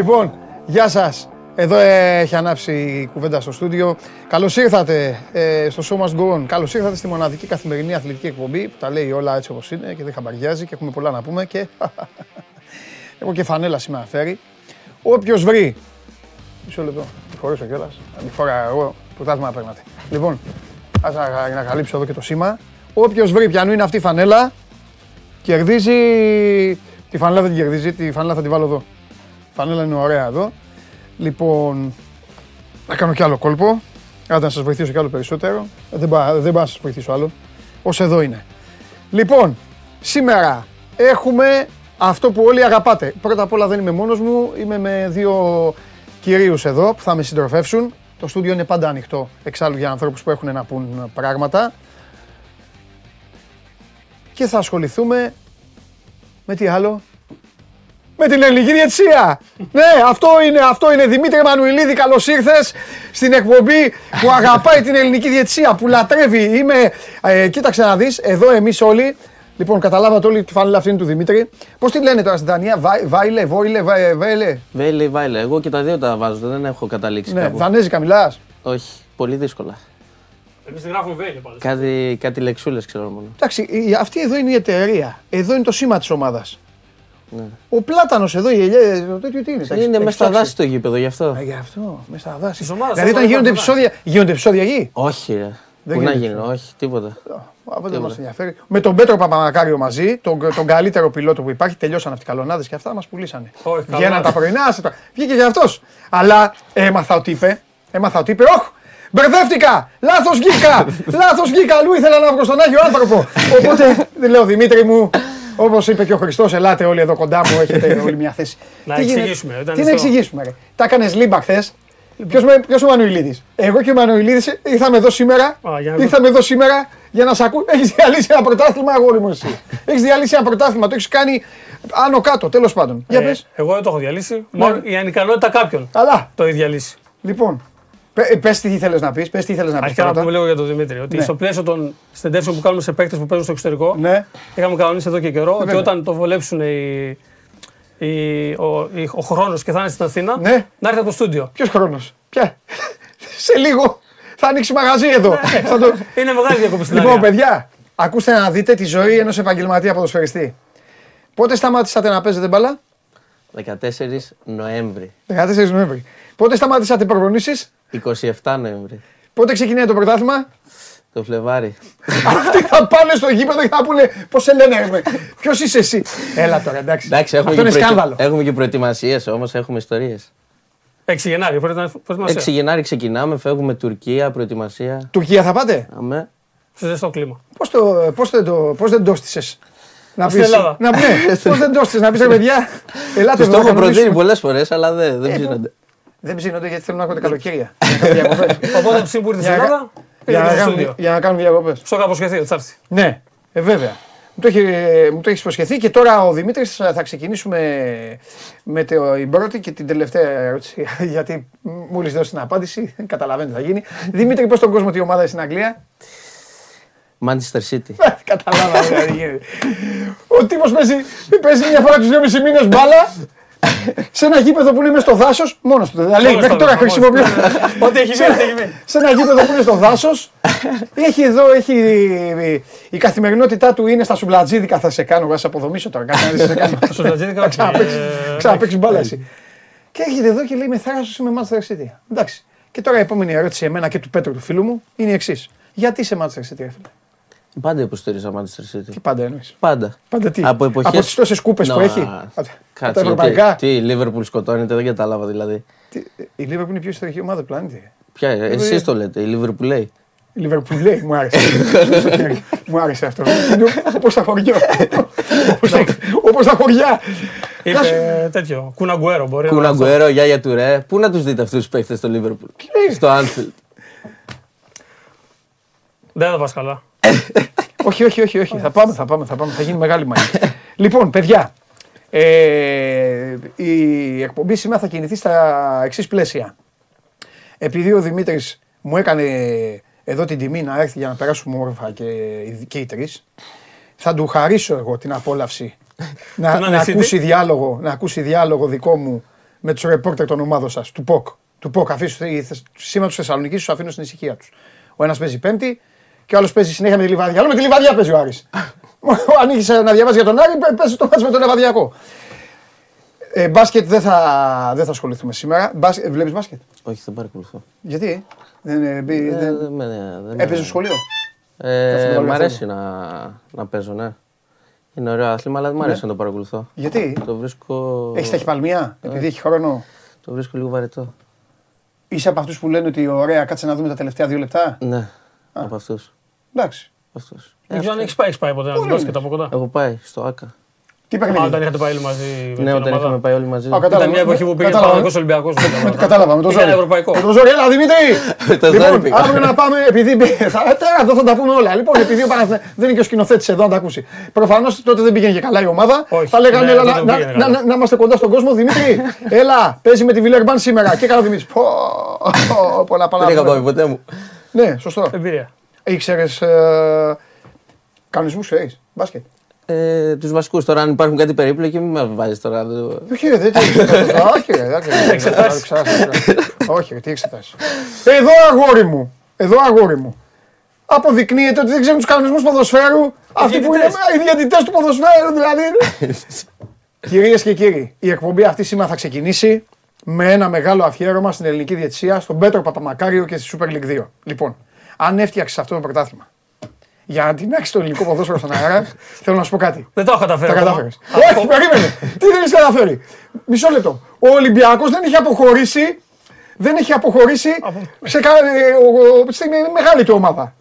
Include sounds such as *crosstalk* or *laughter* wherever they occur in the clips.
λοιπόν, γεια σας. Εδώ έχει ανάψει η κουβέντα στο στούντιο. Καλώς ήρθατε ε, στο Show Must Go On. Καλώς ήρθατε στη μοναδική καθημερινή αθλητική εκπομπή που τα λέει όλα έτσι όπως είναι και δεν χαμπαριάζει και έχουμε πολλά να πούμε. Και *laughs* έχω και φανέλα σήμερα φέρει. Όποιος βρει. Μισό λεπτό. Τη φορέσω κιόλας. Αν τη φορά εγώ, πρωτάθλημα παίρνατε. Λοιπόν, ας να, να καλύψω εδώ και το σήμα. Όποιος βρει πιανού είναι αυτή η φανέλα, κερδίζει. Τη φανέλα δεν την κερδίζει, τη φανέλα θα τη βάλω εδώ. Η φανέλα είναι ωραία εδώ. Λοιπόν, να κάνω κι άλλο κόλπο. Άντε να σας βοηθήσω κι άλλο περισσότερο. Ε, Δεν πάω, δεν πάω να σας βοηθήσω άλλο. Ως εδώ είναι. Λοιπόν, σήμερα έχουμε αυτό που όλοι αγαπάτε. Πρώτα απ' όλα δεν είμαι μόνος μου, είμαι με δύο κυρίους εδώ που θα με συντροφεύσουν. Το στούντιο είναι πάντα ανοιχτό, εξάλλου για ανθρώπους που έχουν να πούν πράγματα. Και θα ασχοληθούμε με τι άλλο, με την ελληνική διαιτησία. ναι, αυτό είναι, αυτό είναι. Δημήτρη Μανουηλίδη, καλώς ήρθες στην εκπομπή που αγαπάει την ελληνική διαιτησία, που λατρεύει. Είμαι, ε, κοίταξε να δεις, εδώ εμείς όλοι. Λοιπόν, καταλάβατε όλοι τη φανέλα αυτή είναι του Δημήτρη. Πώς τη λένε τώρα στην Δανία, Βάι- Βάιλε, Βόιλε, Βάι- Βέλε. Βέιλε, Βάιλε. Εγώ και τα δύο τα βάζω, δεν έχω καταλήξει Ναι, κάπου. Δανέζικα μιλάς; Όχι, πολύ δύσκολα. Εμείς δεν γράφουμε βέλη πάντως. Κάτι, κάτι λεξούλες ξέρω μόνο. Εντάξει, η- αυτή εδώ είναι η εταιρεία. Εδώ είναι το σήμα της ομάδας. Ναι. Ο πλάτανος εδώ, η ελιέ, το τέτοιο τι είναι. τα έχεις- Είναι τα μέσα έχεις στα φτιάξει. δάση το γήπεδο γι' αυτό. Α, γι' αυτό, μέσα στα δάση. Της ομάδας, Δηλαδή όταν έχουμε γίνονται πάρει επεισόδια, γίνονται επεισόδια εκεί; Όχι, ρε. Δεν Πού να γίνεται. γίνει, όχι, τίποτα. Α, δεν μας ενδιαφέρει. Με τον Πέτρο Παπαμακάριο μαζί, τον, τον καλύτερο πιλότο που υπάρχει, τελειώσαν αυτοί οι καλονάδες και αυτά μας πουλήσανε. Όχι, Βγαίναν καλονάδες. τα πρωινά, σε τα- βγήκε και αυτός. Αλλά έμαθα ότι είπε, έμαθα ότι είπε, Όχ! Μπερδεύτηκα! Λάθος βγήκα! Λάθος βγήκα! Αλλού ήθελα να βγω στον Άγιο άνθρωπο. Οπότε δεν λέω Δημήτρη μου, όπως είπε και ο Χριστός, ελάτε όλοι εδώ κοντά μου, έχετε *laughs* όλη μια θέση. Να Τι γίνεται; εξηγήσουμε, ήταν Τι να στο- εξηγήσουμε, ρε; Τα έκανες λίμπα χθες. Ποιος ο Μανουηλίδης; Εγώ και ο Μανουηλίδης ήρθαμε εδώ σήμερα. Α, για να- Ήρθαμε εδώ σήμερα για να σε ακούω. *laughs* Έχεις διαλύσει ένα πρωτάθλημα, αγόρι μου εσύ. Έχεις διαλύσει ένα πρωτάθλημα, το έχεις κάνει άνω κάτω, τέλος πάντων. Για Ε, πες. Εγώ δεν το έχω διαλύσει. Μόνο η ανικανότητα κάποιον Καλά. το έχει διαλύσει. Λοιπόν, πε πες τι ήθελε να πεις, πες τι ήθελε να πεις. Αρχικά να πούμε λίγο για τον Δημήτρη. Ότι Ναι. στο πλαίσιο των στεντεύσεων που κάνουμε σε παίκτες που παίζουν στο εξωτερικό, Ναι, είχαμε κανονίσει εδώ και καιρό ότι βέβαια. όταν το βολέψουν οι, οι, ο, οι- ο χρόνος και θα είναι στην Αθήνα, Ναι. να έρθει από το στούντιο. ποιος χρόνος; Ποια; *laughs* σε λίγο θα ανοίξει μαγαζί εδώ. Θα το- Είναι μεγάλη διακοπή στην Λοιπόν, Αγία. παιδιά, ακούστε να δείτε τη ζωή ενός επαγγελματία ποδοσφαιριστή. Πότε σταμάτησατε να παίζετε μπάλα, 14 Νοέμβρη. 14 Νοέμβρη. Πότε σταματήσατε προπονήσεις, 27 Νοέμβρη. πότε ξεκινάει το πρωτάθλημα; Το Φλεβάρι. *laughs* Αυτοί θα πάνε στο γήπεδο και θα πούνε πώς σε λένε. Ποιος είσαι εσύ; Έλα τώρα, εντάξει. Εντάξει, έχουμε Αυτό και, είναι προετοι- σκάνδαλο. έχουμε και προετοιμασίες όμως, έχουμε ιστορίες. 6 Γενάρη, πρέπει να 6 προετοιμασία. Γενάρη ξεκινάμε, φεύγουμε Τουρκία, προετοιμασία. Τουρκία θα πάτε; Αμέ. Σε ζεστό κλίμα. Πώς το, πώς δεν, το, πώς δεν το στήσες; Να Στην πεις, Ελλάδα. να, ναι, *laughs* πώς δεν το στήσες, να πεις ρε παιδιά, ελάτε Του εδώ το να έχω προτείνει κανονίσουμε. πολλές φορές, αλλά δεν, δεν Ε, ψήνονται. Δεν ψήνονται γιατί θέλουν να έρχονται καλοκαίρια. *laughs* Για να κάνουν διακοπές. Οπότε ψήν που ήρθες στην Για να- Ελλάδα, Για ήρθες να στο κάνουν- στούντιο. Για να κάνουν διακοπές. Στο είχα αποσχεθεί ότι θα έρθει. Ναι, ε, βέβαια. Μου το, έχει, μου το έχεις υποσχεθεί και τώρα ο Δημήτρης θα ξεκινήσουμε με το, την πρώτη και την τελευταία ερώτηση. *laughs* Γιατί μόλις δώσει την απάντηση, καταλαβαίνετε τι θα γίνει. Δημήτρη, πώς τον κόσμο τι ομάδα είναι στην Αγγλία. Manchester City. *laughs* Καταλάβαμε δηλαδή γίνεται. Ο τύπος παίζει, παίζει μια φορά τους δύο μισή μήνες μπάλα σε ένα γήπεδο που είναι μέσα στο δάσος, μόνος του. Δηλαδή Μόνος μέχρι του, τώρα μόνος του. χρησιμοποιεί. *laughs* Ό,τι έχει γίνει, ό,τι έχει γίνει. σε ένα γήπεδο που είναι στο δάσος. Έχει εδώ, έχει η καθημερινότητά του είναι στα σουμπλατζίδικα. Θα σε κάνω, θα σε αποδομήσω τώρα. Κάτι να δεις, θα σε κάνω. Στο Ζατζίδικα, *laughs* όχι. Ξαναπαίξεις- Ε, Ξαναπαίξεις μπάλα εσύ. Και έρχεται εδώ και λέει με θάρρος είμαι Manchester City. Εντάξει. Και τώρα η επόμενη ερώτηση εμένα και του Πέτρου του φίλου μου είναι η εξής. Γιατί είσαι Manchester City, ρε φίλε; Πάντα υποστήριζα Manchester City. Τι πάντα εννοείς. Πάντα. Πάντα τι; Από εποχές... Από τις τόσες κούπες που Να, έχει; Από τα Κάτσε, ευρωπαϊκά; γιατί, τι, η Liverpool σκοτώνεται, δεν κατάλαβα δηλαδή. Τι- Η Liverpool είναι η πιο ιστορική ομάδα του πλανήτη. Ποια, εσείς το λέτε, η Liverpool λέει; Η Liverpool λέει, μου άρεσε. μου άρεσε αυτό. Είναι όπως τα χωριά. Όπως τα- Όπως τα χωριά. Γεια σου. Είπε τέτοιο. Κουναγκουέρο μπορεί να Κούνα Γκουέρο, Γιάγια Τουρέ. Πού να τους δείτε αυτούς τους παίκτες στο Liverpool; λέει; Στο Anfield. Δεν θα πας καλά. Όχι, όχι, όχι, όχι. Θα πάμε, θα πάμε, θα πάμε. Θα γίνει μεγάλη μάχη. λοιπόν, παιδιά, ε, η εκπομπή σήμερα θα κινηθεί στα εξής πλαίσια. Επειδή ο Δημήτρης μου έκανε εδώ την τιμή να έρθει για να περάσουμε όμορφα και, οι- και οι τρεις, θα του χαρίσω εγώ την απόλαυση να, Τον να, ανεσίτη. ακούσει διάλογο, να ακούσει διάλογο δικό μου με τους ρεπόρτερ των ομάδων σας, του ΠΟΚ. Του ΠΟΚ, αφήσω σήμα τους Θεσσαλονίκης, τους αφήνω στην ησυχία τους. Ο ένας παίζει πέμπτη και ο άλλος παίζει συνέχεια με τη λιβαδιά. Άλλο με τη λιβαδιά παίζει ο Άρης. *laughs* Αν είχε να διαβάσει για τον Άρη, πε- παίζει το μάτς με τον Λεβαδιακό. Ε, μπάσκετ δεν θα, δεν θα ασχοληθούμε σήμερα. Μπάσκετ, βλέπεις μπάσκετ; Όχι, δεν παρακολουθώ. Γιατί, δεν, ε, μπει- Ε, δεν... δεν με- δεν με- έπαιζες στο σχολείο; Ε, φωτοβολία μ' αρέσει θέλω. να, να παίζω, ναι. Είναι ωραίο άθλημα, αλλά δεν μ' αρέσει να το παρακολουθώ. Γιατί, Το βρίσκω. έχεις ταχυπαλμία, επειδή έχει χρόνο; Το βρίσκω λίγο βαρετό. Είσαι από αυτούς που λένε ότι ωραία, κάτσε να δούμε τα τελευταία δύο λεπτά; Ναι, από αυτούς. Εντάξει. Αυτούς. Δεν ξέρω αν έχει πάει, έχεις πάει ποτέ να δεις Πού μπάσκετ είναι; από κοντά. Έχω πάει στο ΑΚΑ. Τι Α, όταν παιχνίδι. είχατε πάει όλοι μαζί. με Ναι, την όταν ομάδα. είχαμε πάει όλοι μαζί. Α, κατάλαβα. Ήταν μια εποχή που πήγε Κατάλαβα. Παναγικός Ολυμπιακός. Κατάλαβα, με το ζόρι. ευρωπαϊκό. Με το ζόρι, έλα Δημήτρη! Με το ζόρι λοιπόν, πήγα. αύριο να πάμε, επειδή *laughs* θα, τώρα εδώ θα τα πούμε όλα. Λοιπόν, επειδή ο Παναθηνα- δεν είναι και ο σκηνοθέτης εδώ να τα ακούσει. Προφανώς τότε δεν πήγαινε και καλά η ομάδα. Όχι. Θα λέγανε Ναι, έλα, τότε να, δεν να, πήγαινε να, καλά. να, να είμαστε κοντά στον κόσμο. Δημήτρη, έλα, παίζει με τη Βιλερμπάν σήμερα. Και έκανε ο Δημήτρη. Πω, *laughs* πω, να πάμε. Δεν είχα να πάει πούμε. ποτέ μου. Ναι, σωστό. Εμπειρία. Ήξερες. Κανονισμούς ξέρεις. Μπάσκετ; Ε, τους βασικούς τώρα, αν υπάρχουν κάτι περίπλοκοι, μην με βάζει τώρα. το- Όχι, ρε, δεν τι εξετάσει. Όχι, ρε, εντάξει, ρε, Εξετάσεις. εξετάσεις, ρε. Όχι, ρε, τι εξετάσεις. Εδώ αγόρι μου. Εδώ αγόρι μου. Αποδεικνύεται ότι δεν ξέρουν τους κανονισμούς ποδοσφαίρου. Αυτοί που είναι διαιτητές. οι διαιτητές του ποδοσφαίρου, δηλαδή. Κυρίες και κύριοι, η εκπομπή αυτή σήμερα θα ξεκινήσει με ένα μεγάλο αφιέρωμα στην ελληνική διαιτησία, στον Πέτρο Παπαμακάριο και στη Super League 2. Λοιπόν, αν έφτιαξες αυτό το πρωτάθλημα για να τεινάξεις το ελληνικό ποδόσφαιρο στον αέρα, *laughs* θέλω να σου πω κάτι. Δεν το έχω καταφέρει. Τα ακόμα. κατάφερες. Όχι, περίμενε. Τι δεν έχεις καταφέρει. Μισό λεπτό. Ο Ολυμπιακός δεν έχει αποχωρήσει. Δεν έχει αποχωρήσει σε, κα- ε, ο- ο- στη μεγάλη του ομάδα.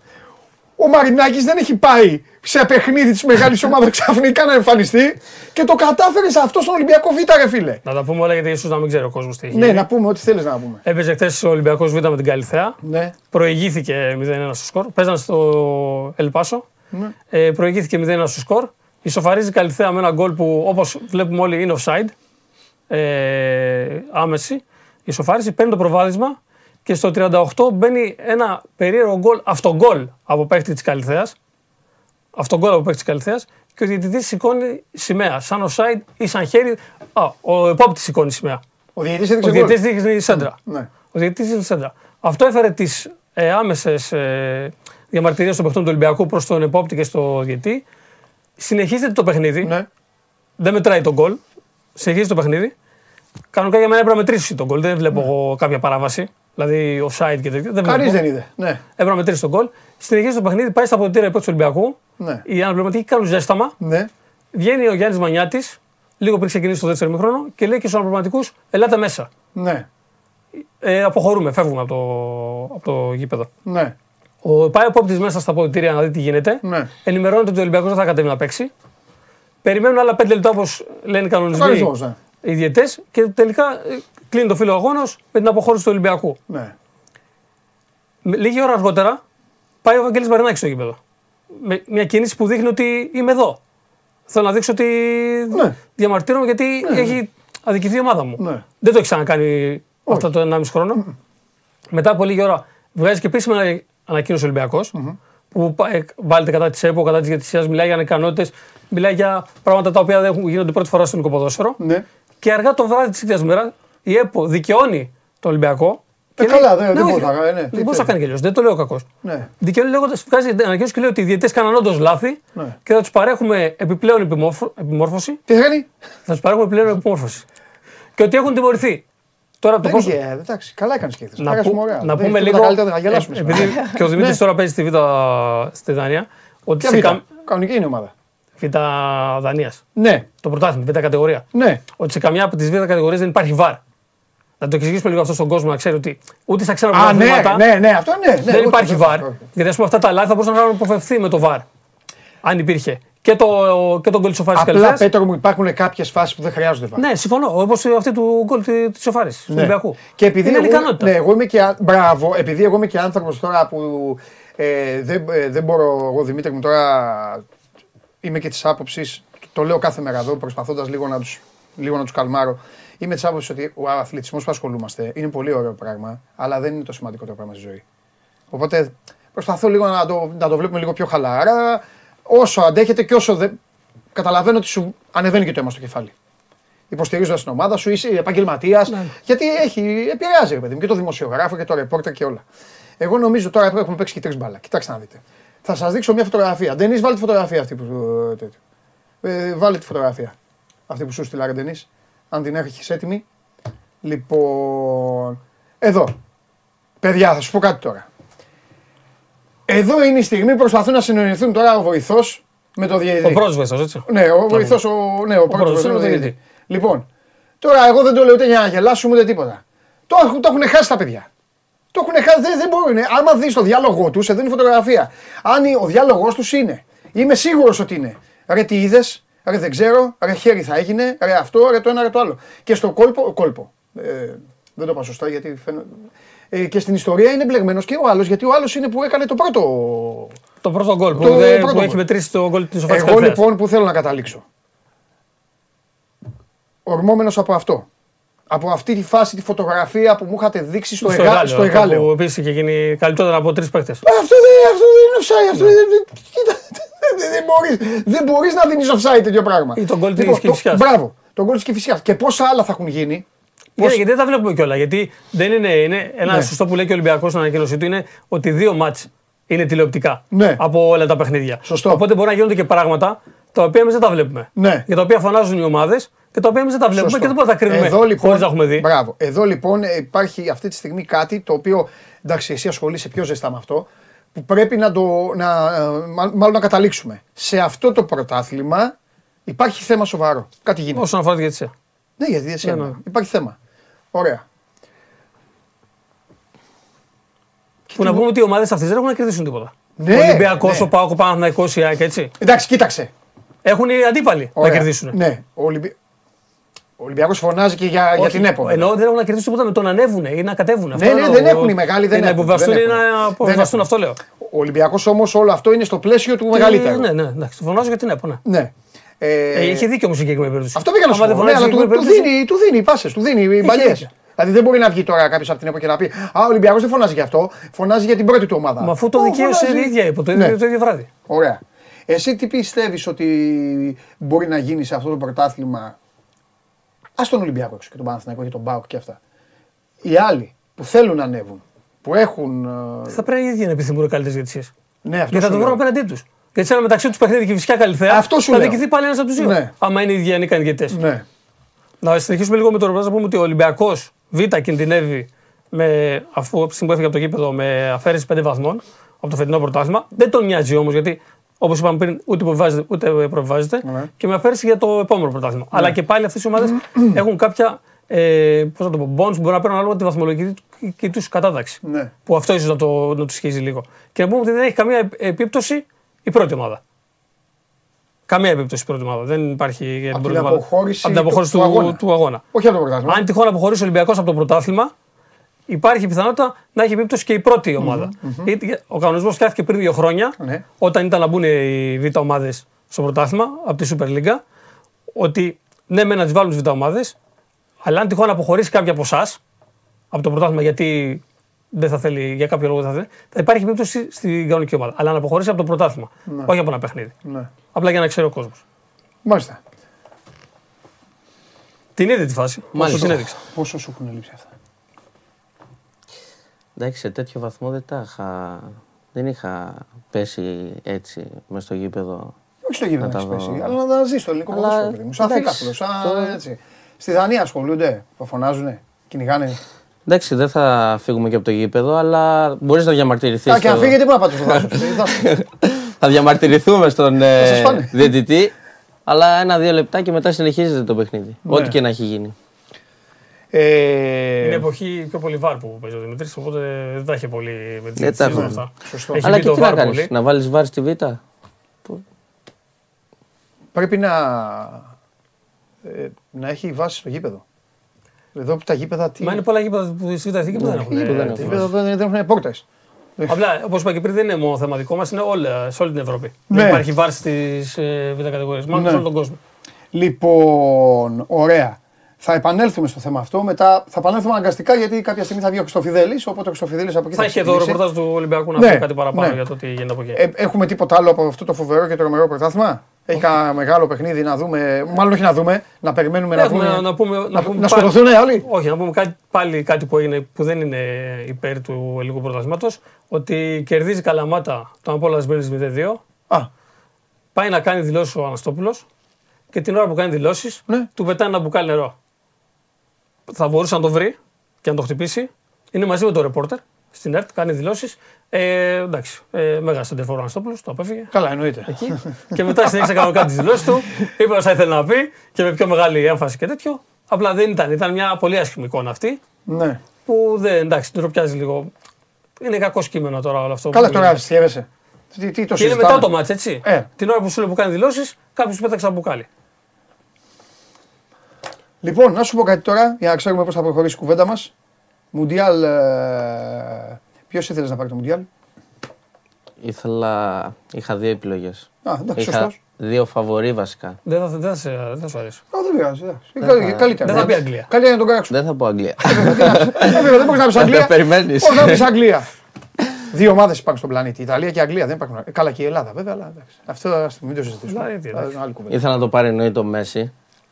Ο Μαρινάκης δεν έχει πάει σε παιχνίδι της μεγάλης ομάδας ξαφνικά να εμφανιστεί και το κατάφερε σε αυτό στον Ολυμπιακό Β, ρε φίλε. Να τα πούμε όλα γιατί ίσω να μην ξέρει ο κόσμος τι έχει. Ναι, γίνει. να πούμε ό,τι θέλεις να πούμε. Έπαιζε χθες ο Ολυμπιακός Β με την Καλυθέα. Ναι. Προηγήθηκε 0-1 στο σκορ. Παίζαν στο Ελπάσο. Ναι. Ε, προηγήθηκε 0-1 στο σκορ. Ισοφαρίζει η Καλυθέα με ένα γκολ που όπως βλέπουμε όλοι είναι offside. Ε, άμεση. Ισοφάριση, παίρνει το προβάδισμα και στο 38 μπαίνει ένα περίεργο γκολ, αυτογκολ από παίκτη της Καλυθέας. Αυτογκολ από παίκτη της Καλυθέας και ο διαιτητής σηκώνει σημαία. Σαν offside ή σαν χέρι. Α, ο επόπτης σηκώνει σημαία. Ο διαιτητής Ο έδειξε διαιτητής γκολ. δείχνει σέντρα. Ναι. Ο διαιτητής είναι σέντρα. Αυτό έφερε τις ε, άμεσες ε, διαμαρτυρίες των παιχτών του Ολυμπιακού προς τον επόπτη και στο διαιτή. Συνεχίζεται το παιχνίδι. Ναι. Δεν μετράει τον γκολ. Συνεχίζει το παιχνίδι. Κανονικά για μένα έπρεπε να μετρήσει τον γκολ. Δεν βλέπω εγώ κάποια παράβαση. Δηλαδή offside και τέτοια. Δεν Κανείς βλέπω. δεν είδε. Ναι. Έπρεπε να μετρήσει τον γκολ. Συνεχίζει το παιχνίδι, πάει στα αποδητήρια υπό του Ολυμπιακού. Ναι. Οι αναπληρωματικοί κάνουν ζέσταμα. Ναι. Βγαίνει ο Γιάννης Μανιάτης, λίγο πριν ξεκινήσει το δεύτερο μήχρονο, και λέει και στους αναπληρωματικούς: Ελάτε μέσα. Ναι. Ε, αποχωρούμε, φεύγουμε από το, από το γήπεδο. Ναι. Ο, πάει ο πόπτης μέσα στα αποδητήρια να δει τι γίνεται. Ναι. Ενημερώνεται ότι ο Ολυμπιακός δεν θα κατέβει να παίξει. Περιμένουν άλλα 5 λεπτά όπως λένε οι κανονισμοί Κανονισμός, ναι. οι διαιτές και τελικά ε, κλείνει το φύλλο αγώνα με την αποχώρηση του Ολυμπιακού. Ναι. Με- Λίγη ώρα αργότερα πάει ο Βαγγέλης Μαρινάκης στο γήπεδο. Με μια κίνηση που δείχνει ότι είμαι εδώ. Θέλω να δείξω ότι Ναι. διαμαρτύρομαι γιατί έχει αδικηθεί η ομάδα μου. Ναι. Δεν το έχει ξανακάνει αυτό το 1,5 χρόνο. Μετά από λίγη ώρα βγάζει και επίσημα ανακοίνωση ο Ολυμπιακός, που πα- ε, βάλετε κατά της ΕΠΟ, κατά της διατησία, μιλάει για ανεκανότητε, μιλάει για πράγματα τα οποία δεν έχουν- γίνονται πρώτη φορά στο ελληνικό ποδόσφαιρο. Ναι. Και αργά το βράδυ της ίδιας μέρα η ΕΠΟ δικαιώνει τον Ολυμπιακό. Ε, και καλά, λέει- δεν- δεν όχι, μπορούσε να κάνει, ναι. Δεν Τι μπορούσε να θέλει. κάνει και αλλιώς. Δεν το λέω κακός. Ναι. Δικαιώνει λέγοντας, βγάζει ανακοίνωση και λέει ότι οι διαιτέ κάναν όντως λάθη Ναι. και θα τους παρέχουμε επιπλέον επιμόρφω- επιμόρφωση. Τι θα κάνει; Θα τους παρέχουμε επιπλέον επιμόρφωση. Και ότι έχουν τιμωρηθεί. Τώρα το Δεν πόσο. είχε, εντάξει, καλά έκανε και χθες. Να, Πέρασαμε που- ωραία. να Δεν πούμε έχει λίγο. τίποτα καλύτερο, να γελάσουμε ε, σήμερα. επειδή και ο Δημήτρης Ναι. τώρα παίζει στη Β' στη Δανία. Ότι Ποια σε β' καμ... Κανονική είναι η ομάδα. Β' Δανίας. Ναι, Το πρωτάθλημα, Β' κατηγορία. ναι. Ότι σε καμιά από τις Β' κατηγορίες δεν υπάρχει βαρ. Να το εξηγήσουμε λίγο αυτό στον κόσμο να ξέρει ότι ούτε στα ξένα Α, ναι, πρωταθλήματα ναι, ναι, αυτό ναι. ναι, δεν όχι, υπάρχει όχι, βαρ. όχι. Γιατί ας πούμε αυτά τα λάθη θα μπορούσαν να αποφευθεί με το βαρ. Αν υπήρχε. Και το, και τον γκολ της Σοφάρης Απλά, Καλυθέας. Πέτρο μου, υπάρχουν κάποιες φάσεις που δεν χρειάζονται βαρ. Ναι, συμφωνώ. Όπως αυτή του γκολ τη Σοφάρης του Ναι. Ολυμπιακού. Και επειδή είναι εγώ, ανικανότητα. ναι, εγώ είμαι και, α- μπράβο, επειδή εγώ είμαι και άνθρωπος τώρα που ε, δεν, ε, δεν μπορώ, εγώ Δημήτρη μου τώρα είμαι και της άποψης, το λέω κάθε μέρα εδώ, προσπαθώντας λίγο να τους λίγο να τους καλμάρω. Είμαι της άποψης ότι ο αθλητισμός που ασχολούμαστε είναι πολύ ωραίο πράγμα, αλλά δεν είναι το σημαντικότερο πράγμα στη ζωή. Οπότε προσπαθώ λίγο να το, να το βλέπουμε λίγο πιο χαλαρά. Όσο αντέχετε και όσο δεν. καταλαβαίνω ότι σου ανεβαίνει και το αίμα στο κεφάλι. Υποστηρίζοντας την ομάδα σου, είσαι επαγγελματίας. Γιατί έχει, επηρεάζει, ρε παιδί μου, και το δημοσιογράφο και το ρεπόρτερ και όλα. Εγώ νομίζω τώρα που έχουμε παίξει και τρεις μπάλα. Κοιτάξτε να δείτε. Θα σας δείξω μια φωτογραφία. Ντενή, βάλει τη φωτογραφία αυτή που. ε, τέτοιο. Ε, βάλε τη φωτογραφία. Αυτή που σου στείλα, ρε Ντενής. Αν την έχεις έτοιμη. Λοιπόν. Εδώ. Παιδιά, θα σου πω κάτι τώρα. Εδώ είναι η στιγμή που προσπαθούν να συνεννοηθούν τώρα ο βοηθός με το διαιτητή. Ο πρόσβεσος, έτσι. Ναι, ο βοηθός, ο, ναι, ο πρώτο πρώτος, βοηθός είναι ο είναι ο διαιτητής. διαιτητής. Λοιπόν, τώρα εγώ δεν το λέω ούτε για να γελάσουμε ούτε τίποτα. Το, έχουν- το έχουν χάσει τα παιδιά. Το έχουν χάσει, δεν, δεν μπορούν. Άμα δεις το διάλογό τους, εδώ είναι η φωτογραφία. Αν ο διάλογό τους είναι, είμαι σίγουρος ότι είναι. Ρε τι είδες, ρε δεν ξέρω, ρε χέρι θα έγινε, ρε αυτό, ρε το ένα, ρε το άλλο. Και στο κόλπο, κόλπο. Ε, δεν το είπα σωστά γιατί φαίνεται. Ε, και στην ιστορία είναι μπλεγμένος και ο άλλος, γιατί ο άλλος είναι που έκανε το πρώτο. Το πρώτο γκολ που, Το δεν- πρώτο που έχει γκολ. μετρήσει το γκολ της Σοφάτη Εγώ λοιπόν που θέλω να καταλήξω. Ορμόμενος από αυτό. Από αυτή τη φάση, τη φωτογραφία που μου είχατε δείξει στο, εγά, στο εγάλεο. Που επίσης είχε γίνει καλύτερα από τρεις παίχτε. Ε, Αυτό δεν, αυτό δεν είναι offside. Αυτό δεν, δεν, κοίτα, δεν, δεν, μπορείς, δεν μπορείς να δίνεις offside τέτοιο πράγμα. Ή τον γκολ της το- Κηφισιάς. Μπράβο. Τον γκολ της Κηφισιάς. Και πόσα άλλα θα έχουν γίνει. Γιατί, γιατί δεν τα βλέπουμε κιόλα. Γιατί δεν είναι, είναι ένα Ναι. σωστό που λέει και ο Ολυμπιακός στην ανακοίνωσή του είναι ότι δύο μάτς είναι τηλεοπτικά Ναι. από όλα τα παιχνίδια. Σωστό. Οπότε μπορεί να γίνονται και πράγματα τα οποία εμείς δεν τα βλέπουμε. Ναι. Για τα οποία φωνάζουν οι ομάδες και τα οποία εμείς δεν τα βλέπουμε Σωστό. και δεν μπορούμε να τα κρίνουμε Εδώ, λοιπόν, χωρίς να έχουμε δει. Μπράβο. Εδώ λοιπόν ε, υπάρχει αυτή τη στιγμή κάτι το οποίο. Εντάξει, εσύ ασχολείσαι πιο ζεστά με αυτό. Που πρέπει να το. Να, ε, μα- μάλλον να καταλήξουμε. Σε αυτό το πρωτάθλημα υπάρχει θέμα σοβαρό. Κάτι γίνεται. Όσον αφορά τη διαιτησία. Ναι, γιατί εσύ. Ναι, ναι. Υπάρχει θέμα. Ωραία. Που να πούμε ότι οι ομάδες αυτές δεν έχουν να κερδίσουν τίποτα. Ναι, ο Ολυμπιακός, ναι. ο Πάοκ, ο Παναθυναϊκό, η ΑΕΚ, έτσι. Εντάξει, κοίταξε. Έχουν οι αντίπαλοι να Ωραία. κερδίσουν. Ναι. Ο, Ολυμπι... ο Ολυμπιακός φωνάζει και για, για Όχι, την ΕΠΟ. Εννοώ ότι δεν έχουν να κερδίσουν τίποτα με το να ανέβουν ή να κατέβουν. Αυτό Ναι, ναι, εννοώ. δεν έχουν οι μεγάλοι, δεν Ή να έχουν, υποβαστούν δεν ή έχουν. να Δεν αποβαστούν, έχουν. αυτό λέω. Ο Ολυμπιακός όμως όλο αυτό είναι στο πλαίσιο του μεγαλύτερου. Ναι, ναι, εντάξει. Φωνάζω για την ΕΠΟ, ναι. Ναι. Ε, Ε, είχε δίκιο όμως η συγκεκριμένη περίπτωση. Αυτό πήγα να σου Άμα πω. δεν Ναι, φωνάζει αλλά η του, του, συγκεκριμένη περίπτωση- δίνει, του δίνει πάσες, του δίνει μπαλιές. δίκιο. Δηλαδή δεν μπορεί να βγει τώρα κάποιος από την ΕΠΟ και να πει Α, ο Ολυμπιακός δεν φωνάζει γι' αυτό. Φωνάζει για την πρώτη του ομάδα. Μα αφού το Ω, δικαίωσε φωνάζει. η ίδια υπό το Ναι. ίδιο, το ίδιο βράδυ. Ωραία. Εσύ τι πιστεύεις ότι μπορεί να γίνει σε αυτό το πρωτάθλημα. Α τον Ολυμπιακό έξω και τον Παναθηναϊκό και τον Μπάουκ και αυτά. Οι άλλοι που θέλουν να ανέβουν, που έχουν. ε, Θα πρέπει οι ίδιοι να επιθυμούν καλύτερες διαιτησίες. Ναι, αυτό Γιατί θα σου το λέω. βρουν απέναντί τους. Γιατί σε ένα μεταξύ τους παιχνίδι και φυσικά καλυθέα Αυτό σου θα λέω. διοικηθεί πάλι ένας από τους δύο. Ναι. Άμα είναι οι ίδιοι ανίκανοι διαιτητέ. Ναι. Να συνεχίσουμε λίγο με το ρεπορτάζ να πούμε ότι ο Ολυμπιακός Β κινδυνεύει με, αφού από τη στιγμή που έφυγε από το γήπεδο με αφαίρεση 5 βαθμών από το φετινό πρωτάθλημα. Δεν τον νοιάζει όμως γιατί όπως είπαμε πριν ούτε υποβιβάζεται ούτε προβιβάζεται Ναι. και με αφαίρεση για το επόμενο πρωτάθλημα. Αλλά και πάλι αυτές οι ομάδες *clears throat* έχουν κάποια ε, πώς να το πω, bonus που μπορεί να παίρνουν ανάλογα τη βαθμολογική τους κατάταξη. Ναι. Που αυτό ίσως να, το, να του σχίζει λίγο. Και να πούμε ότι δεν έχει καμία επ- επίπτωση η πρώτη ομάδα. Καμία επίπτωση η πρώτη ομάδα. Δεν υπάρχει για την Από πρώτη την ομάδα. αποχώρηση Από την αποχώρηση του- του, του αγώνα. του αγώνα. Όχι από το πρωτάθλημα. Αν τυχόν αποχωρήσει ο Ολυμπιακός από το πρωτάθλημα, υπάρχει πιθανότητα να έχει επίπτωση και η πρώτη ομάδα. Γιατί Ο κανονισμός φτιάχτηκε πριν δύο χρόνια, Ναι. όταν ήταν να μπουν οι β' ομάδες στο πρωτάθλημα από τη Super League, ότι ναι, με να τις βάλουν τις β' ομάδες, αλλά αν τυχόν αποχωρήσει κάποια από εσάς από το πρωτάθλημα γιατί δεν θα θέλει, για κάποιο λόγο δεν θα θέλει, θα υπάρχει επίπτωση στην κανονική ομάδα. Αλλά να αποχωρήσει από το πρωτάθλημα, όχι από ένα παιχνίδι. Ναι. Απλά για να ξέρει ο κόσμος. Μάλιστα. Την είδε τη φάση. Όσο Μάλιστα. την έδειξα. Πόσο σου έχουν λείψει αυτά; Εντάξει, σε τέτοιο βαθμό δεν τα είχα. Δεν είχα πέσει έτσι μες στο γήπεδο. Όχι στο γήπεδο Να να τα έχεις δω. πέσει, αλλά να τα ζεις στο ελληνικό Αλλά, ποδόσφαιρο, παιδί μου. Σαν εντάξει, φίλαθλος, σαν το- έτσι. Στη Δανία ασχολούνται, που φωνάζουνε, κυνηγάνε. Εντάξει, δεν θα φύγουμε και από το γήπεδο, αλλά μπορείς να διαμαρτυρηθείς. Α, και αν φύγετε, πού να πάτε στο δάσος. *laughs* θα διαμαρτυρηθούμε στον ε, σας φάνε. διαιτητή. Αλλά ένα-δύο λεπτά και μετά συνεχίζεται το παιχνίδι. Ναι. Ό,τι και να έχει γίνει. Είναι Ε, εποχή πιο πολύ βάρ που παίζει ο Δημητρής, οπότε δεν τα έχει πολύ με τις Δεν τα συζητήσεις με έχουμε. αυτά. Σωστό. Έχει Αλλά μπει και το τι να βάρ κάνεις, πολύ. να βάλεις βάρ στη Β; πρέπει να, ε, να έχει βάση στο γήπεδο. Εδώ που τα γήπεδα τι. Μα είναι πολλά γήπεδα που στη Β' Εθνική που δεν έχουν. που δεν ε, έχουν. τα γήπεδα δεν, δεν έχουν πόρτε. Απλά, όπως είπα και πριν, δεν είναι μόνο θέμα δικό μας, είναι όλα, σε όλη την Ευρώπη. Ναι. Δεν υπάρχει βάρ στις Β' κατηγορίες, μάλλον Ναι. σε όλο τον κόσμο. Λοιπόν, ωραία. Θα επανέλθουμε στο θέμα αυτό. Μετά θα επανέλθουμε αναγκαστικά γιατί κάποια στιγμή θα βγει ο Χρυστοφιδέλη. Οπότε ο Χρυστοφιδέλη από εκεί Θα θα έχει εδώ ξεκινήσει. ρεπορτάζ του Ολυμπιακού να Ναι, πει κάτι παραπάνω ναι. για το τι γίνεται από εκεί. Ε, έχουμε τίποτα άλλο από αυτό το φοβερό και τρομερό πρωτάθλημα; Έχει κανένα μεγάλο παιχνίδι να δούμε. Μάλλον όχι να δούμε, να περιμένουμε να Έχουμε δούμε. να, πούμε, να, να, πούμε να πάλι- σκοτωθούν όλοι. Όχι, να πούμε κάτι, πάλι κάτι που, είναι, που δεν είναι υπέρ του ελληνικού πρωταθλήματος. Ότι κερδίζει καλαμάτα τον Απόλα Μπέλης 0-2. Α, Πάει να κάνει δηλώσεις ο Αναστόπουλος και την ώρα που κάνει δηλώσεις Ναι. του πετάει ένα μπουκάλι νερό. Θα μπορούσε να το βρει και να το χτυπήσει. Είναι μαζί με τον ρεπόρτερ στην ΕΡΤ, κάνει δηλώσεις. Ε, εντάξει, ε, μέγα σεντερφόρ ο Αναστόπουλος, το απέφυγε. καλά, εννοείται. εκεί. και μετά συνέχισε κανονικά τι δηλώσεις του. Είπε όσα ήθελε να πει και με πιο μεγάλη έμφαση και τέτοιο. Απλά δεν ήταν. Ήταν μια πολύ άσχημη εικόνα αυτή Ναι. που δεν εντάξει, την ροπιάζει λίγο. Είναι κακό κείμενο τώρα όλο αυτό. Καλά, που τώρα είναι. αστείευεσαι. Τι, τι το Και είναι συζητάμε; μετά το μάτς, έτσι. Ε. Την ώρα που σου λέει που κάνει δηλώσεις, κάποιος του πέταξε ένα μπουκάλι. Λοιπόν, να σου πω κάτι τώρα για να ξέρουμε πώς θα προχωρήσει η κουβέντα μας. Μουντιάλ. Ε, Ποιος ήθελες να πάρει το Μουντιάλ; Ήθελα. Είχα δύο επιλογές. Α, εντάξει, Είχα σωστός. δύο φαβορή βασικά. Δεν θα, δεν θα, σε- δεν θα σου αρέσει. Δεν πειράζει. εντάξει. θα- Καλύτερα. δεν θα πει Αγγλία. Καλύτερα να τον κράξουμε. Δεν θα πω Αγγλία. Ε, βέβαια, Δεν μπορείς να πεις Αγγλία. περιμένεις. Πώς να πεις Αγγλία. Δύο ομάδες υπάρχουν στον πλανήτη. Η Ιταλία και η Αγγλία δεν υπάρχουν. Ε, Καλά και η Ελλάδα βέβαια, αλλά εντάξει. Αυτό ας το μην το συζητήσουμε. Δηλαδή, τι, Θα- εντάξει. άλλη κουβέντα. Ήθελα να το πάρει εννοείται ο Μέση.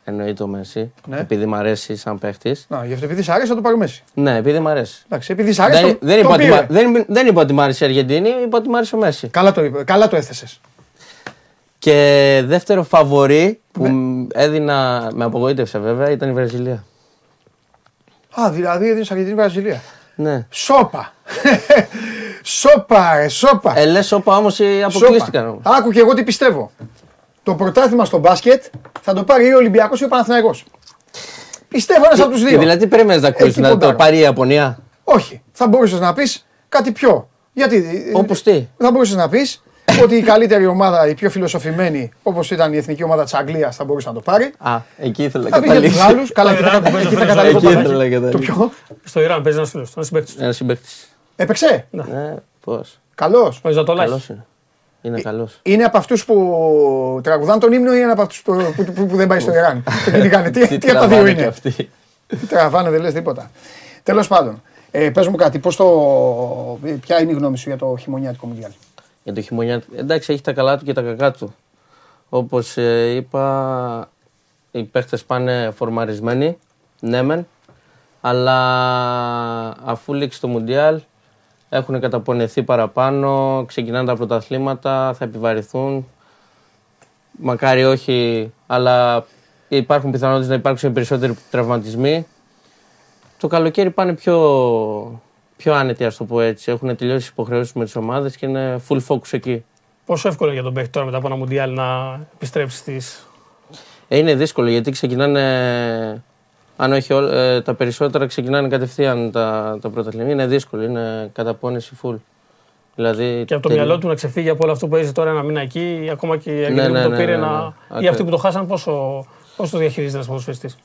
Εννοείται ο Μέση. Ναι. Επειδή μ' αρέσει σαν παίχτης. Να, γι' αυτό επειδή σ' αρέσει θα το πάρει Μέση. Ναι, επειδή μ' αρέσει. Εντάξει, επειδή σ' αρέσει. Δεν, το- δεν, το είπα ότι, πήρε. μ' α- δεν, δεν είπα ότι μ' άρεσε η Αργεντινή, είπα ότι μ' άρεσε ο Μέση. Καλά το, είπε, καλά το έθεσες. Και δεύτερο φαβορή που Ναι. μ- έδινα, με απογοήτευσε βέβαια, ήταν η Βραζιλία. Α, δηλαδή έδινες Αργεντινή Βραζιλία. Ναι. Σόπα. *laughs* σόπα, ρε, σόπα. Ε, λες όπα όμως ε, αποκλείστηκαν όμως. Σόπα. Άκου και εγώ τι πιστεύω. Το πρωτάθλημα στο μπάσκετ θα το πάρει ή ο Ολυμπιακός ή ο Παναθηναϊκός. Πιστεύω ένας από τους Και δύο. δηλαδή περίμενες να ακούσεις Εκεί να το ποντάρω. πάρει η Ιαπωνία; Όχι. Θα μπορούσες να πεις κάτι πιο. Γιατί. ε, Όπως τι; Θα μπορούσες να πεις ότι η καλύτερη ομάδα, η πιο φιλοσοφημένη, όπως ήταν η εθνική ομάδα της Αγγλίας, θα μπορούσε να το πάρει. Α, εκεί ήθελα να Θα πει για τους καταλήξω. άλλους. Καλά, εκεί θα Ιράν που κατα- παίζει εκεί θα το καταλήξω. Εκεί παπάκι. ήθελα να Το καταλήξω. ποιο; Στο Ιράν παίζει ένας φίλος του, ένας συμπέκτη του. Ένας συμπαίκτης. Έπαιξε; Ναι, πώς; Καλός. Ο Ιζατολάχης. Καλός είναι. Είναι καλός. Είναι από αυτούς που τραγουδάνε τον ύμνο ή είναι από αυτούς που, που, που, που δεν πάει στο Ιράν; Το κυνηγάνε. *laughs* Τι, τι από τα δύο τραβάνε κι είναι. αυτοί. Τι τραβάνε, δεν λες τίποτα. Τέλος πάντων, ε, πες μου κάτι, πώς το, ποια είναι η γνώμη σου για το χειμωνιάτικο Μουντιάλ; Για το χειμωνιά. Εντάξει, έχει τα καλά του και τα κακά του. Όπως είπα, οι παίχτες πάνε φορμαρισμένοι. Ναι, μεν. Αλλά αφού λήξει το Μουντιάλ, έχουν καταπονεθεί παραπάνω, ξεκινάνε τα πρωταθλήματα, θα επιβαρηθούν. Μακάρι όχι, αλλά υπάρχουν πιθανότητες να υπάρξουν περισσότεροι τραυματισμοί. Το καλοκαίρι πάνε πιο, πιο άνετοι, ας το πω έτσι. Έχουν τελειώσει τι υποχρεώσεις με τις ομάδες και είναι full focus εκεί. Πόσο εύκολο για τον παίχτη τώρα μετά από ένα Μουντιάλ να επιστρέψει στι. Ε, είναι δύσκολο γιατί ξεκινάνε. Αν όχι όλα, ε, τα περισσότερα ξεκινάνε κατευθείαν τα, τα πρωταθλήματα. Είναι δύσκολο, είναι καταπώνηση full. Δηλαδή, Και από το τελει- μυαλό του να ξεφύγει από όλο αυτό που έζησε τώρα ένα μήνα εκεί, ακόμα και οι Αργεντινοί ναι, που το ναι, πήρε ναι, ναι. να. ή Ακριβώς. αυτοί που το χάσαν, πόσο, πόσο το διαχειρίζεται ένας ποδοσφαιριστής;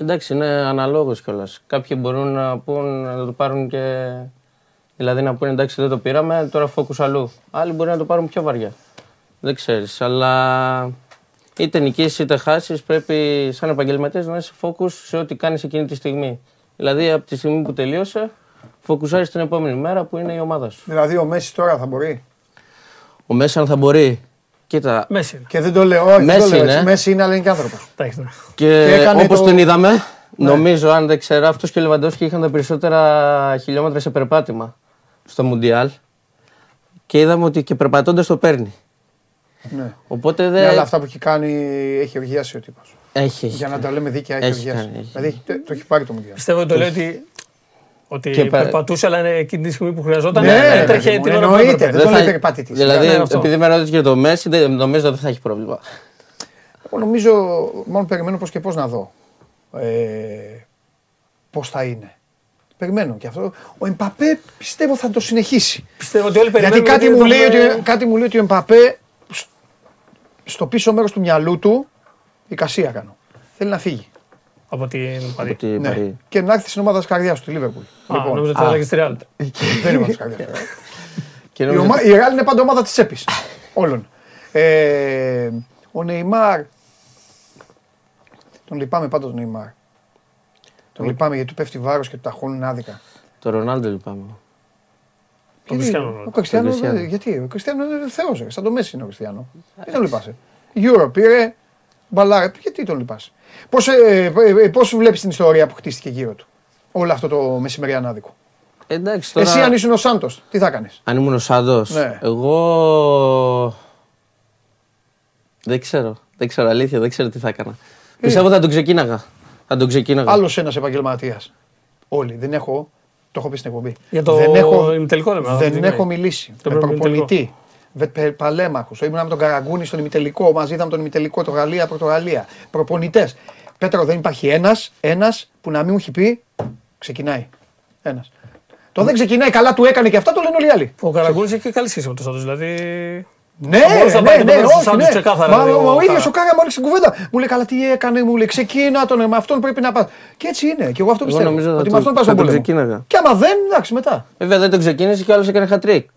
Εντάξει, είναι αναλόγως κιόλας. Κάποιοι μπορούν να πούν να το πάρουν και. Δηλαδή να πούνε εντάξει, δεν το πήραμε, τώρα focus αλλού. Άλλοι μπορεί να το πάρουν πιο βαριά. Δεν ξέρεις. Αλλά είτε νικήσεις είτε χάσεις, πρέπει σαν επαγγελματία να είσαι focus σε ό,τι κάνεις εκείνη τη στιγμή. Δηλαδή από τη στιγμή που τελείωσε, φοκουσάρεις την επόμενη μέρα που είναι η ομάδα σου. Δηλαδή ο Μέσης τώρα θα μπορεί; Ο Μέσα αν θα μπορεί. Κοίτα. Μέσης είναι. Και δεν το λέω, όχι, δεν το Μέσης λέω έτσι. είναι. Μέσης είναι, αλλά είναι και άνθρωπος. Εντάξει, ναι. Και, Και έκανε όπως το- τον είδαμε, νομίζω αν δεν ξέρω, αυτός και ο Λεβαντόφσκι είχαν τα περισσότερα χιλιόμετρα σε περπάτημα στο Μουντιάλ. Και είδαμε ότι και περπατώντας το παίρνει. Ναι. Οπότε Ναι, δεν. αλλά αυτά που έχει κάνει έχει οργιάσει ο τύπος. Έχει, έχει. Για να τα λέμε δίκαια, έχει Έχει οργιάσει. κάνει, έχει. Δηλαδή έχει- το έχει πάρει το Μουντιάλ. Πιστεύω ότι το λέει ότι. Ότι Και πε- περπατούσε, αλλά είναι εκείνη τη στιγμή που χρειαζόταν. Ναι, ε, ρε, έτρεχε παιδί μου, την ώρα που εννοείται, έπρεπε. δεν το λέει περιπάτητης. Δηλαδή, Ναι, αυτό. επειδή με ρώτησε για το Μέση, δεν- νομίζω ότι δεν θα έχει πρόβλημα. Εγώ νομίζω, μόνο περιμένω πώς και πώς να δω. Ε, πώς θα είναι. Περιμένω και αυτό. Ο Εμπαπέ πιστεύω θα το συνεχίσει. Πιστεύω ότι όλοι Γιατί περιμένουν. κάτι μου, λέει θα- ότι, κάτι μου λέει ότι ο Εμπαπέ σ- στο πίσω μέρος του μυαλού του η κασία κάνω. Θέλει να φύγει. Από την Από Παρή. την Ναι. Παρή. Και να έρθει στην ομάδα της καρδιάς του, τη Λίβερπουλ. Α, νόμιζα ότι θα έλεγε στη Real. Δεν είναι ομάδα της καρδιάς του. *laughs* Και Η, νομίζω- ομα... η Real είναι πάντα ομάδα της τσέπης. Όλων. Ε, ο Νεϊμάρ. Τον λυπάμαι πάντα τον Νεϊμάρ. Τον λυπάμαι γιατί του πέφτει βάρος και του ταχώνουν άδικα. Το Ρονάλντο λυπάμαι. Τον Γιατί, Κριστιανό. Ο Κριστιανό, Τον Κριστιανό. ε, γιατί, ο Κριστιανό είναι θεός, σαν το Μέση είναι ο Κριστιανό. Γιατί τον λυπάσαι. Euro πήρε, μπαλάρα, γιατί τον λυπάσαι. Πώς, ε, ε, ε, πώς βλέπεις την ιστορία που χτίστηκε γύρω του. Όλο αυτό το μεσημεριανό άδικο; Εντάξει, τώρα... Εσύ αν ήσουν ο Σάντος, τι θα έκανες. Αν ήμουν ο Σάντος, Ναι. εγώ. Δεν ξέρω. Δεν ξέρω, αλήθεια, δεν ξέρω τι θα έκανα. Πιστεύω θα τον ξεκίναγα. Θα τον ξεκίναγα. Άλλος ένας επαγγελματίας. Όλοι, δεν έχω, το έχω πει στην εκπομπή. Για το δεν έχω, ημιτελικό λέμε, δεν αυτό έχω είναι. μιλήσει Το με πρώτο προπονητή. Παλέμαχος. Ήμουν με τον Καραγκούνη στον ημιτελικό. Μαζί είδαμε τον ημιτελικό το Γαλλία Πορτογαλία. Προπονητές. Πέτρο, δεν υπάρχει ένας ένας που να μην μου έχει πει ξεκινάει. Ένας. Το δεν ξεκινάει καλά, του έκανε και αυτά, το λένε όλοι οι άλλοι. Ο Καραγκούνης έχει και καλή σχέση με τον Σάντος. Δηλαδή. Ναι, μπορείς να ναι, πάει και ναι, το πρώτο όχι, Σάντος ναι. ξεκάθαρα, Μα, δηλαδή, μα, ο ο ίδιος Κάρα. ο Κάρα μου έριξε την κουβέντα. Μου λέει καλά, τι έκανε, μου λέει ξεκίνα τον, με αυτόν πρέπει να πας. Και έτσι είναι. Και εγώ αυτό Εγώ πιστεύω. νομίζω θα ότι το- με αυτόν πας θα στον τον πόλεμο. ξεκίναγα. Και άμα δεν, εντάξει μετά. Βέβαια δεν τον ξεκίνησε και ο άλλος έκανε χατρίκ.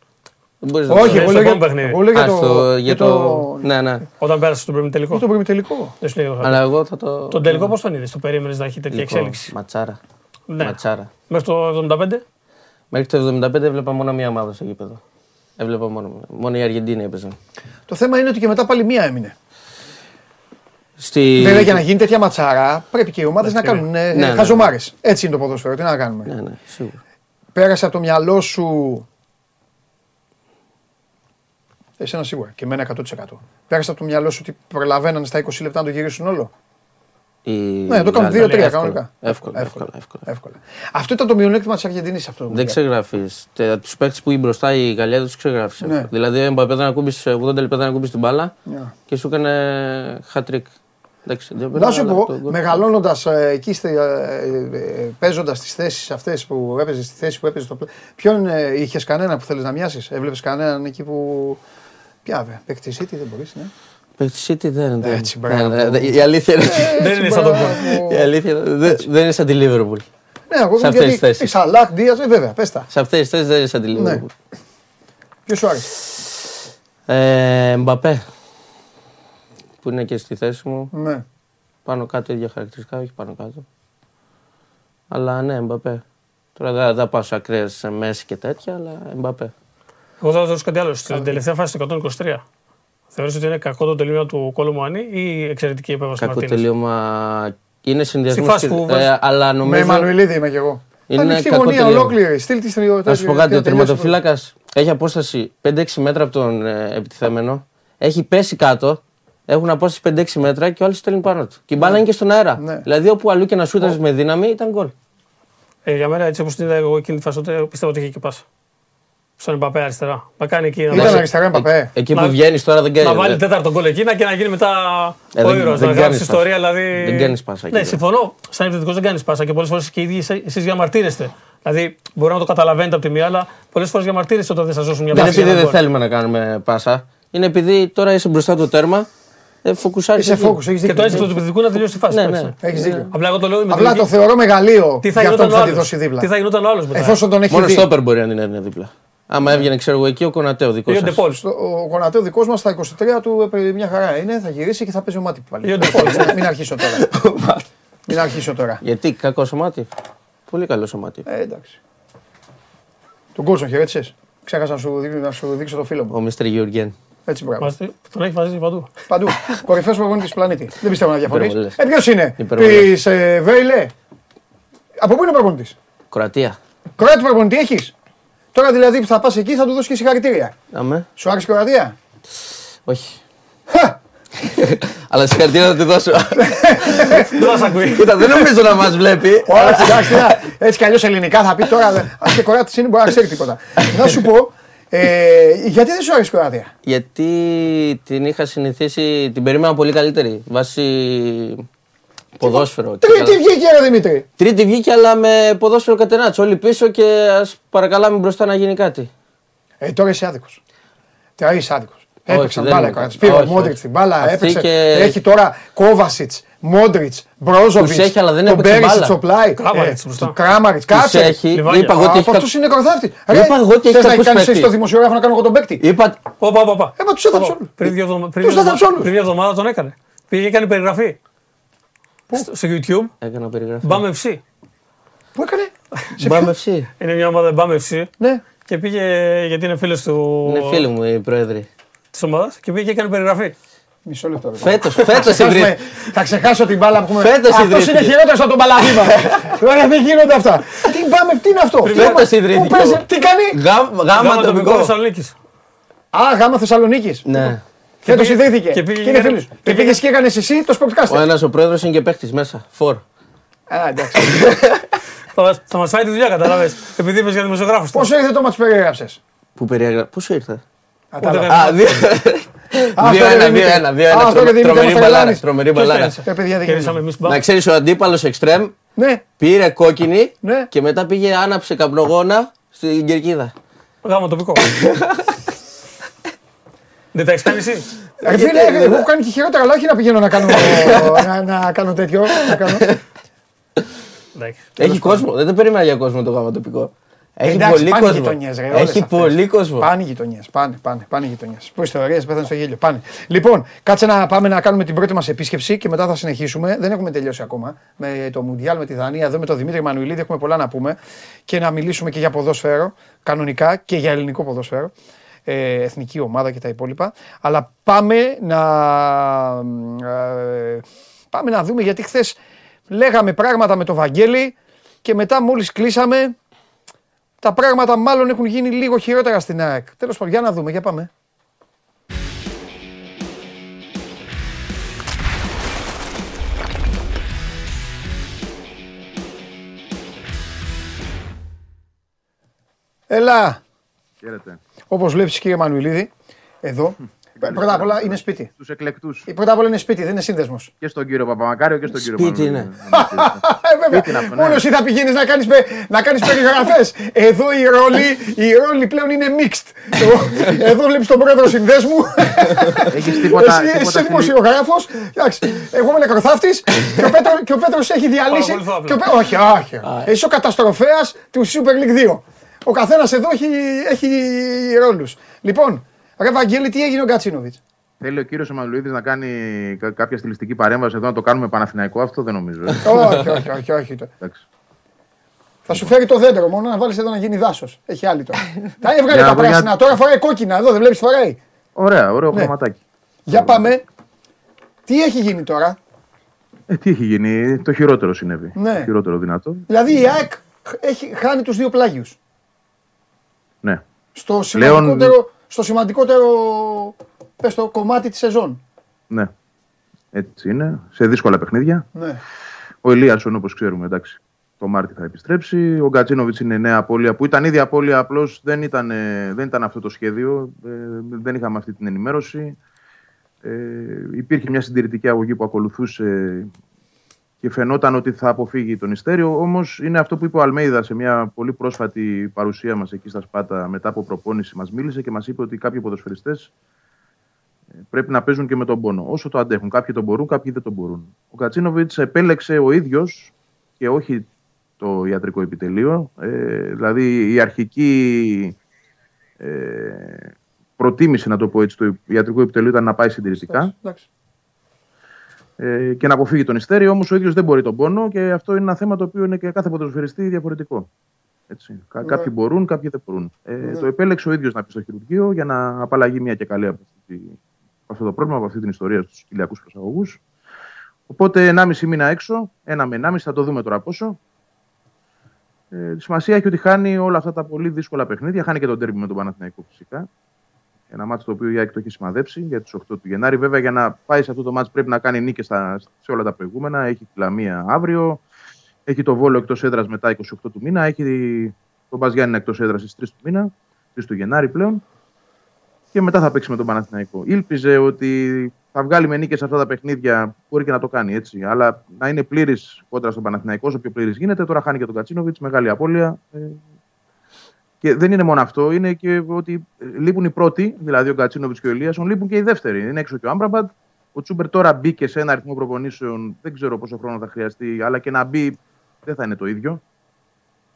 Δεν μπορείς να Όχι, το εγώ στο λέω για- επόμενο παιχνίδι. εγώ λέω για Α, το. στο- για το. το- Ναι, ναι. Όταν πέρασε στον πρώτο τελικό. Το πρώτο τελικό. Δεν σου λέει ο Αλλά εγώ θα το. Τον τελικό πώς τον είδες, το περίμενες να έχει τέτοια Λοιπόν, εξέλιξη; Ματσάρα. Ναι. Ματσάρα. Μέχρι το 75. Μέχρι το 75 έβλεπα μόνο μία ομάδα στο γήπεδο. Έβλεπα μόνο. Μόνο η Αργεντίνη έπαιζε. Το θέμα είναι ότι και μετά πάλι μία έμεινε. Στη... Βέβαια για να γίνει τέτοια ματσάρα πρέπει και οι ομάδες να Εντάξει, κάνουν ε, ναι, ναι. χαζομάρες. Έτσι είναι το ποδόσφαιρο. Τι να κάνουμε. Ναι, ναι, σίγουρα. Πέρασε από το μυαλό σου. Εσένα σίγουρα και εμένα 100%. Πέρασε από το μυαλό σου ότι προλαβαίνανε στα 20 λεπτά να το γυρίσουν όλο. Η... Ναι, το κάνουν Γαλλία. 2-3 Εύκολα, κανονικά. Εύκολα, εύκολα. εύκολα. εύκολα. Αυτό ήταν το μειονέκτημα της Αργεντινής αυτό. Δεν ξεγράφεις. Τους παίκτες που είναι μπροστά η Γαλλία δεν τους ξεγράφεις. Ναι. Δηλαδή, ο Μπαπέ δεν ακούμπησε 80 λεπτά δεν ακούμπησε την μπάλα Ναι. και σου έκανε hat-trick. Εντάξει, δεν Να σου αλλά πω, το γκολ- μεγαλώνοντας εκεί, παίζοντας τις θέσεις αυτές που έπαιζες, στη θέση που έπαιζες το πλέ- Ποιον ε, είχες κανένα που θέλεις να μοιάσεις, έβλεπες κανέναν εκεί που. Ποια βέβαια, παίκτη City δεν μπορείς, ναι. Παίκτη City δεν δεν- Έτσι, ναι, μπράβο. ναι, ναι, Η αλήθεια είναι. Δεν είναι σαν τον μπράβο. Η αλήθεια είναι- δεν- δεν είναι σαν τη Liverpool. Ναι, εγώ Σε αυτές γιατί. τις θέσεις. η Σαλάκ, Δία, ε, βέβαια, πες τα. Σε αυτές τις θέσεις δεν είναι σαν τη Ναι. Liverpool. Ποιο σου άρεσε. Ε, Μπαπέ. Που είναι και στη θέση μου. Ναι. Πάνω κάτω ίδια χαρακτηριστικά, όχι πάνω κάτω. Αλλά ναι, Μπαπέ. Τώρα δεν θα πάω σε ακραίες μέση και τέτοια, αλλά Μπαπέ. Εγώ θα ρωτήσω κάτι άλλο. Στην τελευταία φάση του 123. Θεωρείς ότι είναι κακό το τελείωμα του Κόλου Μουανί ή εξαιρετική επέμβαση του Κακό Μαρτίνες; τελείωμα. Είναι συνδυασμός. φάση που βάζει- αλλά Με νομίζω. Εμμανουιλίδη είμαι κι εγώ. Είναι Ανοιχτή κακό γωνία τελείωμα. ολόκληρη. Στείλ της στην Να σου πω κάτι, ο τερματοφύλακας έχει απόσταση 5-6 μέτρα από τον ε, επιτιθέμενο. Έχει πέσει κάτω. Έχουν απόσταση 5-6 μέτρα και ο άλλος στέλνει πάνω του. Και η μπάλα είναι και στον αέρα. Ναι. Δηλαδή όπου αλλού και να σούταζες με δύναμη ήταν γκολ. Ε, για μένα, έτσι όπως την είδα εγώ εκείνη τη φάση, τότε πιστεύω ότι είχε και πάσα. Στον Εμπαπέ αριστερά. Να κάνει εκεί να, Ήταν δώσει- αριστερά Εμπαπέ. Εκεί Να- που βγαίνεις τώρα δεν κάνει. να βάλει τέταρτο γκολ εκείνα και να γίνει μετά Ε, ο δεν- ήρωας, δεν Να κάνεις γράψει πάσα. ιστορία δηλαδή. Δεν κάνεις πάσα εκεί, Ναι, ναι. συμφωνώ. Σαν επιθετικός δεν κάνεις πάσα και πολλές φορές και οι ίδιοι εσεί διαμαρτύρεστε. Δηλαδή μπορεί να το καταλαβαίνετε από τη μία, αλλά πολλές φορές διαμαρτύρεστε όταν δεν σα δώσουν μια Δεν πάσα. είναι επειδή για ένα δεν γκολ. θέλουμε να κάνουμε πάσα. Είναι επειδή τώρα είσαι μπροστά το τέρμα. Ε, φοκουσάρεις. Είσαι φόκους, έχεις Και το δίκιο. αίσθημα του επιθετικού να τελειώσει τη φάση. Ναι, εντάξει. ναι. Έχεις δίκιο. Απλά εγώ το λέω με Απλά την το δική- θεωρώ μεγαλείο Τι θα για αυτόν γινόταν που ο θα τη άλλος; δώσει δίπλα. Τι θα γινόταν ο άλλος μετά; Εφόσον τον έχει Μόνο δει. στόπερ μπορεί να είναι δίπλα. Άμα έβγαινε, ξέρω εγώ, εκεί ο Κονατέο δικός Ή ο σας. Ντεπόλ. Στο- Ο Κονατέ ο δικός μας στα 23 του ε, μια χαρά είναι, θα γυρίσει και θα παίζει ο Μάτι πάλι. Ή ο Ντεπόλ. Μην αρχίσω τώρα. *laughs* Μην αρχίσω τώρα. Γιατί κακός σωμάτι. Πολύ καλός σωμάτι. Ε, εντάξει. Τον Κόλσον χαιρέτησες; Ξέχασα να σου, δείξω, να σου δείξω το φίλο μου. Ο Μίστερ Γιουργέν. Έτσι μπράβο. Μας- Τον έχει μαζί παντού. Παντού. *laughs* Κορυφαίος προπονητής του πλανήτη. Δεν πιστεύω να διαφωνείς. Υπερβολές. Ε, ποιος είναι; Υπερβολές. Της ε, Βέιλε. Από πού είναι προπονητής; Κροατία. Κροάτι προπονητή έχεις; Τώρα δηλαδή που θα πας εκεί θα του δώσεις και συγχαρητήρια. Αμέ. Σου άρεσε η Κροατία. Όχι. Χα! *laughs* Αλλά συγχαρητήρια θα τη δώσω. *laughs* Δεν μας ακούει. Κοίτα, δεν νομίζω να μας βλέπει. Ωραία, εντάξει, να- έτσι κι αλλιώς ελληνικά θα πει τώρα. Αν και Κοράτης είναι, μπορεί να ξέρει τίποτα. Να σου πω, ε, γιατί δεν σου άρεσε η Κροατία. Γιατί την είχα συνηθίσει, την περίμενα πολύ καλύτερη. Βάσει ποδόσφαιρο. και Τρίτη καλά. βγήκε, ρε Δημήτρη. Τρίτη βγήκε, αλλά με ποδόσφαιρο κατενάτσο. Όλοι πίσω και ας παρακαλάμε μπροστά να γίνει κάτι. Ε, τώρα είσαι άδικος. Τώρα είσαι άδικος. Έπαιξαν δεν μπάλα οι είμαι. Κροάτε. Πήρε ο Όχι, Μόντριτς όχι. την μπάλα, Αυτή έπαιξε. και- Έχει τώρα Κόβασιτς, Μόντριτς, Μπρόζοβιτς. Τους έχει, αλλά δεν τον έπαιξε Μπέρισιτ μπάλα. στο πλάι. Κράμαριτς Ε, μπροστά. Κράμαριτ, Τους κάτσε. έχει. Λιβάγια. Είπα εγώ ότι έχει. Αυτός είναι κορδάφτη. Είπα εγώ ότι έχει Θες να κακούς κάνει εσύ παίκτες. το δημοσιογράφο να κάνω εγώ τον παίκτη; Είπα. Όπα, όπα, όπα. Ε, μα τους έδαψε όλους. Πριν δύο εβδομα- πριν Τους δύο έδαψε εβδομα- όλους. πριν δύο εβδομάδα τον έκανε. Πήγε και έκανε περιγραφή. Στο- στο YouTube. Έκανα περιγραφή. Μπαμ FC. Πού έκανε; Σε Μπαμ ποιο; FC. Είναι μια ομάδα Μπαμ FC. Ναι. Και πήγε, γιατί είναι φίλος του Είναι φίλοι μου οι πρόεδροι. της ομάδας, και πήγε και έκανε περιγραφή. Μισό λεπτό. ρε. Φέτος, φέτος Ξεχάσουμε- ιδρύθηκε. Θα ξεχάσω την μπάλα που έχουμε. Φέτος Αυτό είναι ιδρύθηκε. χειρότερο από τον παλαδίμα. Τώρα *laughs* δεν γίνονται αυτά. Τι πάμε, τι είναι αυτό; Φέτος Πού ιδρύθηκε. παίζει, Τι κάνει; Γάμα Γάμα τοπικό τοπικό. Θεσσαλονίκης. Α, γάμα Θεσσαλονίκης. Ναι. Φέτο πήγε- ιδρύθηκε. και πήγε Και και είναι έκανε- φίλος. και Και πήγε- πήγε και έκανες εσύ το Ο sportcaster. ένας ο πρόεδρος είναι και παίχτη μέσα. Φορ. Α, εντάξει. *laughs* Θα, μας- θα μας φάει τη δουλειά, κατάλαβε. Επειδή είπες για δημοσιογράφους. Πόσο ήρθε το μάτι που περιέγραψε. Που περιέγραψε. Πού ήρθε. Ούτε Α, δύο. Δύο ένα, δύο ένα, δύο Α, ένα. αυτό γιατί Τρομερή Δημήτρη μπαλάρα. Μαστρελάνης. Τρομερή μπαλάρα. Ε, παιδιά, δεν Κερδίσαμε γίνεται. εμεί Να ξέρεις ο αντίπαλος εξτρέμ Ναι, πήρε κόκκινη Ναι. και μετά πήγε άναψε καπνογόνα στην κερκίδα. Γάμα τοπικό. *laughs* Δεν τα έχεις κάνει εσύ; Ε, φίλε, εγώ έχω κάνει και χειρότερα, αλλά όχι να πηγαίνω να κάνω, *laughs* να, να κάνω τέτοιο. Να κάνω. Εντάξει. Έχει κόσμο. Δεν το περίμενα για κόσμο το γάμα τοπικό. Έχει Εντάξει, πολύ πάνε κόσμο. γειτονιές, ρε, όλες Έχει αυτές. πολύ κόσμο. Πάνε γειτονιές. Πάνε, πάνε, πάνε γειτονιές. Πού ιστορίε, πέθανε στο γέλιο. Πάνε. Λοιπόν, κάτσε να πάμε να κάνουμε την πρώτη μας επίσκεψη και μετά θα συνεχίσουμε. Δεν έχουμε τελειώσει ακόμα με το Μουντιάλ, με τη Δανία. Εδώ με τον Δημήτρη Μανουηλίδη έχουμε πολλά να πούμε και να μιλήσουμε και για ποδόσφαιρο κανονικά και για ελληνικό ποδόσφαιρο. Ε, εθνική ομάδα και τα υπόλοιπα. Αλλά πάμε να, ε, πάμε να δούμε γιατί χθες λέγαμε πράγματα με το Βαγγέλη και μετά μόλις κλείσαμε τα πράγματα μάλλον έχουν γίνει λίγο χειρότερα στην ΑΕΚ. Τέλος πάντων, για να δούμε, για πάμε. Έλα, Χαίρετε. Όπως βλέπεις κύριε Μανουηλίδη, εδώ, πρώτα απ' όλα είναι σπίτι. Στου εκλεκτούς. Πρώτα απ' όλα είναι σπίτι, δεν είναι σύνδεσμος. Και στον κύριο Παπαμακάριο και στον κύριο Σπίτι Μανουλίδη. είναι. *laughs* Ε, Σπίτι είναι βέβαια. αυτό, ναι. Μόνος εσύ θα πηγαίνεις να κάνεις να κάνεις περιγραφές. Εδώ οι ρόλοι, οι ρόλοι πλέον είναι mixed. *laughs* Εδώ βλέπεις τον πρόεδρο συνδέσμου. Έχεις τίποτα- Εσύ τίποτα είσαι φιλί- δημοσιογράφος. Εγώ είμαι νεκροθάφτης και ο Πέτρο- και ο Πέτρος έχει διαλύσει. Παρακολουθώ απλά. και ο Πέ- Όχι, όχι. Εσύ είσαι ο καταστροφέας του Super League 2. Ο καθένας εδώ έχει, έχει ρόλους. Λοιπόν, ρε Βαγγέλη, τι έγινε ο Γκατσίνοβιτς; Θέλει ο κύριος Εμμανουηλίδη να κάνει κα- κάποια στιλιστική παρέμβαση εδώ να το κάνουμε Παναθηναϊκό. Αυτό δεν νομίζω. ε. όχι, όχι, όχι, όχι. Εντάξει. Θα σου φέρει το δέντρο μόνο να βάλεις εδώ να γίνει δάσος. Έχει άλλη τώρα. *laughs* Τα έβγαλε Για τα να δω για- πράσινα, τώρα φοράει κόκκινα. Εδώ δεν βλέπεις φοράει. Ωραία, ωραίο Ναι. χρωματάκι. Για πάμε. Τι έχει γίνει τώρα; Ε, τι έχει γίνει, το χειρότερο συνέβη. Ναι. Το χειρότερο δυνατό. Δηλαδή η ΑΕΚ έχει χάνει τους δύο πλάγιους. Ναι. Στο Πλέον- σημαντικότερο, στο σημαντικότερο πες το, κομμάτι της σεζόν. ναι. Έτσι είναι. Σε δύσκολα παιχνίδια. Ναι. Ο Ελίασον, όπως ξέρουμε, εντάξει, το Μάρτι θα επιστρέψει. Ο Γκατσίνοβιτς είναι νέα απώλεια που ήταν ήδη απώλεια, απλώς δεν, ήταν, ε, δεν ήταν αυτό το σχέδιο. ε, δεν είχαμε αυτή την ενημέρωση. Ε, υπήρχε μια συντηρητική αγωγή που ακολουθούσε και φαινόταν ότι θα αποφύγει τον Ιστέριο. Όμως είναι αυτό που είπε ο Αλμέιδα σε μια πολύ πρόσφατη παρουσία μας εκεί στα Σπάτα μετά από προπόνηση. Μας μίλησε και μας είπε ότι κάποιοι ποδοσφαιριστές ε, πρέπει να παίζουν και με τον πόνο. Όσο το αντέχουν. Κάποιοι τον μπορούν, κάποιοι δεν τον μπορούν. Ο Κατσίνοβιτς επέλεξε ο ίδιος και όχι το ιατρικό επιτελείο. Ε, δηλαδή η αρχική ε, προτίμηση, να το πω έτσι, του ιατρικού επιτελείου ήταν να πάει συντηρητικά Εντάξει. Ε, και να αποφύγει τον ιστέριο. Όμως ο ίδιος δεν μπορεί τον πόνο και αυτό είναι ένα θέμα το οποίο είναι και κάθε ποδοσφαιριστή διαφορετικό. Έτσι. Κα- Ναι. Κάποιοι μπορούν, κάποιοι δεν μπορούν. Ε, Το επέλεξε ο ίδιος να πει στο χειρουργείο για να απαλλαγεί μια και καλή από, αυτή, τη- από αυτό το πρόβλημα, από αυτή την ιστορία στους κοιλιακού προσαγωγούς. Οπότε 1,5 μήνα έξω, ένα με 1,5, θα το δούμε τώρα πόσο. Ε, σημασία έχει ότι χάνει όλα αυτά τα πολύ δύσκολα παιχνίδια. Χάνει και τον τέρμι με τον Παναθηναϊκό φυσικά. Ένα μάτσο το οποίο η ΑΕΚ το έχει σημαδέψει για τους 8 του Γενάρη. Βέβαια, για να πάει σε αυτό το μάτσο πρέπει να κάνει νίκες σε όλα τα προηγούμενα. Έχει τη Λαμία αύριο. Έχει το Βόλο εκτός έδρας μετά 28 του μήνα. Έχει τον Μπαζιάννη εκτός έδρας στις 3 του μήνα, 3 του Γενάρη πλέον. Και μετά θα παίξει με τον Παναθηναϊκό. Ήλπιζε ότι θα βγάλει με νίκες αυτά τα παιχνίδια. Μπορεί και να το κάνει έτσι. Αλλά να είναι πλήρης κόντρα στον Παναθηναϊκό, όσο πιο πλήρης γίνεται. Τώρα χάνει και τον Κατσίνοβιτς. Μεγάλη απώλεια. Ε, και δεν είναι μόνο αυτό, είναι και ότι λείπουν οι πρώτοι, δηλαδή ο Κατσίνοβιτς και ο Ελίασον, λείπουν και οι δεύτεροι. Είναι έξω και ο Άμπραμπαντ. Ο Τσούμπερ τώρα μπήκε σε ένα αριθμό προπονήσεων, δεν ξέρω πόσο χρόνο θα χρειαστεί, αλλά και να μπει δεν θα είναι το ίδιο.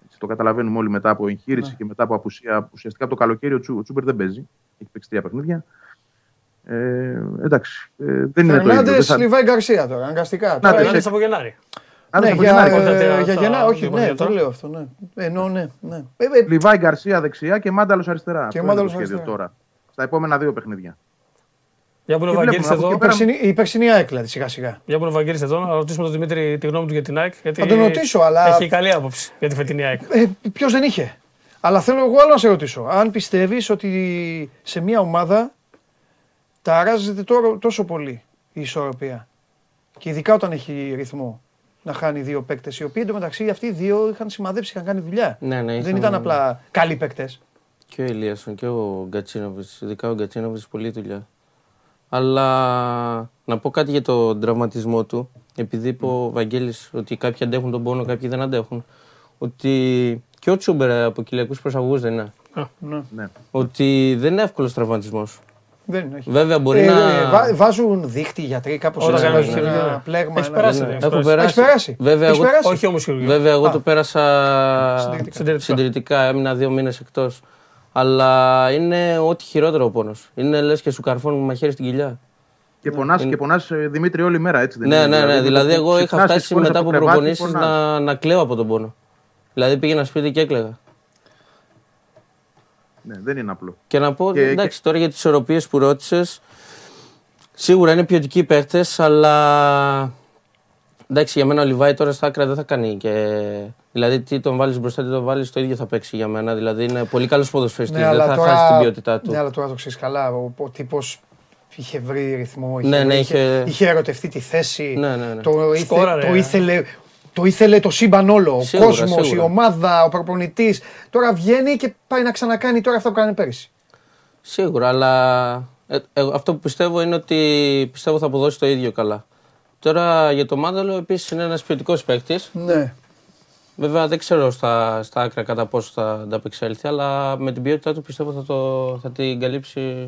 Έτσι, το καταλαβαίνουμε όλοι μετά από εγχείρηση Ναι. και μετά από απουσία. Ουσιαστικά από το καλοκαίρι ο, Τσου, ο Τσούμπερ δεν παίζει. Έχει παίξει τρία παιχνίδια. Ε, εντάξει, ε, δεν είναι το ίδιο. Φερνάντες, Δεν θα- Λιβάη Γκαρσία τώρα, αναγκαστικά. Τώρα ναι, είναι- Είναι από Γενάρη. Αν Ναι, δεν για, Γενάρη, κοντά, ε, τα- για τα- Γενάρη, όχι, τα- ναι, τα- το λέω αυτό, ναι. Ενώ, ναι, ναι. Ε, ε, Λιβάη Γκαρσία δεξιά και Μάνταλος αριστερά. Αυτό είναι Μάνταλος το σχέδιο αριστερά. τώρα. Στα επόμενα δύο παιχνίδια. Για που είναι ο Και Βαγγέλης βλέπουμε, από εδώ. εκεί πέρα- περσινή- Η περσινή ΑΕΚ δηλαδή, σιγά σιγά. Για που είναι ο Βαγγέλης εδώ, να ρωτήσουμε τον Δημήτρη τη γνώμη του για την ΑΕΚ. Γιατί Θα τον ρωτήσω, αλλά- Έχει καλή άποψη για τη φετινή ΑΕΚ. Ε, Ποιος δεν είχε; Αλλά θέλω εγώ άλλο να σε ρωτήσω. Αν πιστεύεις ότι σε μια ομάδα ταράζεται τώρα τόσο πολύ η ισορροπία. Και ειδικά όταν έχει ρυθμό να χάνει δύο παίκτες, οι οποίοι εντωμεταξύ αυτοί οι δύο είχαν σημαδέψει, είχαν κάνει δουλειά. Ναι, ναι, Δεν είχαν- ήταν απλά καλοί παίκτες. Και ο Ηλίασον και ο Γκατσίνοβιτς. Ειδικά ο Γκατσίνοβιτς πολλή δουλειά. Αλλά να πω κάτι για τον τραυματισμό του. Επειδή είπε ο Βαγγέλης ότι κάποιοι αντέχουν τον πόνο, κάποιοι δεν αντέχουν. Ότι και ο Τσούμπερ από κοιλιακού προσαγωγούς δεν είναι. Ναι. Ναι. Ότι δεν είναι εύκολος τραυματισμός. Δεν είναι. όχι. Βέβαια μπορεί Ε, να. ε, βά- βάζουν δίχτυ οι γιατροί κάπως Όλα έτσι. κάνουν Βάζουν χειρουργία. ένα πλέγμα. Έχει ένα- περάσει, Ναι. ναι. Έχω Έχεις περάσει. Έχεις περάσει. Βέβαια, Έχεις εγώ, περάσει. Όχι όμως χειρουργία. βέβαια, εγώ Α. το πέρασα Συντηρητικά. Συντηρητικά. συντηρητικά. Έμεινα δύο μήνες εκτός. Αλλά είναι ό,τι χειρότερο ο πόνος. Είναι λες και σου καρφώνουν μαχαίρι στην κοιλιά. Και πονάς, και πονάς, ε, Δημήτρη όλη μέρα, έτσι δεν Ναι, είναι. ναι, ναι. Δηλαδή, με το εγώ που είχα ξυπνάς και φτάσει σηκώνεσαι μετά το από κρεβάτι, προπονήσεις πονάς. να, να κλαίω από τον πόνο. Δηλαδή πήγαινα σπίτι και έκλαιγα. Ναι, δεν είναι απλό. Και να πω, Και- εντάξει, τώρα για τις ισορροπίες που ρώτησες, σίγουρα είναι ποιοτικοί παίχτε, αλλά. Εντάξει, για μένα ο Λιβάη τώρα στα άκρα δεν θα κάνει. Και... Δηλαδή, τι τον βάλεις μπροστά, τι τον βάλεις, το ίδιο θα παίξει για μένα. Δηλαδή, είναι πολύ καλός ποδοσφαιριστής. Ναι, δεν αλλά θα τώρα- χάσει την ποιότητά του. Ναι, αλλά τώρα το ξέρεις καλά. Ο, ο τύπο είχε βρει ρυθμό. Ναι, ναι, είχε, είχε- είχε ερωτευτεί τη θέση. Ναι, ναι, ναι. Το, ήθε, Σκόραρε. το, ήθελε, το ήθελε το σύμπαν όλο. Ο Σίγουρα, κόσμος, η σίγουρα. ομάδα, ο προπονητής. Τώρα βγαίνει και πάει να ξανακάνει τώρα αυτά που έκανε πέρυσι. Σίγουρα, αλλά ε, εγώ αυτό που πιστεύω είναι ότι πιστεύω θα αποδώσει το ίδιο καλά. Τώρα για το Μάνταλο επίσης είναι ένας ποιοτικός παίκτης. Ναι. Βέβαια δεν ξέρω στα, στα άκρα κατά πόσο θα ανταπεξέλθει, αλλά με την ποιότητά του πιστεύω θα, το, θα την καλύψει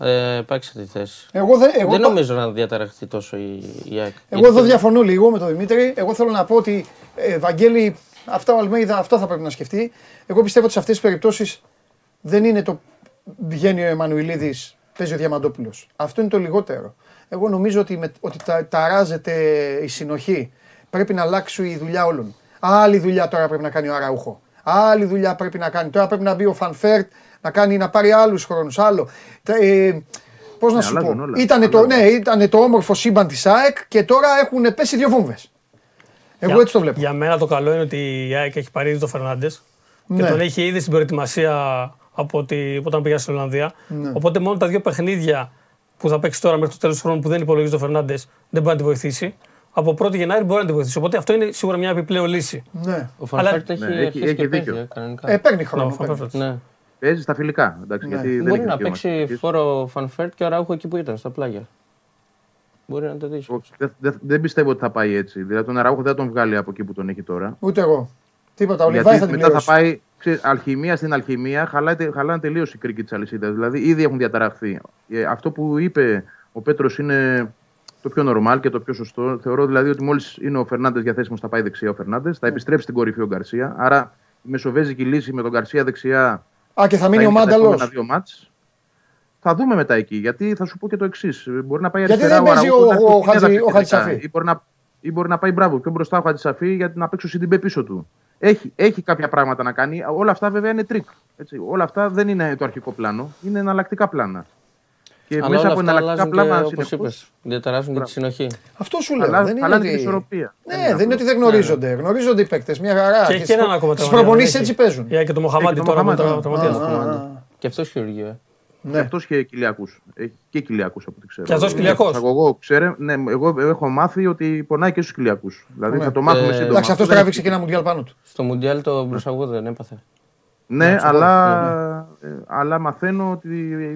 ε, επάξια τη θέση. Εγώ, δεν, εγώ, δεν το- νομίζω να διαταραχθεί τόσο η, η ΑΕΚ. εγώ εδώ διαφωνώ λίγο με τον Δημήτρη. Εγώ θέλω να πω ότι ε, Βαγγέλη, αυτά ο Αλμέιδα, αυτό θα πρέπει να σκεφτεί. Εγώ πιστεύω ότι σε αυτές τις περιπτώσεις δεν είναι το βγαίνει ο Εμμανουηλίδης, παίζει ο Διαμαντόπουλος. Αυτό είναι το λιγότερο. Εγώ νομίζω ότι, με, ότι τα, ταράζεται η συνοχή. Πρέπει να αλλάξει η δουλειά όλων. Άλλη δουλειά τώρα πρέπει να κάνει ο Αραούχο. Άλλη δουλειά πρέπει να κάνει. Τώρα πρέπει να μπει ο Φαν Βέερτ να, κάνει, να πάρει άλλους χρόνους. Άλλο. Ε, Πώς να Ναι, σου αλλάζουν πω; όλα. Ήτανε το, Αλλάζουν. ναι, ήτανε το όμορφο σύμπαν της ΑΕΚ και τώρα έχουν πέσει δύο βόμβες. Εγώ Για- έτσι το βλέπω. Για μένα το καλό είναι ότι η ΑΕΚ έχει πάρει ήδη τον Φερνάντες και Ναι. τον έχει ήδη στην προετοιμασία από ότι, όταν πήγα στην Ολλανδία. Ναι. Οπότε μόνο τα δύο παιχνίδια που θα παίξει τώρα μέχρι το τέλος του χρόνου που δεν υπολογίζει τον Φερνάντες δεν μπορεί να τη βοηθήσει. Από 1η Γενάρη μπορεί να τη βοηθήσει. Οπότε αυτό είναι σίγουρα μια επιπλέον λύση. Ναι. Ο Φαν Βέερτ έχει, Ναι, έχει- αρχίσει έχει και δίκιο. παίζει, ε, κανονικά. Ε, παίρνει χρόνο. Ναι, παίρνει. Φανφέρτ. ναι. Παίζει στα φιλικά. Εντάξει, Ναι. γιατί δεν Μπορεί έχει να δικαίωμα παίξει συμμετοχής. φόρο Φανφέρτ και ο Ράουχο εκεί που ήταν, στα πλάγια. Μπορεί να το δεις. Όχι, δεν- δεν- Δεν πιστεύω ότι θα πάει έτσι. Δηλαδή τον Αραούχο δεν θα τον βγάλει από εκεί που τον έχει τώρα. Ούτε εγώ. Τίποτα. Ο Γιατί Λιβάης θα την μετά θα πληρώσει. πάει ξέρεις, αλχημία στην αλχημία, χαλάνε, χαλάνε τελείως η κρίκη της αλυσίδας. Δηλαδή ήδη έχουν διαταραχθεί. Ε, αυτό που είπε ο Πέτρος είναι το πιο normal και το πιο σωστό. Θεωρώ δηλαδή ότι μόλις είναι ο Φερνάντες διαθέσιμος θα πάει δεξιά ο Φερνάντες, θα επιστρέψει στην κορυφή ο Γκαρσία. Άρα η μεσοβέζικη λύση με τον Γκαρσία δεξιά Α, και θα μείνει ο είναι στα Μάνταλος. επόμενα δύο ματς. Θα δούμε μετά εκεί. Γιατί θα σου πω και το εξής. Μπορεί να πάει Γιατί αριστερά δεν παίζει Αραούχο, ο- να έρθει ο στην Χατζη- ο Χατζησαφή ο τελικά. Χατζησαφή. Ή μπορεί, να, ή μπορεί να πάει μπράβο πιο μπροστά ο Χατζησαφή για να παίξει ο Σιντιμπέ πίσω του. Έχει, έχει κάποια πράγματα να κάνει. Όλα αυτά βέβαια είναι τρικ. Έτσι. Όλα αυτά δεν είναι το αρχικό πλάνο. Είναι εναλλακτικά πλάνα. Και Αλλά μέσα όλα από αυτά εναλλακτικά αλλάζουν και πλάνα όπως συνεχώς, είπες, διαταράσσουν και τη συνοχή. Αυτό σου λέω. αλλά- δεν είναι χαλάνε ότι... την ισορροπία. Ναι, Δεν είναι δεν είναι ότι δεν γνωρίζονται. Γνωρίζονται οι παίκτες. Μια χαρά. Και έχει έναν ακόμα Στις τραυματία, προπονήσεις δεν έτσι έχει. παίζουν. Για και το Μοχαμάντι Έχει το τώρα που Μοχαμάντι. τραυματίας. Α, α, α. Και αυτός χειρουργείο. Ε. Ναι. Αυτός και κοιλιακού. Έχει και κοιλιακού από ό,τι ξέρω. Και αυτός κοιλιακός. Εγώ, ξέρε, ναι, εγώ έχω μάθει ότι πονάει και στους κοιλιακού. Δηλαδή Ναι. θα το μάθουμε Ε, σύντομα. Εντάξει, αυτός δεν τράβηξε έχει- και ένα μουντιάλ πάνω του. Στο Μουντιάλ το προσαγωγό δεν έπαθε. Ναι, στο αλλά, ε, αλλά μαθαίνω ότι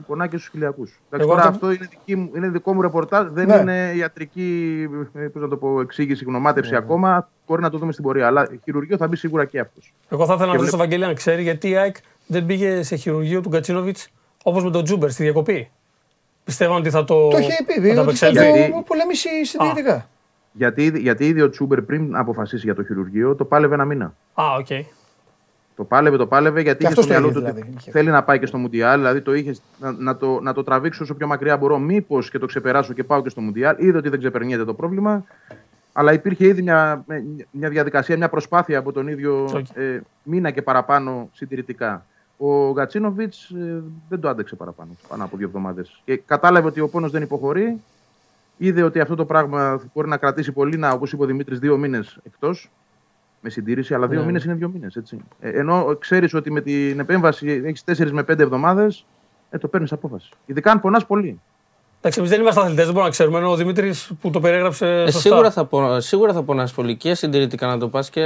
πονάει και στους κοιλιακού. Εγώ Τώρα το- αυτό είναι, δική μου, είναι δικό μου ρεπορτάζ, δεν Ναι. είναι ιατρική ε, πώς να το πω, εξήγηση, γνωμάτευση ακόμα. Μπορεί να το δούμε στην πορεία. Αλλά χειρουργείο θα μπει σίγουρα και αυτός. Εγώ θα ήθελα να Και ρωτήσω τον βλέπω- Βαγγέλη αν ξέρει γιατί η ΑΕΚ δεν πήγε σε χειρουργείο του Γκατσίνοβιτς όπως με τον Τσούμπερ στη διακοπή. Πιστεύω ότι θα το. Το είχε πει. θα ότι θα ανταπεξέλθει. Γιατί- το πολεμήσει συντηρητικά. Γιατί, ήδη- γιατί ήδη ο Τσούμπερ πριν αποφασίσει για το χειρουργείο το πάλευε ένα μήνα. Α, οκ. Το πάλευε, το πάλευε γιατί Και είχε στο αυτός το μυαλό είχε, του ότι δηλαδή, είχε. θέλει να πάει και στο Μουντιάλ. Δηλαδή το είχες να, να, το, να το τραβήξω όσο πιο μακριά μπορώ. Μήπως και το ξεπεράσω και πάω και στο Μουντιάλ. Είδε ότι δεν ξεπερνιέται το πρόβλημα. Αλλά υπήρχε ήδη μια, μια διαδικασία, μια προσπάθεια από τον ίδιο ΟΚ. ε, μήνα και παραπάνω συντηρητικά. Ο Γκατσίνοβιτς δεν το άντεξε παραπάνω, πάνω από δύο εβδομάδες. Και κατάλαβε ότι ο πόνος δεν υποχωρεί. Είδε ότι αυτό το πράγμα μπορεί να κρατήσει πολύ, να, όπως είπε ο Δημήτρης, δύο μήνες εκτός με συντήρηση, αλλά δύο Ναι. μήνες είναι δύο μήνες. Ε, ενώ ξέρεις ότι με την επέμβαση έχεις 4 με 5 εβδομάδες, ε, το παίρνεις απόφαση. Ειδικά αν πονάς πολύ. Εντάξει, εμείς δεν είμαστε αθλητές, δεν μπορούμε να ξέρουμε. Ενώ ο Δημήτρης που το περιέγραψε. Ε, σωστά. σίγουρα, θα πο, σίγουρα θα πονάς πολύ και συντηρητικά να το πας και...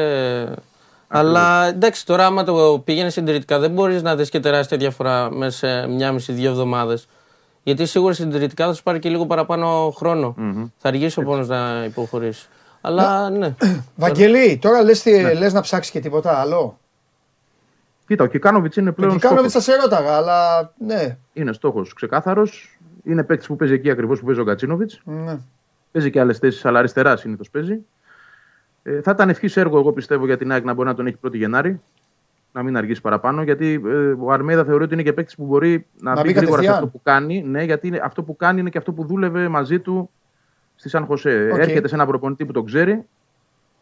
Αλλά εντάξει, τώρα άμα το πήγαινες συντηρητικά δεν μπορείς να δεις και τεράστια διαφορά μέσα σε μια μισή-δύο εβδομάδες. Γιατί σίγουρα συντηρητικά θα σου πάρει και λίγο παραπάνω χρόνο. Θα αργήσει ο πόνος να υποχωρήσει. Αλλά ναι. *clears throat* Βαγγελί, τώρα λες, τι- Ναι. λες να ψάξεις και τίποτα άλλο; Κοίτα, ο Κικάνοβιτς είναι Ο πλέον Κικάνοβιτ θα στόχος. σε ρώταγα, αλλά ναι. Είναι στόχος ξεκάθαρος. Είναι παίκτης που παίζει εκεί ακριβώς που παίζει ο Γκατσίνοβιτ. ναι. Παίζει και άλλες θέσεις, αλλά αριστερά συνήθως παίζει. Ε, θα ήταν ευχής έργον, εγώ πιστεύω, για την ΑΕΚ να μπορεί να τον έχει 1η Γενάρη. Να μην αργήσει παραπάνω. Γιατί ε, ο Αλμέιδα θεωρεί ότι είναι και παίκτης που μπορεί να, Να μπει μπει γρήγορα σε κατευθείαν. αυτό που κάνει. Ναι, γιατί είναι, αυτό που κάνει είναι και αυτό που δούλευε μαζί του στη Σαν Χωσέ. Οκ. Έρχεται σε ένα προπονητή που τον ξέρει,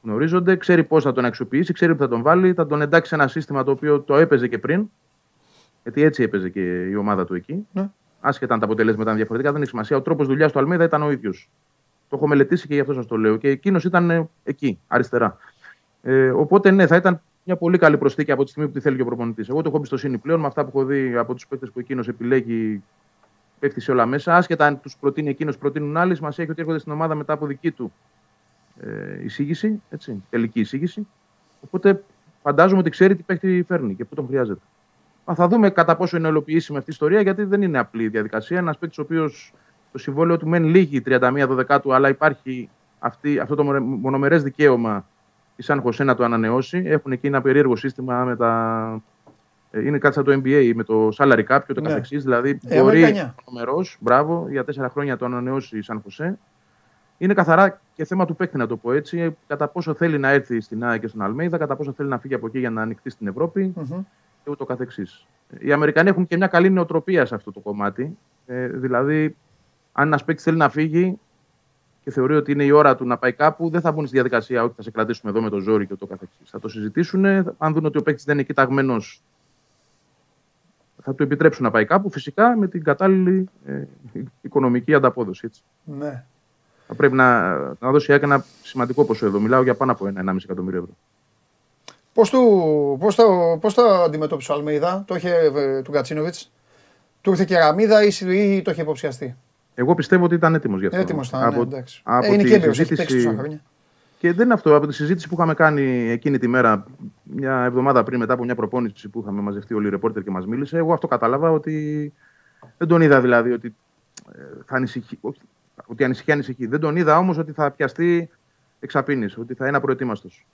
γνωρίζονται, ξέρει πώς θα τον αξιοποιήσει, ξέρει που θα τον βάλει, θα τον εντάξει σε ένα σύστημα το οποίο το έπαιζε και πριν. Γιατί έτσι έπαιζε και η ομάδα του εκεί. Ναι. Άσχετα αν τα αποτελέσματα ήταν διαφορετικά, δεν έχει σημασία. Ο τρόπος δουλειάς του Αλμέδα ήταν ο ίδιος. Το έχω μελετήσει και γι' αυτό σας το λέω. Και εκείνος ήταν ε, εκεί, αριστερά. Ε, οπότε ναι, θα ήταν μια πολύ καλή προσθήκη από τη στιγμή που τη θέλει και ο προπονητής. Εγώ το έχω εμπιστοσύνη πλέον με αυτά που έχω δει από τους παίκτες που εκείνος επιλέγει, πέφτει σε όλα μέσα. Άσχετα αν τους προτείνει εκείνος, προτείνουν άλλοι, μας έχει ότι έρχονται στην ομάδα μετά από δική του ε, εισήγηση, έτσι, τελική εισήγηση. Οπότε φαντάζομαι ότι ξέρει τι παίκτη φέρνει και πού τον χρειάζεται. Μα θα δούμε κατά πόσο είναι ολοποιήσιμη αυτή η ιστορία, γιατί δεν είναι απλή η διαδικασία. Ένας παίκτης ο οποίος το συμβόλαιο του μένει λίγη 31 12 αλλά υπάρχει αυτή, αυτό το μονομερές δικαίωμα η Σαν Χωσέ να το ανανεώσει. Έχουν εκεί ένα περίεργο σύστημα με τα. Ε, Είναι κάτι σαν το NBA με το salary cap και το Ναι. καθεξής. Δηλαδή Ε, μπορεί Αμερικανιά. μονομερός, μπράβο, για τέσσερα χρόνια να το ανανεώσει η Σαν Χωσέ. Είναι καθαρά και θέμα του παίκτη, να το πω έτσι. Κατά πόσο θέλει να έρθει στην ΑΕΚ και στον Αλμέιδα, κατά πόσο θέλει να φύγει από εκεί για να ανοιχτεί στην Ευρώπη Μμμ. και ούτω καθεξής. Οι Αμερικανοί έχουν και μια καλή νοοτροπία σε αυτό το κομμάτι. Ε, δηλαδή, αν ένας παίκτης θέλει να φύγει και θεωρεί ότι είναι η ώρα του να πάει κάπου, δεν θα μπουν στη διαδικασία ότι θα σε κρατήσουμε εδώ με το ζόρι και ούτω καθεξής. Θα το συζητήσουν. Αν δουν ότι ο παίκτης δεν είναι κοιταγμένο, θα του επιτρέψουν να πάει κάπου, φυσικά με την κατάλληλη ε, οικονομική ανταπόδοση. Έτσι. ναι. Θα πρέπει να, να δώσει η ΑΕΚ ένα σημαντικό ποσό εδώ. Μιλάω για πάνω από ένα 1,5 εκατομμύριο ευρώ. Πώς, του, πώς, το, πώς το αντιμετώπισε ο Αλμέιδα, το είχε ε, του Γκατσίνοβιτς. Του ήρθε και ραμίδα ή, ή το είχε υποψιαστεί; Εγώ πιστεύω ότι ήταν έτοιμος γι' αυτό. Έτοιμος ήταν, ναι, εντάξει. από Ε, είναι τη και έμπειρος, έχει συζήτηση- παίξει τόσα χρόνια. Και δεν είναι αυτό. Από τη συζήτηση που είχαμε κάνει εκείνη τη μέρα, μια εβδομάδα πριν, μετά από μια προπόνηση που είχαμε μαζευτεί όλοι οι ρεπόρτερ και μας μίλησε, εγώ αυτό κατάλαβα ότι δεν τον είδα δηλαδή ότι ε, θα ανησυχεί. όχι, Ότι ανησυχεί, ανησυχεί. Δεν τον είδα όμως ότι θα πιαστεί εξαπίνης, ότι θα είναι απροετοίμαστος.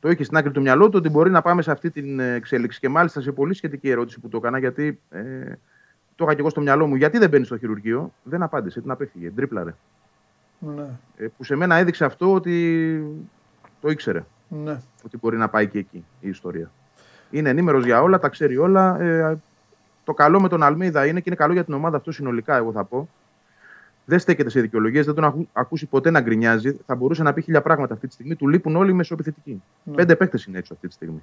Το είχε στην άκρη του μυαλού του ότι μπορεί να πάμε σε αυτή την εξέλιξη. Και μάλιστα σε πολύ σχετική ερώτηση που το έκανα, γιατί ε, το είχα και εγώ στο μυαλό μου, γιατί δεν μπαίνει στο χειρουργείο, δεν απάντησε, την απέφυγε, τρίπλαρε. Ναι, Ε, που σε μένα έδειξε αυτό ότι το ήξερε ναι. ότι μπορεί να πάει και εκεί η ιστορία. Είναι ενήμερος για όλα, τα ξέρει όλα. Ε, το καλό με τον Αλμίδα είναι και είναι καλό για την ομάδα αυτό συνολικά, εγώ θα πω. Δεν στέκεται σε δικαιολογίες, δεν τον έχω ακούσει ποτέ να γκρινιάζει. Θα μπορούσε να πει χίλια πράγματα αυτή τη στιγμή. Του λείπουν όλοι οι μεσοεπιθετικοί. Ναι. Πέντε παίκτες είναι έξω αυτή τη στιγμή.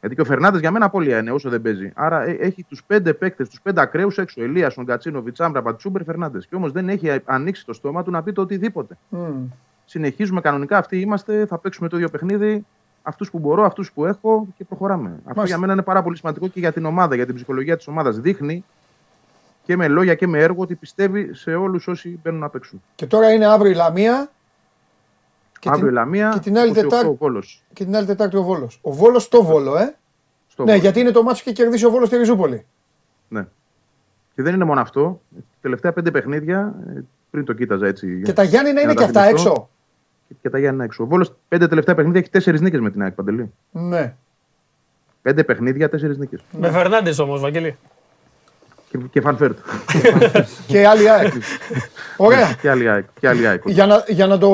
Γιατί και ο Φερνάνδε για μένα απώλεια είναι όσο δεν παίζει. Άρα ε, έχει τους πέντε παίκτες, τους πέντε ακραίους έξω. Ελία, τον Κατσίνο, Βιτσάμπρα, Πατσούμπερ, Φερνάνδε. Και όμως δεν έχει ανοίξει το στόμα του να πει το οτιδήποτε Μμ. συνεχίζουμε κανονικά. Αυτοί είμαστε, θα παίξουμε το ίδιο παιχνίδι. Αυτούς που μπορώ, αυτούς που έχω και προχωράμε. Αυτό Μάλιστα. για μένα είναι πάρα πολύ σημαντικό και για την ομάδα, για την ψυχολογία της ομάδας. Δείχνει και με λόγια και με έργο ότι πιστεύει σε όλους όσοι μπαίνουν να παίξουν. Και τώρα είναι αύριο η Λαμία. Και Αύριο η την, Λαμία, και την άλλη 28 Τετάρτη- ο Βόλος. και την άλλη Τετάρτη ο Βόλος. Ο Βόλος στο Βόλο, ε. Στο ναι, Βόλο. γιατί είναι το μάτσο και κερδίσει ο Βόλος στη Ριζούπολη. Ναι. Και δεν είναι μόνο αυτό. Τελευταία πέντε παιχνίδια, ε, πριν το κοίταζα έτσι. Και τα Γιάννη να για είναι τα και αυτά θυμηθώ. έξω; Και, και τα Γιάννη έξω. Ο Βόλος πέντε τελευταία παιχνίδια έχει τέσσερις νίκες με την ΑΕΚ Παντελή. Ναι. Πέντε παιχνίδια, τέσσερις νίκες. Με Φερνάντες όμως, Βαγγέλη. Και, και Φαν Βέερτ. και άλλη ΑΕΚ. Ωραία. και άλλη ΑΕΚ. Και άλλη ΑΕΚ. Για να, για να το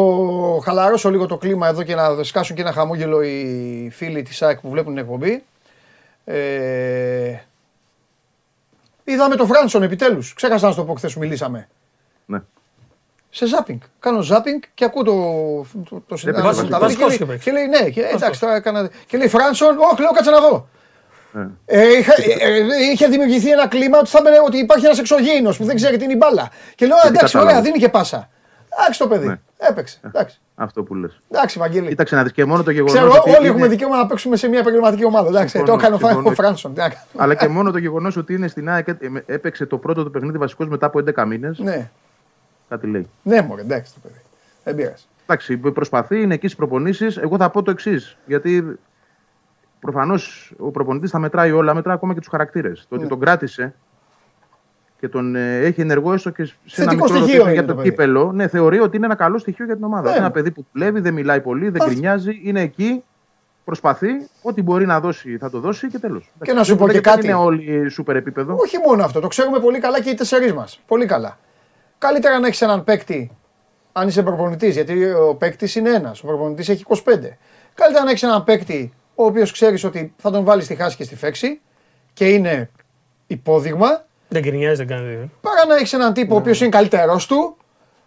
χαλαρώσω λίγο το κλίμα εδώ και να σκάσουν και ένα χαμόγελο οι φίλοι της ΑΕΚ που βλέπουν την εκπομπή. Ε, είδαμε το Φράνσον επιτέλους. Ξέχασα να σου το πω χθες που μιλήσαμε. Ναι. Σε ζάπινγκ. Κάνω ζάπινγκ και ακούω το, το, το συνάδελφο βασικός του Ταβίδη και, και λέει- παίξει. και λέει ναι, και, εντάξει τώρα έκανα. Και λέει Φράνσον, όχι λέω κάτσε να δω. Ναι. Ε, είχα, ε, ε, είχε δημιουργηθεί ένα κλίμα ότι, θα μπαινε- ότι υπάρχει ένας εξωγήινος που δεν ξέρει τι είναι η μπάλα. Και λέω εντάξει, κατάλαβα. ωραία, δίνει και πάσα. Εντάξει το παιδί. Ναι. Έπαιξε. Εντάξει, Αυτό που λες. εντάξει Βαγγέλη. Κοίταξε να δεις και μόνο το γεγονός Ξέρω, ότι όλοι είναι- έχουμε δικαίωμα να παίξουμε σε μια επαγγελματική ομάδα. Εντάξει, το Συμφωνώ, έκανε ο Φρα- ο συμφωνώ. Φράνσον. τι να κάνουμε. Αλλά και μόνο το γεγονός ότι είναι στην ΑΕΚ, ε, έπαιξε το πρώτο του παιχνίδι βασικός μετά από 11 μήνες. Ναι, Κάτι λέει. ναι, μωρέ, εντάξει το παιδί. Δεν πειράζει. Εντάξει, προσπαθεί, είναι εκεί στις προπονήσεις. Εγώ θα πω το εξής. Γιατί προφανώς ο προπονητής θα μετράει όλα, μετράει ακόμα και τους χαρακτήρες. Το Ναι. ότι τον κράτησε και τον ε, έχει ενεργό έστω και σε ένα Θετικό μικρό στοιχείο ρωτήριο είναι για το το παιδί. κύπελο, ναι, θεωρεί ότι είναι ένα καλό στοιχείο για την ομάδα. Ναι. Είναι ένα παιδί που δουλεύει, δεν μιλάει πολύ, δεν Αυτό. γκρινιάζει, είναι εκεί, προσπαθεί, ό,τι μπορεί να δώσει θα το δώσει και τέλος. Και να σου πω και Δεν κάτι. είναι όλοι σούπερ επίπεδο. Όχι μόνο αυτό, το ξέρουμε πολύ καλά και οι τεσσερί μας. Πολύ καλά. Καλύτερα να έχεις έναν παίκτη, αν είσαι προπονητής, γιατί ο παίκτης είναι ένας, ο προπονητής έχει 25. Καλύτερα να έχεις έναν παίκτη ο οποίος ξέρεις ότι θα τον βάλεις στη χάση και στη φέξη και είναι υπόδειγμα, Δεν κρινιάζει, δεν κάνει. παρά να έχεις έναν τύπο ο οποίος είναι καλύτερό του,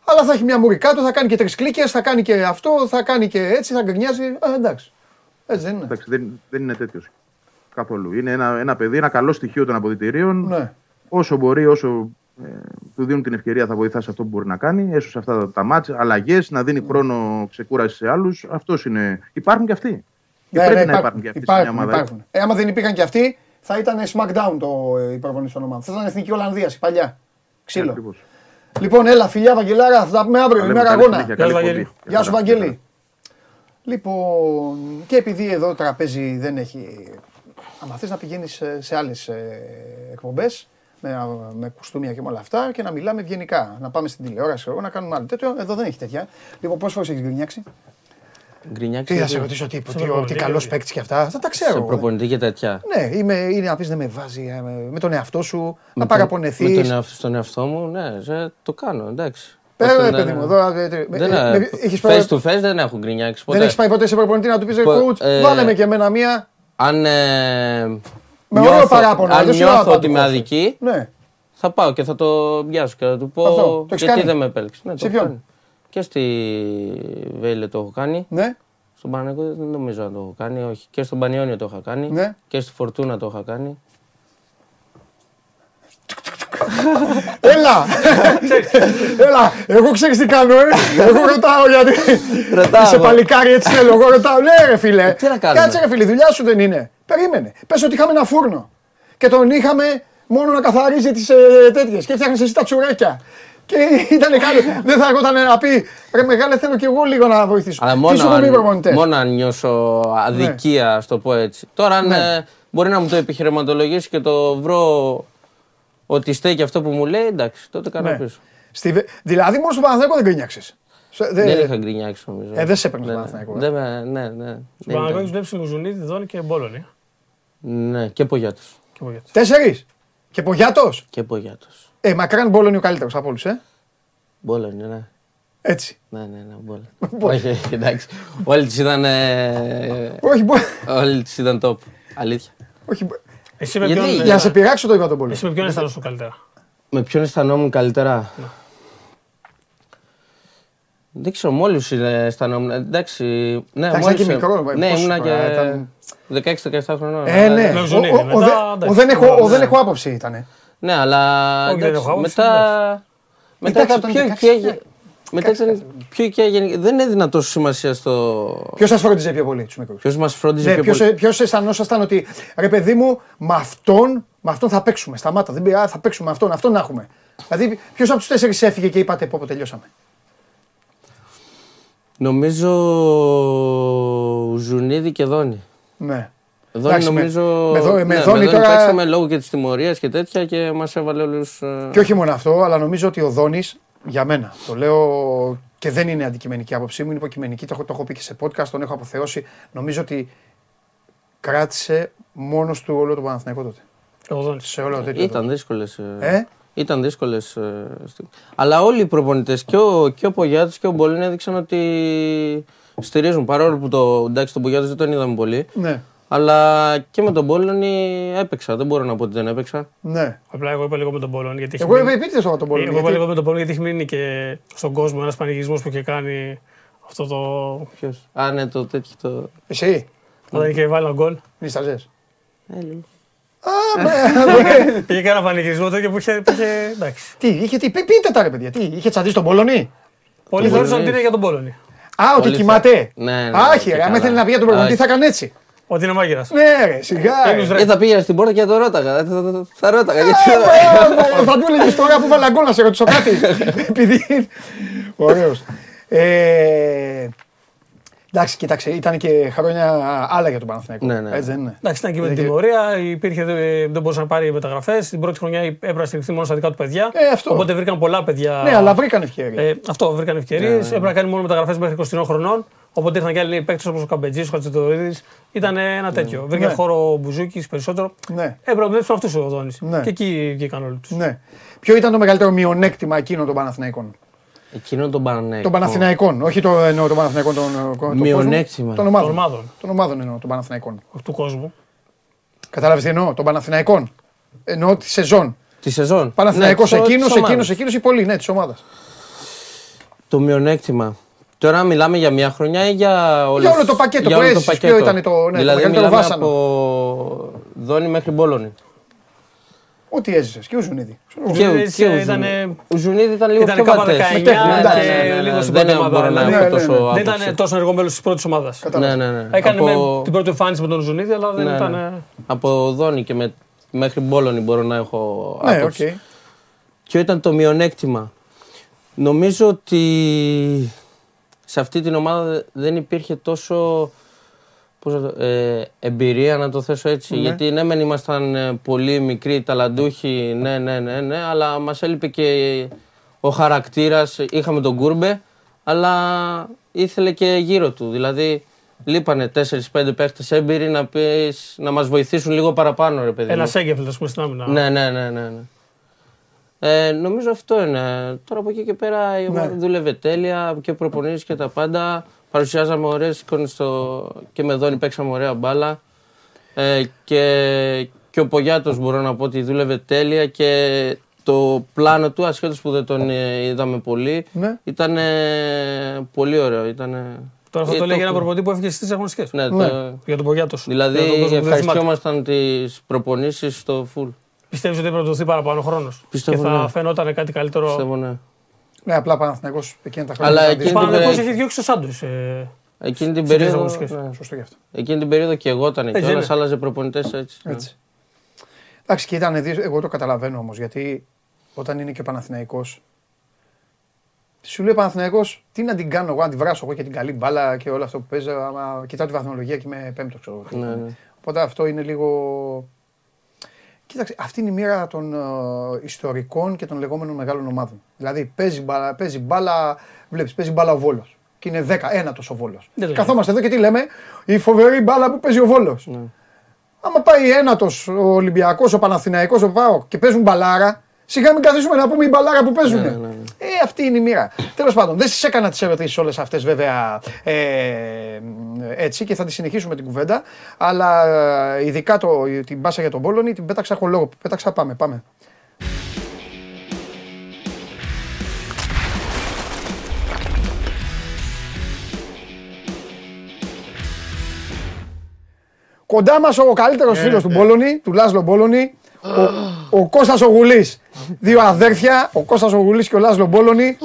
αλλά θα έχει μια μουρή κάτω, θα κάνει και τρεις κλίκες, θα κάνει και αυτό, θα κάνει και έτσι, θα γκρινιάζει. Α, εντάξει. Έτσι δεν είναι. Εντάξει, δεν, δεν είναι τέτοιος καθόλου. Είναι ένα, ένα παιδί, ένα καλό στοιχείο των αποδητηρίων. Ναι. Όσο μπορεί, όσο ε, του δίνουν την ευκαιρία, θα βοηθά σε αυτό που μπορεί να κάνει. Έσω σε αυτά τα, τα μάτια, αλλαγές, να δίνει χρόνο ξεκούρασης σε άλλους. Αυτός είναι. Υπάρχουν και αυτοί. Και Ναι, πρέπει ναι, να υπάρχουν και αυτοί σε υπάρχουν, μια ομάδα. υπάρχουν. Ε, άμα δεν υπήρχαν και αυτοί, θα ήταν SmackDown το ε, η προπονήση των ομάδων. Θα ήταν Εθνική Ολλανδίας, η παλιά. Ξύλο. Ακριβώς. Λοιπόν, έλα, φιλιά Βαγγελάρα, θα τα πούμε αύριο, Τα λέμε, ημέρα καλή αγώνα. συνέχεια, Γεια σου, καλή Βαγγέλη. εκπομπή. Γεια σου, χαρά. Βαγγέλη. Λοιπόν, και επειδή εδώ τραπέζι δεν έχει. Άμα θες να πηγαίνεις σε, σε άλλες εκπομπές με, με κουστούμια και με όλα αυτά και να μιλάμε ευγενικά. Να πάμε στην τηλεόραση, εγώ, να κάνουμε άλλο τέτοιο. Εδώ δεν έχει τέτοια. Λοιπόν, πόσες φορές έχεις γκρινιάξει; Γκρινιάξει. Τι θα σε ρωτήσω, τι, τι, τι, προπονητή, καλός γιατί. παίκτης και αυτά. Θα τα Σε ξέρω. προπονητή και τέτοια. Ναι, είμαι, είναι να πεις δεν με βάζει ε, με- με τον εαυτό σου, να Με τον- παραπονεθείς. Με τον εαυτό, στον εαυτό μου, ναι, σε- το κάνω, εντάξει. Πέρα, Όταν, ρε παιδί ε, μου, εδώ. ε, ε, Δεν, ε, ε, με- έχεις πάει- face to face δεν έχω γκρινιάξει ποτέ. Δεν έχεις πάει ποτέ σε προπονητή να του πεις Πο- coach, ε, βάλε με και εμένα μία. Αν, ε, Με νιώθω- ωραίο παράπονο, αν δεν σου λέω νιώθω να ότι με πάω του αδικεί, Ναι, θα πάω και θα το πιάσω και θα του πω Αυτό, το έχεις γιατί κάνει; δεν με επέλεξε. Ναι, το Σε έχω ποιον; Κάνει. Και στη Βέιλε το έχω κάνει. ναι. Στον Παναγό δεν νομίζω να το έχω κάνει, όχι. Και στον Πανιόνιο το είχα κάνει. Ναι. Και στη Φορτούνα το είχα κάνει. Έλα! Έλα! Εγώ ξέρεις τι κάνω, ε. Εγώ ρωτάω γιατί. Ρωτάω Είσαι εγώ. παλικάρι, έτσι θέλω. Εγώ ρωτάω. Ναι, ρε φίλε. Τι να κάνουμε; Κάτσε, ρε φίλε, η δουλειά σου δεν είναι. Περίμενε. Πες ότι είχαμε ένα φούρνο. Και τον είχαμε μόνο να καθαρίζει τις ε, τέτοιες. Και φτιάχνεις εσύ τα τσουρέκια. Και ήταν κάτι. δεν θα έρχονταν να πει ρε μεγάλε, θέλω κι εγώ λίγο να βοηθήσω. Αλλά Τι μόνο, σου έχουν πει οι αν, προπονητές; μόνο αν νιώσω αδικία, ας το πω έτσι. Τώρα, αν Ναι. ε, μπορεί να μου το επιχειρηματολογήσει και το βρω ότι στέκει αυτό που μου λέει, εντάξει, τότε κάνω Ναι. πίσω. Στη Βε- Δηλαδή, μόνο στο Παναθηναϊκό δεν γκρινιάξε. Δεν είχα γκρινιάξει νομίζω. Ε, δεν σε έπαιρνε ναι, στο ναι. Παναθηναϊκό, Δεν με- Ναι, ναι. Στον Δεν Παναγό ήταν. έχει βλέψει Μουζουνίδη, Δόνη και Μπόλωνη. Ναι, και Πογιάτος. Και εγώ γιατί. Τέσσερις. Και Πογιάτος. Και Πογιάτος. Ε, μακράν Μπόλον είναι ο καλύτερος από όλους, ε. Μπόλο είναι, ναι. Έτσι. Ναι, ναι, ναι, μπόλο. Όχι, όχι, εντάξει. Όλοι τη ήταν. ε, Όχι, μπο... Όλοι τη ήταν top. Αλήθεια. όχι. μπο- Εσύ με Γιατί, ποιον, Για να σε πειράξω το είπα τον Μπόλον. εσύ με ποιον αισθάνεσαι καλύτερα; Με ποιον αισθανόμουν καλύτερα; Δεν ξέρω, με όλους ε, αισθανόμουν. Εντάξει, ναι, Εντάξει, μόλις, ήταν και ε, μικρός, Ναι, πόσο ήμουνα τώρα, και ήταν- 16-17 χρονών. Ε, αλλά- ναι. με Ο- Ζουνίδη, ο- ο μετά, δε- εντάξει. Ο δεν έχω- ο Ναι. δεν έχω άποψη ήταν. Ναι, αλλά Όχι, δεν εντάξει, έχω άποψη, μετά. Μετά Εντάξει, ήταν όταν πιο 16, οικία. ναι. Μετά ήταν πιο οικία γενικά. Δεν έδινα τόσο σημασία στο. Ποιος σας φρόντιζε πιο πολύ τους μικρούς; Ποιος μας φρόντιζε Ναι, πιο ποιος, πολύ; ποιος αισθανόσασταν ότι ρε παιδί μου, με αυτόν, με αυτόν θα παίξουμε. Σταμάτα, δεν πειράζει, θα παίξουμε με αυτόν, αυτόν να έχουμε. Δηλαδή, ποιος από τους τέσσερις έφυγε και είπατε πω, πω τελειώσαμε. Νομίζω Ζουνίδη και Δόνη. Ναι. Δόνη Εντάξει, με- νομίζω. με Δό- με ναι, Δόνη τώρα- παίξαμε λόγω και της τιμωρίας και τέτοια και μας έβαλε όλους. Και όχι μόνο αυτό, αλλά νομίζω ότι ο Δόνης, για μένα, το λέω και δεν είναι αντικειμενική άποψή μου, είναι υποκειμενική, το, έχω- το έχω πει και σε podcast, τον έχω αποθεώσει. Νομίζω ότι κράτησε μόνος του όλο το Παναθηναϊκό τότε. Ο Δόνης. Σε όλο το τέτοιο. Ήταν δύσκολες. Ε; Ήταν δύσκολες. Αλλά όλοι οι προπονητές και ο, και ο Πογιάτος και ο Μπολίν έδειξαν ότι στηρίζουν. Παρόλο που το, εντάξει, τον Πογιάτος δεν τον είδαμε πολύ. Ναι. Αλλά και με τον Πόλωνη έπαιξα. Δεν μπορώ να πω ότι δεν έπαιξα. Ναι. Απλά εγώ είπα λίγο με τον Πόλον. Γιατί έχει Εγώ μείνει- είπα επίτηδε τώρα τον Πόλωνη. Εγώ είπα γιατί- λίγο με τον Πόλον γιατί έχει μείνει και στον κόσμο ένας πανηγυρισμός που είχε κάνει αυτό το. Ποιος; Α, ναι, το τέτοιο. Το... Εσύ, Όταν είχε βάλει ένα γκολ. νίσταζες. Ε, λίγο. Α, μπρε, Είχε κάνει ένα πανηγυρισμό τέτοιο που είχε. που είχε- Εντάξει. Τι, είχε τι, πεί- πείτε τα ρε παιδιά, τι, είχε τσαντήσει τον Πόλωνη. Πολλοί θεωρούσαν ότι είναι για τον Πόλωνη. Α, ότι Πολύ κοιμάται. Ναι, ναι, Α, όχι, και ρε, αν καλά. ήθελε να πει για τον προπονητή Α, θα έκανε έτσι. Ότι είναι μάγειρα. Ναι, ρε, σιγά. Ένους, ρε. ρε. Ε, θα πήγαινα στην πόρτα και θα το ρώταγα. Θα, θα, θα, θα ρώταγα. γιατί Ε, δεν- μπράβο, Θα του έλεγε τώρα που βάλα γκολ να σε ρωτήσω κάτι. *laughs* Επειδή. Ωραίος. Εντάξει, κοίταξε, ήταν και χρόνια άλλα για τον Παναθηναϊκό. Ναι, ναι. Έτσι δεν είναι. Εντάξει, ήταν και με την Είναι και- τιμωρία, υπήρχε, ε, δεν μπορούσε να πάρει μεταγραφές. Την πρώτη χρονιά έπρεπε να στηριχθεί μόνο στα δικά του παιδιά. Ε, αυτό. Οπότε βρήκαν πολλά παιδιά. Ναι, αλλά βρήκαν ευκαιρία. Ε, αυτό, βρήκαν ευκαιρίες. Έπρεπε να κάνει μόνο μεταγραφές μέχρι 23 χρονών. Οπότε ήρθαν και άλλοι παίκτες όπως ο Καμπετζής, ο Χατζητορίδης. Ήταν ένα τέτοιο. Βρήκε Ναι. χώρο ο Μπουζούκης περισσότερο. Ναι. Έπρεπε να δουλέψουν αυτούς ο Δόνη. Ναι. Και εκεί βγήκαν όλοι τους. Ναι. Ποιο ήταν το μεγαλύτερο μειονέκτημα εκείνων των Παναθηναϊκών; Εκείνο τον Παναναϊκό. Των Παναθηναϊκών, όχι το εννοώ των Παναθηναϊκών των. των- Μειονέκτημα. Των ομάδων. Των ομάδων. Των ομάδων εννοώ, των Παναθηναϊκών. Του κόσμου. Κατάλαβες τι εννοώ, των Παναθηναϊκών. Εννοώ τη σεζόν. Τη σεζόν. Παναθηναϊκός Ναι, της- εκείνος, της εκείνος, ομάδας. εκείνος ή πολύ, ναι, της ομάδας. Το μειονέκτημα. Τώρα μιλάμε για μια χρονιά ή για όλες... Για όλο το πακέτο για που όλο το έζησες. πακέτο. Ποιο ήταν το- ναι, το δηλαδή μεγαλύτερο μιλάμε βάσανο. από Δόνη μέχρι Μπόλωνη. Ό,τι έζησες και ο Ζουνίδη. Και ο- Ζουνίδης, και ο ε, Ζουν- ήτανε- Ο Ζουνίδη ήταν λίγο Ήταν πιο κάπου βατές. 19 τέχνη, εντάξει. και Ναι, ναι, λίγο ναι, στην δεν πρώτη ομάδα. μπορώ να δηλαδή. Ναι, έχω ναι, τόσο ναι. Δεν άποψη. ήταν τόσο ενεργό μέλο της πρώτης ομάδας. Ναι, ναι, ναι. Έκανε Από- με την πρώτη εμφάνιση με τον Ζουνίδη, αλλά δεν Ναι, ναι. ήταν. Από Δόνη και με... μέχρι Μπόλωνη μπορώ να έχω Ναι, οκ. άποψη. Ποιο ήταν το μειονέκτημα. Νομίζω ότι σε αυτή την ομάδα δεν υπήρχε τόσο πώς να το- ε, εμπειρία να το θέσω έτσι. Γιατί ναι μεν ήμασταν ε, πολύ μικροί, ταλαντούχοι, ναι, ναι, ναι, ναι, αλλά μας έλειπε και ο χαρακτήρας. Είχαμε τον Κούρμπε, αλλά ήθελε και γύρω του. Δηλαδή λείπανε 4-5 παίχτες έμπειροι να, πεις, να μας βοηθήσουν λίγο παραπάνω, ρε παιδί. Ένας μου. Σέγκεφελ, ας πούμε, στην άμυνα. Ναι, ναι, ναι, ναι. ναι. Ε, νομίζω αυτό είναι. Τώρα από εκεί και πέρα η ομάδα δούλευε τέλεια και προπονήσεις και τα πάντα. Παρουσιάζαμε ωραίες εικόνες στο... και με Δόνη παίξαμε ωραία μπάλα. Ε, και, και ο Πογιάτος μπορώ να πω ότι δούλευε τέλεια και το πλάνο του, ασχέτως που δεν τον ε, είδαμε πολύ, Ναι. ήταν πολύ ωραίο. Ήτανε... Τώρα αυτό Ε, το λέει για ένα έχουμε. προπονητή που έφυγε στις τρει αγωνιστικές. Ναι, Ναι. Το... Για τον Πογιάτος. Δηλαδή ευχαριστιόμασταν τις προπονήσεις στο full. Πιστεύεις ότι έπρεπε να δοθεί παραπάνω χρόνος; Και Πιστεύω, θα ναι. φαινόταν κάτι καλύτερο; Πιστεύω, ναι. Ναι, απλά Παναθυνακό εκείνα τα χρόνια. Αλλά ήταν εκείνη Ο δύσκολο. την Παναγενικό πε- έχει διώξει το Σάντο. Ε, Εκείνη την Στις τρεις περίοδο, αγωνιστικές. ναι. Σωστό γι' αυτό. Εκείνη την περίοδο και εγώ ήταν Έτσι κιόλας, είναι. άλλαζε προπονητές έτσι. ναι. Έτσι. Εντάξει, και ήταν δύσκολο. Εγώ το καταλαβαίνω όμως γιατί όταν είναι και ο Παναθηναϊκός Σου λέει ο Παναθηναϊκός, τι να την κάνω εγώ, να τη βράσω εγώ και την καλή μπάλα και όλο αυτό που παίζει. Άμα κοιτάω τη βαθμολογία και είμαι πέμπτο, ξέρω εγώ. Ναι, ναι. Οπότε αυτό είναι λίγο. Κοίταξε, αυτή είναι η μοίρα των ε, ιστορικών και των λεγόμενων μεγάλων ομάδων. Δηλαδή παίζει μπάλα, παίζει μπάλα βλέπεις, παίζει μπάλα ο Βόλος. Και είναι 10, ένατος ο Βόλος. Δεν το Καθόμαστε εδώ και τι λέμε, η φοβερή μπάλα που παίζει ο Βόλος. Ναι. Άμα πάει ένατος ο Ολυμπιακός, ο Παναθηναϊκός, ο Πάο και παίζουν μπαλάρα, σιγά μην καθίσουμε να πούμε η μπαλάρα που παίζουν. Ναι, ναι, ναι. Ε, αυτή είναι η μοίρα. Τέλος πάντων, δεν σα έκανα τις ερωτήσεις όλες αυτές βέβαια ε, έτσι και θα τη συνεχίσουμε την κουβέντα. Αλλά ε, ειδικά το, την πάσα για τον Πόλωνη την πέταξα έχω λόγο. Πέταξα, πάμε, πάμε. Κοντά μας ο καλύτερος φίλος του Μπόλωνη, του Λάσλο Μπόλωνη, ο, ο Κώστας ο Γουλής. Δύο αδέρφια, ο Κώστας ο Γουλής και ο Λάσλο Μπόλωνη.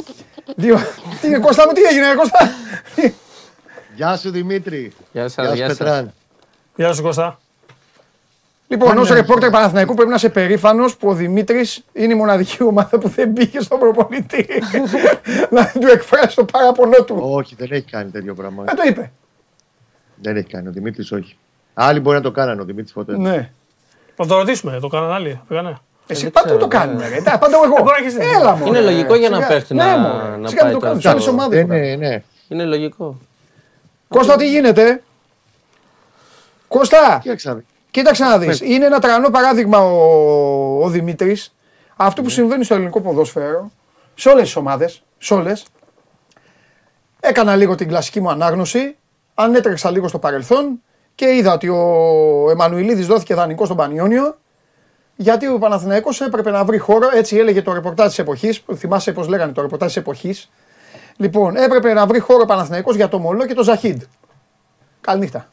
Δύο... τι είναι Κώστα μου, τι έγινε ρε Κώστα; Γεια σου Δημήτρη. Γεια σας, Γεια γεια σου σας. Πετράν. Γεια σου Κώστα. λοιπόν, ω ρεπόρτερ Παναθηναϊκού πρέπει να είσαι περήφανο που ο Δημήτρης είναι η μοναδική ομάδα που δεν πήγε στον προπονητή. να του εκφράσει το παράπονό του. Όχι, δεν έχει κάνει τέτοιο πράγμα. Δεν το είπε. δεν έχει κάνει ο Δημήτρης, όχι. Άλλοι μπορεί να το κάνανε, ο Δημήτρης ποτέ. Ναι. Θα το ρωτήσουμε, το κάνανε άλλοι. Πήγανε. Εσύ δεν πάντα ξέρω, το ναι. κάνουμε. ρε. Τα πάντα *laughs* εγώ. μπορεί να έχεις δίκιο. Έλα μου. Είναι λογικό για να παίχτη να- να Ναι, Σιγά μην πάει το κάνουμε. τόσο. Σε άλλες ομάδες. Ναι, ναι, ναι. Είναι λογικό. Κώστα, τι γίνεται; Κώστα, Κοίταξα. κοίταξε να δεις. Είναι ένα τρανό παράδειγμα ο, ο Δημήτρης. Αυτό που συμβαίνει στο ελληνικό ποδόσφαιρο, σε όλες τις ομάδες, σε όλες. Έκανα λίγο την κλασική μου ανάγνωση, ανέτρεξα λίγο στο παρελθόν και είδα ότι ο Εμμανουιλίδης δόθηκε δανεικό στον Πανιόνιο γιατί ο Παναθηναϊκός έπρεπε να βρει χώρο, έτσι έλεγε το ρεπορτάζ της εποχής, θυμάσαι πώς λέγανε το ρεπορτάζ της εποχής. Λοιπόν, έπρεπε να βρει χώρο ο Παναθηναϊκός για το Μολό και το Ζαχίντ. Καληνύχτα.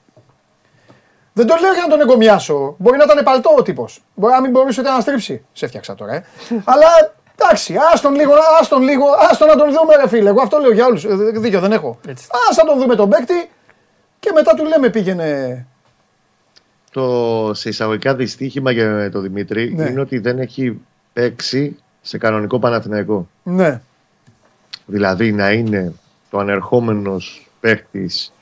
Δεν το λέω για να τον εγκομιάσω. Μπορεί να ήταν παλτό ο τύπος. Μπορεί να μην μπορούσε ούτε να στρίψει. Σε φτιάξα τώρα, ε. *laughs* Αλλά εντάξει, άστον λίγο, άστον λίγο, άστον να τον δούμε, ρε φίλε. Εγώ αυτό λέω για όλους. Δίκιο δεν έχω. Έτσι. Άστα τον δούμε τον παίκτη και μετά του λέμε πήγαινε. Το σε εισαγωγικά δυστύχημα για τον Δημήτρη Ναι. είναι ότι δεν έχει παίξει σε κανονικό Παναθηναϊκό. Ναι, Δηλαδή να είναι το ανερχόμενος παίχτης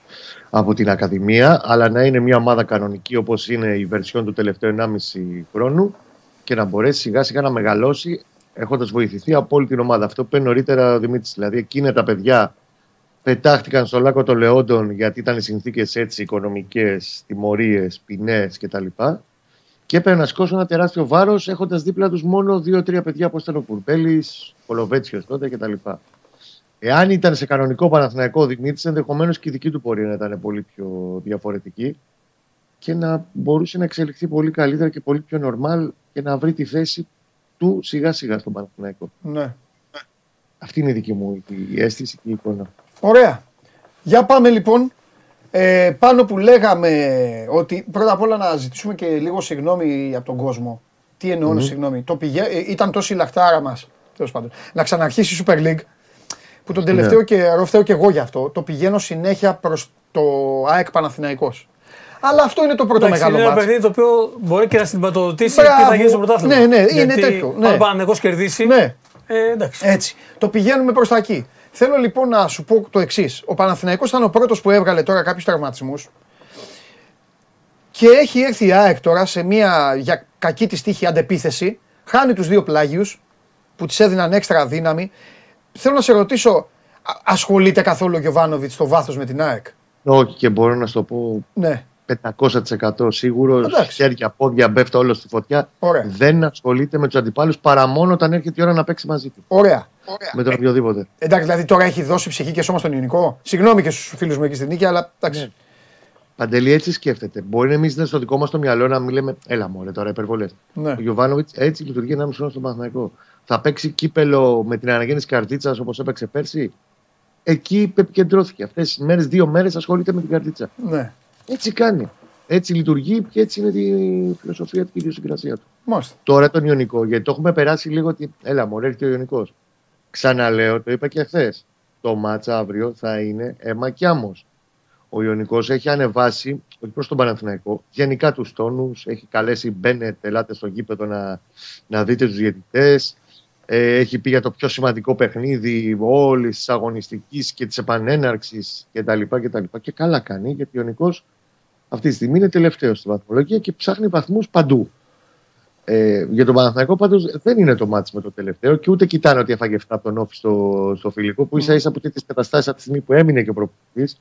από την Ακαδημία, αλλά να είναι μια ομάδα κανονική όπως είναι η βερσιόν του τελευταίου 1,5 χρόνου και να μπορέσει σιγά σιγά να μεγαλώσει έχοντας βοηθηθεί από όλη την ομάδα. Αυτό που είπε νωρίτερα ο Δημήτρης, δηλαδή εκείνα τα παιδιά πετάχτηκαν στο λάκκο των Λεόντων γιατί ήταν οι συνθήκες έτσι οικονομικές, τιμωρίες, ποινές κτλ. Και έπρεπε να σηκώσουν ένα τεράστιο βάρος έχοντας δίπλα τους μόνο δύο-τρία παιδιά όπω ήταν ο Κουρμπέλη, ο Λοβέτσιο τότε κτλ. Εάν ήταν σε κανονικό Παναθηναϊκό Δημήτρη, ενδεχομένως και η δική του πορεία να ήταν πολύ πιο διαφορετική και να μπορούσε να εξελιχθεί πολύ καλύτερα και πολύ πιο νορμάλ και να βρει τη θέση του σιγά σιγά στον Παναθηναϊκό. ναι. Αυτή είναι η δική μου η αίσθηση και η εικόνα. Ωραία. Για πάμε λοιπόν. Ε, πάνω που λέγαμε ότι πρώτα απ' όλα να ζητήσουμε και λίγο συγγνώμη από τον κόσμο. Τι εννοω συγγνώμη. Το πηγα... ε, ήταν τόση η λαχτάρα μας. Τέλος πάντων. Να ξαναρχίσει η Super League. Που τον τελευταίο καιρό φταίω και εγώ γι' αυτό. Το πηγαίνω συνέχεια προς το ΑΕΚ Παναθηναϊκός. Αλλά αυτό είναι το πρώτο Εντάξει, μεγάλο είναι ένα μάτς. παιχνίδι το οποίο μπορεί και να συμπατοδοτήσει τι Μπράβο. θα γίνει στο πρωτάθλημα. Ναι, ναι, είναι Γιατί τέτοιο, ναι. Αν ο Παναθηναϊκός κερδίσει. Ναι. Ε, εντάξει. Έτσι. Το πηγαίνουμε προς τα εκεί. Θέλω λοιπόν να σου πω το εξής. Ο Παναθηναϊκός ήταν ο πρώτος που έβγαλε τώρα κάποιους τραυματισμούς. Και έχει έρθει η ΑΕΚ τώρα σε μια για κακή της τύχη αντεπίθεση. Χάνει τους δύο πλάγιους που τη έδιναν έξτρα δύναμη. Θέλω να σε ρωτήσω, α- ασχολείται καθόλου ο Γιωβάνοβιτς στο βάθος με την ΑΕΚ; Όχι και μπορώ να σου το πω Ναι. 500% σίγουρος, Εντάξει. χέρια, πόδια, μπέφτα όλο στη φωτιά. Ωραία. Δεν ασχολείται με τους αντιπάλους παρά μόνο όταν έρχεται η ώρα να παίξει μαζί του. Ωραία. Με τον οποιοδήποτε. Εντάξει, δηλαδή τώρα έχει δώσει ψυχή και σώμα στον Ιωνικό. Συγγνώμη και στους φίλους μου εκεί στην νίκη, αλλά εντάξει. Παντελή έτσι σκέφτεται. Μπορεί εμεί να στο δικό μας το μυαλό να μην λέμε Έλα μωρέ τώρα υπερβολές. Ναι. Ο Γιωβάνοβιτς έτσι λειτουργεί ένα μισό στον Παναθηναϊκό. Θα παίξει κύπελο με την αναγέννηση καρτίτσα όπως έπαιξε πέρσι. Εκεί επικεντρώθηκε. Αυτές τις μέρες, δύο μέρες ασχολείται με την καρτίτσα. ναι. Έτσι κάνει. Έτσι λειτουργεί και έτσι είναι η φιλοσοφία του και η ιδιοσυγκρασία του. Μάλιστα. Τώρα τον Ιωνικό, γιατί το έχουμε περάσει λίγο ότι. Έλα, μωρέ, έρχεται ο Ιωνικός. Ξαναλέω, το είπα και χθες. Το μάτσα αύριο θα είναι αίμα και άμμος. Ο Ιωνικός έχει ανεβάσει, όχι προς τον Παναθηναϊκό, γενικά τους τόνους. Έχει καλέσει Μπένετ, ελάτε στο γήπεδο να, να δείτε τους διαιτητές. Ε, έχει πει για το πιο σημαντικό παιχνίδι όλης της αγωνιστικής και της επανέναρξης κτλ. κτλ. Και καλά κάνει, γιατί ο Ιωνικός αυτή τη στιγμή είναι τελευταίο στη βαθμολογία και ψάχνει βαθμούς παντού. Ε, για τον Παναθηναϊκό πάντως δεν είναι το μάτι με το τελευταίο και ούτε κοιτάνε ότι έφαγε 7 από τον Όφη στο, στο φιλικό που ίσα ίσα από τέτοιες καταστάσεις από τη στιγμή που έμεινε και ο προπονητής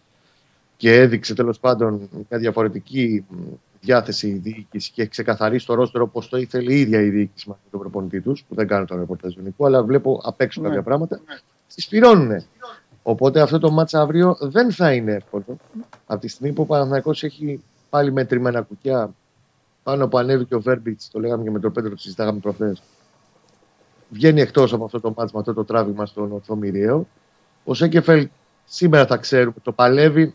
και έδειξε τέλος πάντων μια διαφορετική μ, διάθεση η διοίκησης και έχει ξεκαθαρίσει το ρόστερο όπως το ήθελε η ίδια η διοίκηση με τον προπονητή τους, που δεν κάνω το ρεπορτάζ γενικό, αλλά βλέπω απ' έξω Ναι. κάποια πράγματα. Συσπηρώνουν. Οπότε αυτό το μάτσα αύριο δεν θα είναι εύκολο. Από τη στιγμή που ο Παναθηναϊκός έχει πάλι μετρημένα κουκιά πάνω που ανέβηκε ο Βέρμπιτς, το λέγαμε και με τον Πέτρο, το συζητάγαμε προχθές. Βγαίνει εκτός από αυτό το μάτς με αυτό το τράβημα στον ορθό Μυριαίο. Ο Σέκεφελ σήμερα θα ξέρουμε, το παλεύει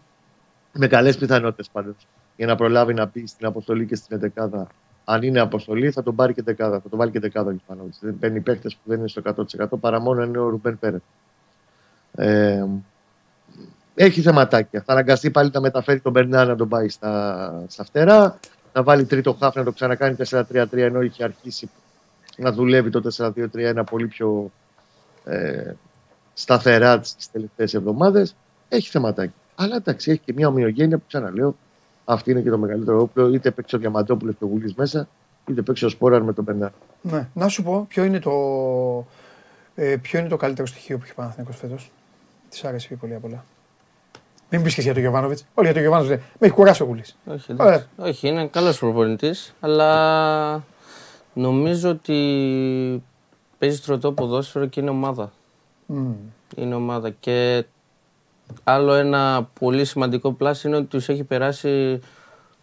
με καλές πιθανότητες πάντως για να προλάβει να μπει στην αποστολή και στην εντεκάδα. Αν είναι αποστολή, θα τον πάρει και δεκάδα. Θα τον βάλει και δεκάδα ο Γιωβάνοβιτ. Δεν παίρνει παίχτε που δεν είναι στο 100% παρά μόνο είναι ο Ρουμπέν Πέρετ. Ε, έχει θεματάκια. Θα αναγκαστεί πάλι να μεταφέρει τον Μπερνά να τον πάει στα, στα φτερά. Να βάλει τρίτο χάφ να το ξανακάνει 4-3-3 ενώ είχε αρχίσει να δουλεύει το 4-2-3 ένα πολύ πιο ε, σταθερά τις τελευταίες εβδομάδες. Έχει θεματάκια. Αλλά εντάξει, έχει και μια ομοιογένεια που ξαναλέω. Αυτή είναι και το μεγαλύτερο όπλο. Είτε παίξει ο Διαμαντόπουλος και ο Γουλή μέσα, είτε παίξει ο Σπόραρ με τον Μπερνά. Ναι. Να σου πω ποιο είναι το, ε, ποιο είναι το καλύτερο στοιχείο που έχει ο Παναθηναϊκός φέτος; Της άρεσε πιο πολύ απ' όλα. Μην πεις και εσύ για τον Γιωβάνοβιτς. Όλοι για τον Γιωβάνοβιτς. Με έχει κουράσει ο Γουλής. Όχι, Ωραία. εντάξει. Όχι, είναι καλός προπονητής, αλλά νομίζω ότι παίζει στρωτό ποδόσφαιρο και είναι ομάδα. Μμμ. Είναι ομάδα. Και άλλο ένα πολύ σημαντικό πλάσι είναι ότι τους έχει περάσει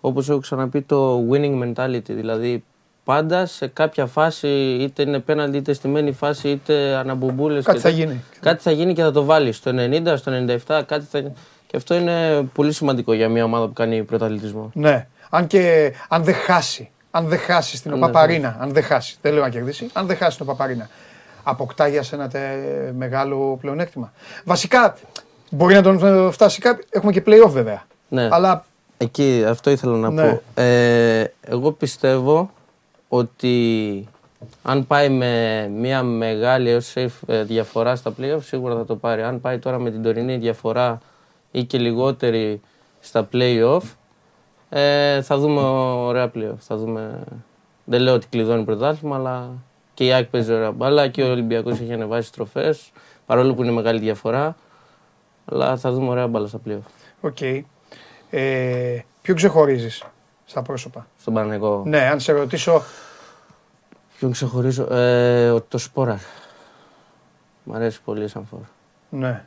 όπως έχω ξαναπεί το winning mentality, δηλαδή πάντα σε κάποια φάση, είτε είναι πέναλτι, είτε στημένη φάση, είτε αναμπουμπούλες. Κάτι και θα τέτοια, γίνει. Κάτι θα γίνει και θα το βάλεις στο 90, στο 97, κάτι θα Και αυτό είναι πολύ σημαντικό για μια ομάδα που κάνει πρωταθλητισμό. Ναι. Αν και αν δεν χάσει, αν δεν χάσει στην Αν δεν Οπαπαρίνα, αν δεν χάσει, δεν λέω να κερδίσει, αν δεν χάσει την Οπαπαρίνα, αποκτά για σένα τε, μεγάλο πλεονέκτημα. Βασικά, μπορεί να τον φτάσει κάποιο. Έχουμε και playoff βέβαια. Ναι. Αλλά Εκεί αυτό ήθελα να Ναι. πω. Ε, εγώ πιστεύω ότι αν πάει με μια μεγάλη έως safe ε, διαφορά στα playoff σίγουρα θα το πάρει. Αν πάει τώρα με την τωρινή διαφορά ή και λιγότερη στα playoff ε, θα δούμε ωραία playoff. Θα δούμε... Δεν λέω ότι κλειδώνει πρωτάθλημα αλλά και η ΑΕΚ παίζει ωραία μπάλα και ο Ολυμπιακός έχει ανεβάσει τροφές παρόλο που είναι μεγάλη διαφορά αλλά θα δούμε ωραία μπάλα στα playoff. OK. Ε, ποιο ξεχωρίζεις; Στα πρόσωπα. Στον Παναθηναϊκό. Ναι, αν σε ρωτήσω. Ποιον ξεχωρίζω; Ε, ο- το Σπόραρ. Μ' αρέσει πολύ σαν φορ. Ναι.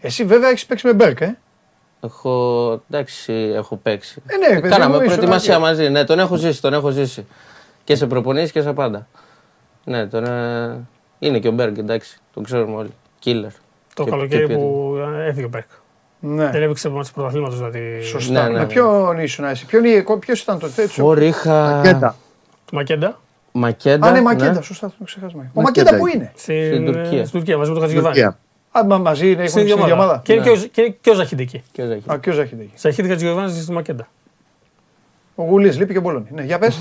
Εσύ βέβαια έχεις παίξει με Μπεργκ, ε; Έχω, εντάξει, έχω παίξει. Ε, ναι, παιδί Κάναμε μου, ήσουν προετοιμασία εκεί. μαζί. Ναι, τον έχω ζήσει, τον έχω ζήσει. Και σε προπονήσεις και σε πάντα. Ναι, τον, ε, είναι και ο Μπεργκ, εντάξει, τον ξέρουμε όλοι. Killer. Το Και- καλοκαίρι και που ε, έφυγε ο Μπεργκ. Ναι. Δεν έπαιξε ματς πρωταθλήματος δηλαδή. Σωστά. Ναι, ναι, με ναι. ποιον ήσουν εσύ, ποιον, ποιος ήταν το τέτοιο; Φορ είχα... Μακέντα. Του Μακέντα. Μακέντα. Α, ναι, Μακέντα, σωστά, το ξεχάσαμε. Ο Μακέντα Μακέντα που είναι. είναι; Στην, Στην ε, Τουρκία. Στην Τουρκία μαζί με τον Χατζηγιοβάνη. Τουρκία. Α, μα μαζί είναι, έχουν Στην στην ίδια ίδια ομάδα. ομάδα. Και είναι Ναι. και ο- και- και ο Ζαχίντ εκεί. Και ο Ζαχίντ. Α, και ο Ζαχίντ εκεί. Ζαχίντ Χατζηγιοβάνη στη Μακέντα. Ο Γουλής λείπει και ο Μπολόνι. Ναι, για πες.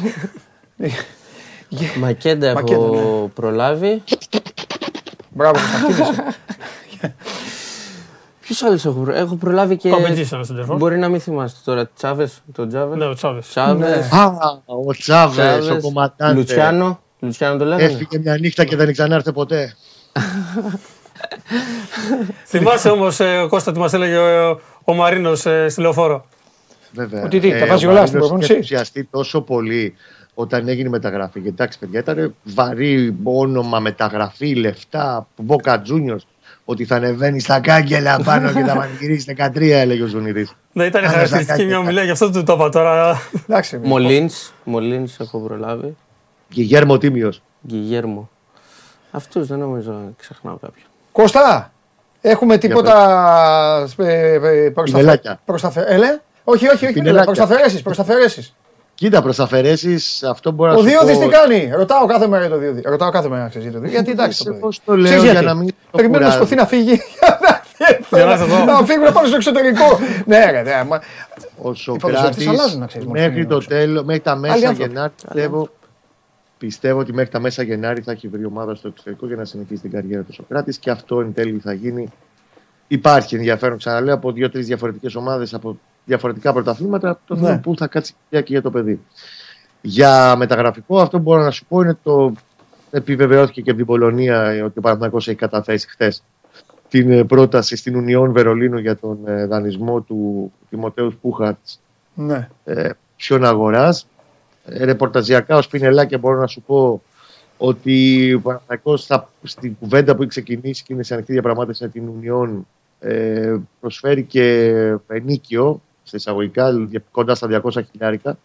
*laughs* Μακέντα έχω Μακέντα, ναι. προλάβει. Μπράβο, Κωνσταντίνης. *laughs* Ποιους άλλους έχω προλάβει. Έχω προλάβει και. Κομπετζής ήταν στον τερφόρ. Μπορεί να μην θυμάστε τώρα. Τσάβες. Τον Τσάβε. Ναι, ο Τσάβες. Τσάβες. Α, ο Τσάβες, ο κομματάντες. Λουτσιάνο. Λουτσιάνο το λέγανε. Έφυγε μια νύχτα και δεν ξανάρθε ποτέ. *laughs* Θυμάσαι όμως, Κώστας, τι μας έλεγε ο, ο Μαρίνος ε, στη λεωφόρο; Βέβαια. Ότι τι, τα Ε, βάζει ο όλα στην Μαρίνος προπόνηση; είχε ενθουσιαστεί τόσο πολύ όταν έγινε η μεταγραφή. Γιατί εντάξει, παιδιά, ήταν βαρύ όνομα, μεταγραφή, λεφτά, Μπόκα Τζούνιο. Ότι θα ανεβαίνει στα κάγκελα πάνω και θα *laughs* πανηγυρίσει 13, έλεγε ο Ζουνιδή. Ναι, ήταν Άντε, χαρακτηριστική θα μια κάνει. ομιλία, γι' αυτό του το είπα τώρα. Εντάξει. Μολίν. Μολίν έχω προλάβει. Και Γέρμο Τίμιος. Γκυγέρμο. Αυτούς δεν νομίζω να ξεχνάω κάποιον. Κώστα, έχουμε τίποτα ε, ε, προς τα Πινελάκια. φε- προς τα φε- Έλε. Όχι, όχι, όχι. Πινελάκια. Προς τα αφαιρέσεις, προς τα αφαιρέσεις. Κοίτα, προς αφαιρέσεις, αυτό μπορεί να Ο σου Διώδης πω- τι κάνει; Ρωτάω κάθε μέρα για το Διώδη. Ρωτάω κάθε μέρα ξέρεις, για το Διώδη. Γιατί εντάξει το Σε παιδί. πώς το λέω Ξέρεις για γιατί. να μην το Περιμένω να κουράζεις. σκοθεί να φύγει. *laughs* Για να έρθει εδώ. Να φύγουν να πάνε στο εξωτερικό. Ναι, ρε, ναι, μα- Ο ποδοσφαιριστές Σοκράτης αλλάζουν, να ξέρεις, μορφή μέχρι είναι το όμως. τέλος, μέχρι τα μέσα άνθρωποι. Γενάρη πιστεύω, πιστεύω ότι μέχρι τα μέσα Γενάρη θα έχει βρει ομάδα στο εξωτερικό για να συνεχίσει την καριέρα του Σοκράτης και αυτό εν τέλει θα γίνει. Υπάρχει ενδιαφέρον, ξαναλέω, από δύο-τρεις διαφορετικές ομάδες, από διαφορετικά πρωταθλήματα. Το θέμα Ναι. που θα κάτσει και για το παιδί. Για μεταγραφικό, αυτό που μπορώ να σου πω είναι το. Επιβεβαιώθηκε και από την Πολωνία ότι ο Παναθηναϊκός έχει καταθέσει χθες την ε, πρόταση στην Ουνιόν Βερολίνου για τον ε, δανεισμό του Τιμωτέου Πούχατ Ναι. ε, ποιον αγοράς. Ε, ρεπορταζιακά ως πινελάκια μπορώ να σου πω ότι ο Παναθηναϊκός θα, στην κουβέντα που έχει ξεκινήσει και είναι σε ανοιχτή διαπραγμάτευση με την Ουνιόν ε, προσφέρει και ενίκιο σε εισαγωγικά κοντά στα 200 χιλιάρικα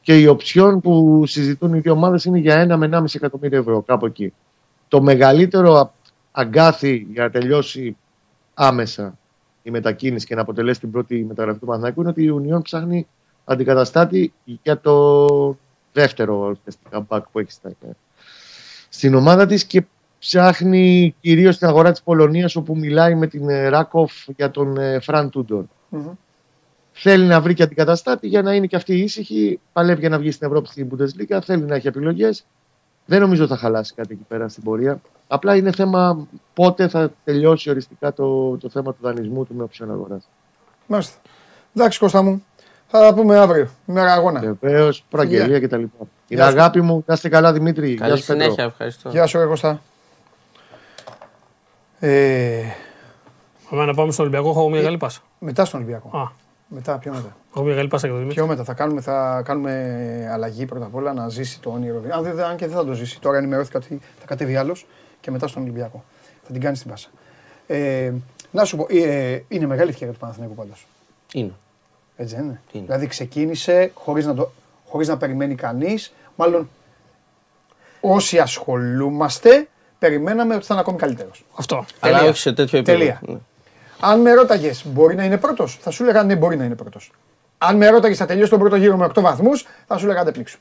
και η οψιόν που συζητούν οι δύο ομάδες είναι για 1 με 1,5 εκατομμύριο ευρώ κάπου εκεί. Το μεγαλύτερο α- αγκάθι για να τελειώσει άμεσα η μετακίνηση και να αποτελέσει την πρώτη μεταγραφή του Παναθηναϊκού είναι ότι η Ουνιόν ψάχνει αντικαταστάτη για το δεύτερο ουσιαστικά back που έχει στα, στην ομάδα της και ψάχνει κυρίως την αγορά της Πολωνίας όπου μιλάει με την ε, Ράκοφ για τον ε, Φραν Τούντορ. Μμμ. Θέλει να βρει και αντικαταστάτη για να είναι και αυτή ήσυχη. Παλεύει για να βγει στην Ευρώπη στην Bundesliga. Θέλει να έχει επιλογές. Δεν νομίζω θα χαλάσει κάτι εκεί πέρα στην πορεία. Απλά είναι θέμα πότε θα τελειώσει οριστικά το, το θέμα του δανεισμού του με οψιόν αγορά. Μάλιστα. Εντάξει Κώστα μου. Θα τα πούμε αύριο. Μέρα αγώνα. Βεβαίως, προαγγελία κτλ. Είναι Γεια σου. αγάπη μου. Να είστε καλά, Δημήτρη. Καλή Γεια σου, Πέτρο. συνέχεια, ευχαριστώ. Γεια σου ρε Κώστα. Ε, Πάμε να πάμε στον Ολυμπιακό, έχω μια καλή πάσα. μετά στον Ολυμπιακό. Α, Μετά, πιο μετά; έχω μια καλή πάσα για τον Δημήτρη. Πιο μετά. Θα κάνουμε, θα κάνουμε αλλαγή πρώτα απ' όλα να ζήσει το όνειρο. Αν, δεν, αν και δεν θα το ζήσει. Τώρα ενημερώθηκα ότι θα κατέβει άλλος και μετά στον Ολυμπιακό. Θα την κάνει στην πάσα. Ε, να σου πω, ε, είναι μεγάλη ευκαιρία του Παναθηναϊκού πάντως. Είναι. Έτσι δεν είναι; Τι είναι. Δηλαδή ξεκίνησε χωρίς να, το, χωρίς να περιμένει κανείς. Μάλλον όσοι ασχολούμαστε περιμέναμε ότι θα είναι ακόμη καλύτερος. Αυτό. Αλλά Τελεία. όχι σε τέτοιο επίπεδο. Τελεία. Ναι. Αν με ρώταγες, μπορεί να είναι πρώτος, θα σου έλεγα ναι, μπορεί να είναι πρώτος. Αν με ρώταγες, θα τελειώσει τον πρώτο γύρο με 8 βαθμούς, θα σου έλεγα δεν πλήξου.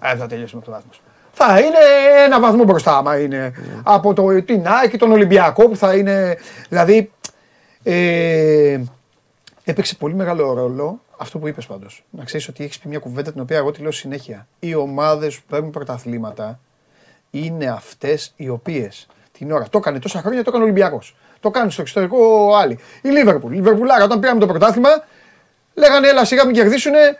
Ε, θα τελειώσει με 8 βαθμούς. Θα είναι ένα βαθμό μπροστά, άμα είναι από το, την ΑΕΚ και τον Ολυμπιακό που θα είναι. Δηλαδή. Ε, έπαιξε πολύ μεγάλο ρόλο αυτό που είπες πάντως. Να ξέρεις ότι έχεις πει μια κουβέντα την οποία εγώ τη λέω συνέχεια. Οι ομάδες που παίρνουν πρωταθλήματα είναι αυτές οι οποίες την ώρα το έκανε τόσα χρόνια, το έκανε ο Ολυμπιακός. Το κάνει στο εξωτερικό άλλοι. Η Λίβερπουλ. Η Λίβερπουλάρα όταν πήραμε το πρωτάθλημα, λέγανε έλα σιγά μην κερδίσουνε.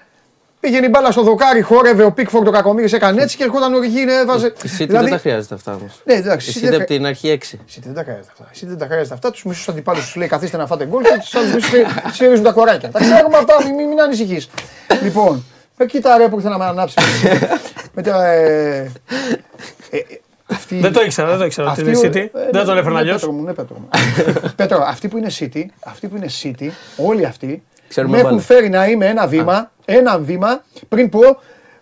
Πήγαινε η μπάλα στο δοκάρι, χόρευε ο Πίκφορντ, ο Κακομίρη έκανε έτσι και ερχόταν ο Ριγίνε, έβαζε. Η City δεν τα χρειάζεται αυτά όμως. Ναι, εντάξει, Η City City δεν από την αρχή 6. Εσύ δεν τα χρειάζεται αυτά. Εσύ δεν τα χρειάζεται αυτά. Τους μισούς αντιπάλους τους λέει καθίστε να φάτε γκολ και τους άλλους μισούς *laughs* σφυρίζουν τα κοράκια. Τα ξέρουμε αυτά, μην, μην, μην ανησυχείς. λοιπόν, ε, κοίτα ρε που ήθελα να με ανάψει. *laughs* με τα, ε, ε, ε, αυτή, Δεν το ήξερα, δεν το ήξερα. αυτή Ότι είναι ο- City. ε, Δεν ναι, τον έφερνα ναι, αλλιώ. Πέτρο μου, ναι, Πέτρο μου. Πέτρο, αυτοί που είναι City, αυτοί που είναι City, όλοι αυτοί, Ξέρουμε με έχουν μπάλα. φέρει να είμαι ένα βήμα, ένα βήμα πριν πω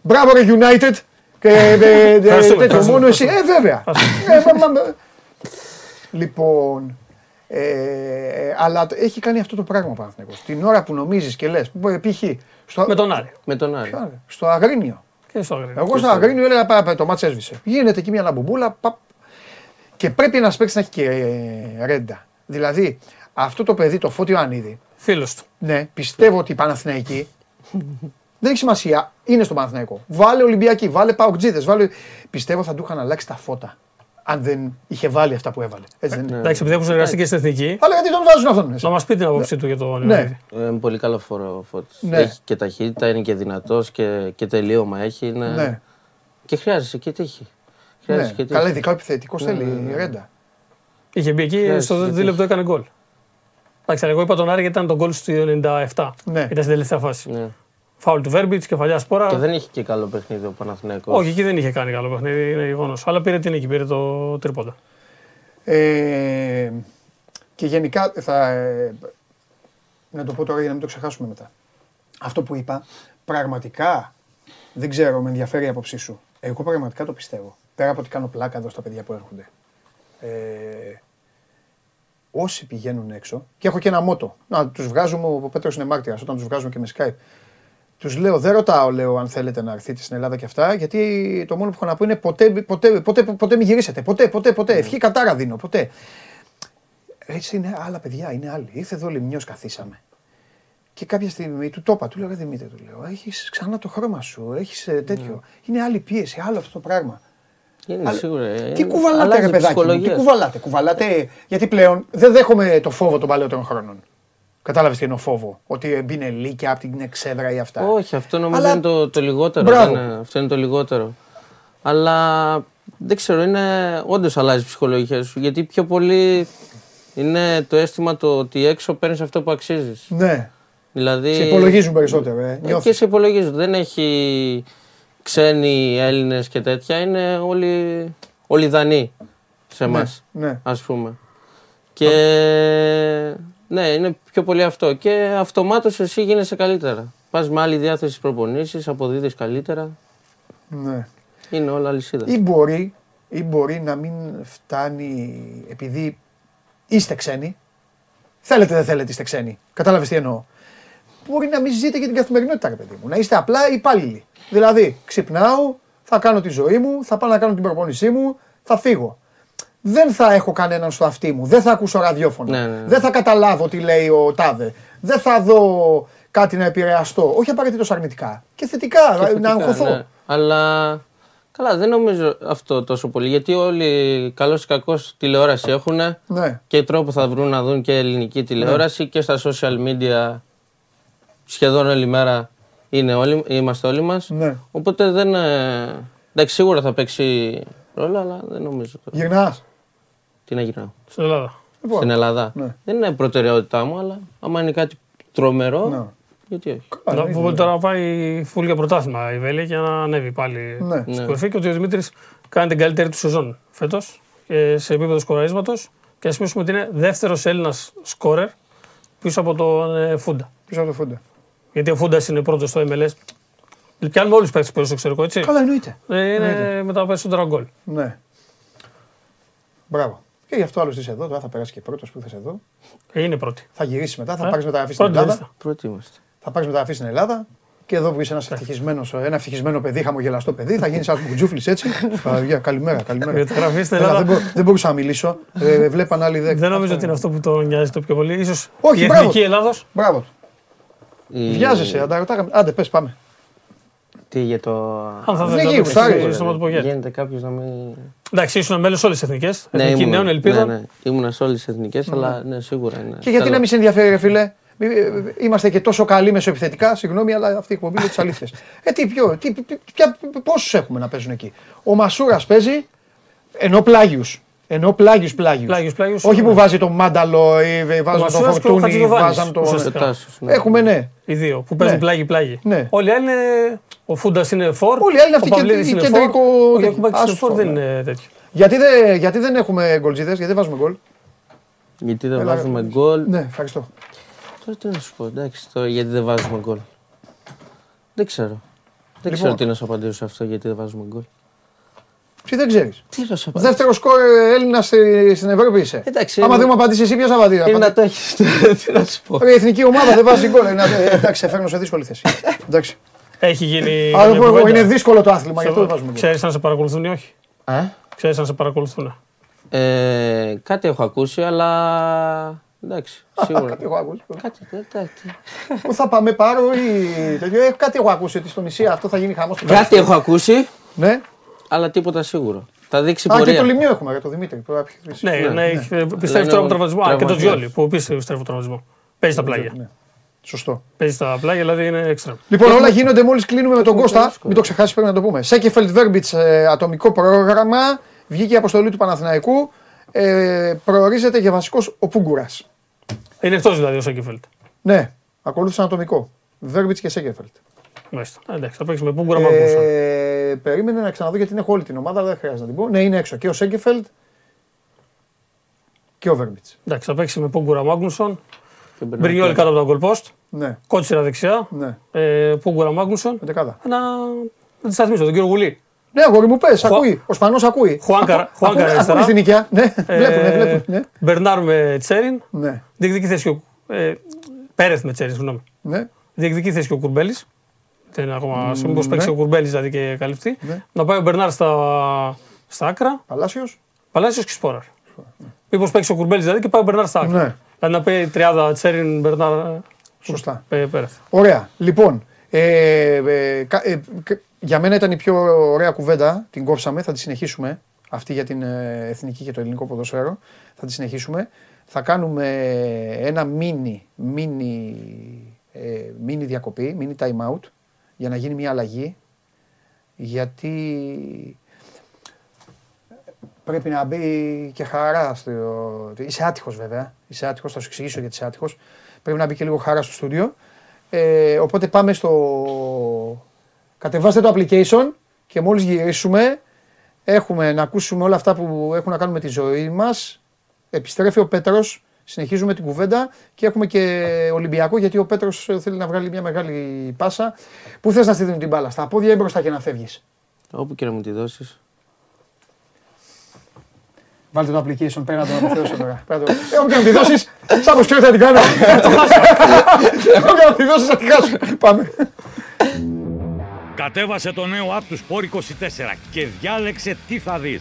μπράβο ρε United και ε, ε, ε, Ευχαριστούμε, τέτοιο ευχαριστούμε, μόνο εσύ. Ε, βέβαια. Ε, μα- μα- Λοιπόν, ε, αλλά το- έχει κάνει αυτό το πράγμα ο Παναθηναϊκός. Την ώρα που νομίζεις και λες, που, ε, π.χ. Στο, Με τον Άρη. Με τον Άρη. στο Αγρίνιο. Και στο Αγρίνιο. Εγώ στο Αγρίνιο έλεγα πάει, πάει, το μάτς έσβησε. Γίνεται εκεί μια λαμπουμπούλα. Παπ. Και πρέπει ένας παίξει να έχει και ε, ρέντα. Δηλαδή, αυτό το παιδί, το Φώτιο Ανίδη, Φίλος του. ναι, πιστεύω ότι οι Παναθηναϊκοί δεν έχει σημασία, είναι στο Παναθηναϊκό. Βάλε Ολυμπιακή, βάλε Παοκτζίδες, βάλε. Πιστεύω θα του είχαν αλλάξει τα φώτα. Αν δεν είχε βάλει αυτά που έβαλε. Έτσι δεν είναι. Εντάξει, επειδή έχουν συνεργαστεί και στην εθνική, Αλλά γιατί τον βάζουν αυτόν μέσα. να μας πει την άποψή του για το Ναι. United. Ε, Είναι πολύ καλό φορό ο Φώτης. Ναι. Έχει και ταχύτητα, είναι και δυνατός και, και τελείωμα έχει. Είναι... Ναι. Και χρειάζεσαι και τύχη. Ναι. Χρειάζεσαι και τύχη. Καλά, ειδικά ο επιθετικός Ναι, θέλει ναι, ναι. ρέντα. Είχε μπει εκεί Yes, στο γιατί- δίλεπτο έκανε γκολ. Εντάξει, εγώ είπα τον Άρη γιατί ήταν το γκολ στο 97. Ναι. Ήταν στην τελευταία φάση. Ναι. Φάουλ του Βέρμπιτς, κεφαλιά σπόρα. Και δεν έχει και καλό παιχνίδι ο Παναθηναϊκός. Όχι, εκεί δεν είχε κάνει καλό παιχνίδι, είναι γεγονός. Αλλά πήρε την εκεί, πήρε το τρίποντα. Ε, και γενικά θα. ε, να το πω τώρα για να μην το ξεχάσουμε μετά. Αυτό που είπα, πραγματικά δεν ξέρω, με ενδιαφέρει η άποψή σου. Εγώ πραγματικά το πιστεύω. Πέρα από ότι κάνω πλάκα εδώ στα παιδιά που έρχονται. Ε, όσοι πηγαίνουν έξω, και έχω και ένα μότο. Να τους βγάζουμε, ο Πέτρος είναι μάρτυρας, όταν τους βγάζουμε και με Skype. Τους λέω, δεν ρωτάω, λέω, αν θέλετε να έρθετε στην Ελλάδα και αυτά, γιατί το μόνο που έχω να πω είναι ποτέ, ποτέ, ποτέ, ποτέ μην γυρίσετε. Ποτέ, ποτέ, ποτέ. Ευχή κατάρα δίνω, ποτέ. Έτσι είναι άλλα παιδιά, είναι άλλοι. Ήρθε εδώ λιμνιό, καθίσαμε. Και κάποια στιγμή του το είπα, του λέω, «Ρε Δημήτρη, του λέω, έχεις ξανά το χρώμα σου, έχεις τέτοιο. Είναι άλλη πίεση, άλλο αυτό το πράγμα. Είναι Αλλά- σίγουρα. ε, Τι είναι- κουβαλάτε, αλλάζει ρε η παιδάκι μου, τι ψυχολογία σου. κουβαλάτε, κουβαλάτε. Γιατί πλέον δεν δέχομαι το φόβο των παλαιότερων χρόνων. Κατάλαβες τι εννοώ φόβο. Ότι μπει λύκια από την εξέδρα ή αυτά. Όχι, αυτό νομίζω Αλλά- είναι το, το λιγότερο. Μπράβο. δεν είναι- αυτό είναι το λιγότερο. Αλλά δεν ξέρω, είναι όντως αλλάζει η ψυχολογία σου. Γιατί πιο πολύ είναι το αίσθημα το ότι έξω παίρνεις αυτό που αξίζεις. Ναι. Δηλαδή. Σε υπολογίζουν περισσότερο. Ε. Ε, Και Νιώθεις. σε υπολογίζουν. Δεν έχει ξένοι Έλληνες και τέτοια. Είναι όλοι, όλοι δανείοι σε εμάς. Ναι. ας πούμε. Και ναι, είναι πιο πολύ αυτό. Και αυτομάτως εσύ γίνεσαι καλύτερα. Πας με άλλη διάθεση στις προπονήσεις, αποδίδεις καλύτερα. ναι. Είναι όλα αλυσίδα. Ή μπορεί, ή μπορεί να μην φτάνει επειδή είστε ξένοι. Θέλετε, δεν θέλετε, είστε ξένοι. Κατάλαβες τι εννοώ. Μπορεί να μην ζείτε και την καθημερινότητα, ρε παιδί μου. Να είστε απλά υπάλληλοι. Δηλαδή, ξυπνάω, θα κάνω τη ζωή μου, θα πάω να κάνω την προπόνησή μου, θα φύγω. Δεν θα έχω κανέναν στο αυτί μου. Δεν θα ακούσω ραδιόφωνο. Ναι, ναι, ναι. Δεν θα καταλάβω τι λέει ο Τάδε. Δεν θα δω κάτι να επηρεαστώ. Όχι απαραίτητος αρνητικά. Και θετικά, Και θετικά, να αγχωθώ. ναι. Αλλά καλά, δεν νομίζω αυτό τόσο πολύ. Γιατί όλοι καλώ ή κακώ τηλεόραση έχουν Ναι. και τρόπο θα βρουν να δουν και ελληνική τηλεόραση και στα social media σχεδόν όλη μέρα είναι όλοι, είμαστε όλοι μας. Ναι. Οπότε δεν. ε, Εντάξει, σίγουρα θα παίξει ρόλο, αλλά δεν νομίζω. τώρα. Γυρνάς. Τι να γυρνάω. Στην Ελλάδα. Λοιπόν, Στην Ελλάδα. Ναι. Δεν είναι προτεραιότητά μου, αλλά άμα είναι κάτι τρομερό, Ναι. γιατί όχι. Καλά, Να είναι. πούμε τώρα να πάει φουλ για πρωτάθλημα η Βέλη για να ανέβει πάλι Ναι. στην Ναι. κορυφή και ότι ο Δημήτρης κάνει την καλύτερη του σεζόν φέτος σε επίπεδο σκοραρίσματος. Και ας πούμε ότι είναι δεύτερος Έλληνας σκόρερ πίσω από τον ε, Φούντα. Πίσω από το φούντα. Γιατί ο Φούντας είναι πρώτος στο MLS. Πιάνουμε όλους τους παίχτε που παίζουν στο εξωτερικό, έτσι. Καλά, εννοείται. Ε, είναι με τα περισσότερα γκολ. Ναι. Μπράβο. Και γι' αυτό άλλος είσαι εδώ, τώρα θα περάσει και πρώτος που θες εδώ. Ε, είναι πρώτη. Θα γυρίσεις μετά, θα Ε, πάρεις μεταγραφή στην πρώτη Ελλάδα. λίστα. Πρώτοι είμαστε. Θα πάρεις μεταγραφή στην Ελλάδα. Και εδώ που είσαι ένα ευτυχισμένος, ένα ευτυχισμένο παιδί, χαμογελαστό παιδί, θα γίνεις ένα μπουτζούφλι έτσι. *laughs* Παναγία, καλημέρα, καλημέρα. Μεταγραφή στην Έλα, Ελλάδα. δεν, μπο- δεν μπορούσα να μιλήσω. Ε, βλέπαν άλλοι δέκα. Δεν νομίζω ότι είναι αυτό που τον νοιάζει το πιο πολύ. Ίσως Όχι, η μπράβο. εθνική Ελλάδος. Μπράβο. Η- Βιάζεσαι, αν τα ρωτάγαμε. Άντε, πες, πάμε. Τι για το. Αν θα Δεν δεις να γίνει, το φτάρει. πεις, να το πω γιατί. Γίνεται κάποιος να μην. Εντάξει, ήσουν μέλος όλες τις εθνικές. Ναι, Εθνική ήμουνα- νέων ελπίδων. Ναι, ναι. Ήμουνα σε όλες τις εθνικές, αλλά ναι, σίγουρα είναι. Και γιατί Θέλω- να μην σε ενδιαφέρει, ρε φίλε; Μη- ε, Είμαστε και τόσο καλοί μεσοεπιθετικά, συγγνώμη, αλλά αυτή η εκπομπή είναι τι αλήθειε. Ε, τι πιο, τι, πόσους έχουμε να παίζουν εκεί; Ο Μασούρας παίζει ενώ πλάγιου. Ενώ πλάγιου πλάγιου. Πλάγιους, πλάγιους, Όχι ναι. που βάζει τον Μάνταλο ή βάζαν τον Μασούρας και ο Φορτούνη, Χατζηδοβάνης, βάζαν τον. ουσιαστικά. Ο Τάσος, ναι. Έχουμε, ναι. Οι δύο που παίζουν Ναι. πλάγι-πλάγι. Ναι. Όλοι οι άλλοι είναι. Ο Φούντας είναι φόρ. Όλοι οι άλλοι είναι αυτοί ο και- Παυλίδης η είναι κεντρικό- φόρ. Ο τέτοιο. Γιακουμπάκης Άσους είναι φόρ, φόρ, δεν ναι. είναι τέτοιο. Γιατί, δεν, γιατί δεν έχουμε γκολτζίδε, γιατί δεν βάζουμε γκολ; Γιατί δεν Έλα, βάζουμε γκολ. Ναι, ευχαριστώ. Τώρα τι να σου πω, εντάξει, τώρα γιατί δεν βάζουμε γκολ. Δεν ξέρω. Δεν Λοιπόν. ξέρω τι να σου απαντήσω σε αυτό γιατί δεν βάζουμε γκολ. Τι δεν ξέρεις. Τι να σου απαντήσω. Δεύτερος σκορ Έλληνας στην Ευρώπη είσαι. Εντάξει, Άμα είναι- δεν μου απαντήσεις εσύ, ποιος θα απαντήσει. Είναι να το έχεις. *laughs* Τι να σου πω. Ρε, Η εθνική ομάδα δεν βάζει γκολ. Ε, να- ε, Εντάξει, σε φέρνω σε δύσκολη θέση. Εντάξει. Έχει γίνει. Αλλά μια εγώ- κουβέντα. είναι δύσκολο το άθλημα, γι' αυτό δεν βάζουμε γκολ. Ξέρεις αν σε παρακολουθούν ή όχι; Ε; Ξέρεις αν σε παρακολουθούν; Ε, κάτι έχω ακούσει, αλλά. Εντάξει, σίγουρα. Κάτι έχω ακούσει. κάτι, εντάξει. Πού θα πάμε, πάρω ή τέτοιο. Ε, Κάτι έχω ακούσει ότι στο νησί αυτό θα γίνει χαμός. Κάτι έχω ακούσει, Ναι. Αλλά τίποτα σίγουρο. Θα δείξει Α, και πορεία. το λιμιό έχουμε για τον Δημήτρη. που θα πει- Ναι, ναι, ναι. έχει- πιστεύει Λένε τώρα από ο τραυματισμό. Α, και το τραυματίας. Τζιόλι που επίσης πιστεύει από τραυματισμό. Παίζει στα πλάγια. Ναι. Σωστό. Παίζει στα πλάγια, δηλαδή είναι έξτρα. Λοιπόν, όλα γίνονται μόλις κλείνουμε με τον Κώστα. Μην το ξεχάσεις, πρέπει να το πούμε. Σέκεφελτ Βέρμπιτς ατομικό πρόγραμμα. Βγήκε η αποστολή του Παναθηναϊκού. Ε, προορίζεται για βασικός ο Πούγκουρας. Είναι εκτός δηλαδή ο Σέκεφελτ. Ναι, ακολούθησαν ατομικό. Βέρμπιτς και Σέκεφελτ. Μάλιστα. Ε, Εντάξει, θα παίξει με Πούγκουρα Μάκουσα. Ε, περίμενε να ξαναδώ γιατί έχω όλη την ομάδα, δεν χρειάζεται να την πω. Ναι, είναι έξω. Και ο Σέγκεφελτ και ο Βέρμπιτς. Εντάξει, θα παίξει με Πούγκουρα Μάγνουσον. Και Μπερνάρ Μπρινιόλ κάτω από τον goal post. Ναι, Κότσιρα δεξιά. ναι. Ε, Πούγκουρα Μάγνουσον. Πεντεκάδα. Να. Να τη σταθμίσω, τον κύριο Γουλή. Ναι, αγόρι μου, πες, ακούει. Ο Σπανός ακούει. Χουάνκα- Ακού- Χουάνκα ακούει- αριστερά. Ακούει την οικιά. Ναι, Ε, βλέπουν, βλέπουν. Ναι, Μπερνάρ με Τσέριν. ναι. Διεκδικεί θέση και ο. Ε, Πέρεθ με Τσέριν, συγγνώμη. ναι. Διεκδικεί θέση και ο Κουρμπέλης. Δεν είναι ακόμα. Σε μήπω παίξει ναι. ο Κουρμπέλης δηλαδή και καλυφθεί. Ναι. Να πάει ο Μπερνάρ στα, στα άκρα. Παλάσιος. Παλάσιος και Σπόραρ. Μήπως παίξει ο Κουρμπέλης δηλαδή και πάει ο Μπερνάρ στα άκρα. Ναι. Δηλαδή να πάει τριάδα Τσέριν Μπερνάρ. Σωστά. Πέ- Πέρεθ. Ωραία. Λοιπόν, ε, ε, κα- ε, κα- για μένα ήταν η πιο ωραία κουβέντα. Την κόψαμε. Θα τη συνεχίσουμε. Αυτή για την ε, εθνική και το ελληνικό ποδοσφαίρο. Θα τη συνεχίσουμε. Θα κάνουμε ένα μίνι, μίνι, ε, μίνι διακοπή, μίνι time out για να γίνει μια αλλαγή. Γιατί πρέπει να μπει και χαρά στο. Είσαι άτυχος βέβαια. Είσαι άτυχος, θα σου εξηγήσω γιατί είσαι άτυχος. Πρέπει να μπει και λίγο χαρά στο στούντιο. Ε, οπότε πάμε στο. Κατεβάστε το application και μόλις γυρίσουμε έχουμε να ακούσουμε όλα αυτά που έχουν να κάνουν με τη ζωή μας. Επιστρέφει ο Πέτρος, συνεχίζουμε την κουβέντα και έχουμε και Ολυμπιακό γιατί ο Πέτρος θέλει να βγάλει μια μεγάλη πάσα. Πού θες να στείλει την μπάλα, στα πόδια ή μπροστά και να φεύγεις; Όπου και να μου τη δώσεις. Βάλτε το application πέρα να τον αποθεώσω τώρα. Πέρα το- Ε, Έχω και να τη δώσεις, σαν πως ξέρετε θα την κάνω. Έχω και να τη δώσεις θα τη χάσω. Πάμε. Κατέβασε το νέο app του Sport 24 και διάλεξε τι θα δεις.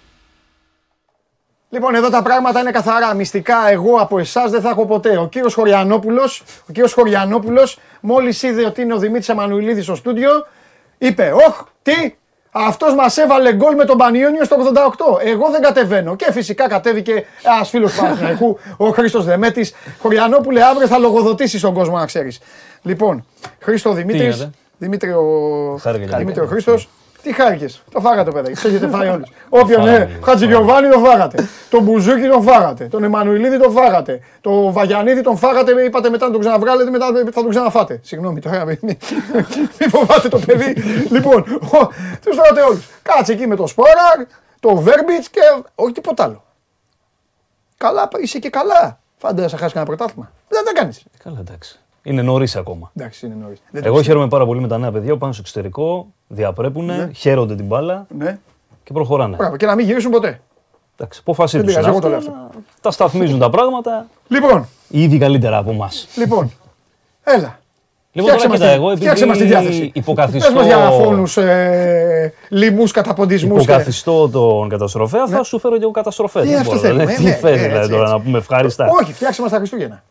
Λοιπόν, εδώ τα πράγματα είναι καθαρά. Μυστικά, εγώ από εσάς δεν θα έχω ποτέ. Ο κύριος Χωριανόπουλος, ο κύριος Χωριανόπουλος, μόλις είδε ότι είναι ο Δημήτρης Εμμανουηλίδη στο στούντιο, είπε: Όχ, τι, αυτός μας έβαλε γκολ με τον Πανιόνιο στο 88. Εγώ δεν κατεβαίνω. Και φυσικά κατέβηκε ένας φίλος του Παναθηναϊκού, ο Χρήστος Δεμέτης. Χωριανόπουλε, αύριο θα λογοδοτήσεις τον κόσμο, να ξέρεις. Λοιπόν, Χρήστο Δημήτρη. γίνεται; Δημήτρης ο, Χάρηκα για Δημήτρη ο να Χρήστος. Τι χάρηκε. Το φάγατε, παιδάκι. *laughs* Το έχετε φάει όλοι. Όποιον ναι, Χατζηγιοβάνι το φάγατε. Τον Μπουζούκι τον φάγατε. Τον Εμμανουιλίδη τον φάγατε. Το Βαγιανίδη τον φάγατε. Είπατε μετά να τον ξαναβγάλετε, μετά θα τον ξαναφάτε. Συγγνώμη τώρα, μην μη φοβάται το παιδί. λοιπόν, τους φάγατε όλους. Κάτσε εκεί με το Σπόρα, το Βέρμπιτς και όχι τίποτα άλλο. Καλά, είσαι και καλά. Φάνταζε να χάσεις κανένα πρωτάθλημα. Δεν τα κάνεις. Καλά, εντάξει. Είναι νωρίς ακόμα. Εντάξει, είναι νωρίς. Εγώ χαίρομαι πάρα πολύ με τα νέα παιδιά που πάνε στο εξωτερικό, διαπρέπουν, Ναι. χαίρονται την μπάλα Ναι. και προχωράνε. Μπράβο, και να μην γυρίσουν ποτέ. Εντάξει, απόφασή Δεν του. πειράζει, εγώ το λέω αυτό. Τα σταθμίζουν τα πράγματα Λοιπόν, ήδη καλύτερα από εμάς. λοιπόν. Έλα. Λοιπόν, τώρα κοίτα, εγώ φτιάξε μας τη διάθεση. επειδή υποκαθιστώ, Πες μας για φόνους, ε, λοιμούς, καταποντισμούς. και- υποκαθιστώ τον καταστροφέα, θα σου φέρω και εγώ καταστροφές. Ναι, αυτό θέλουμε, Τι ναι, θες ναι, δηλαδή έτσι, τώρα έτσι. να πούμε ευχάριστα. Όχι, φτιάξε μας τα Χριστούγεννα.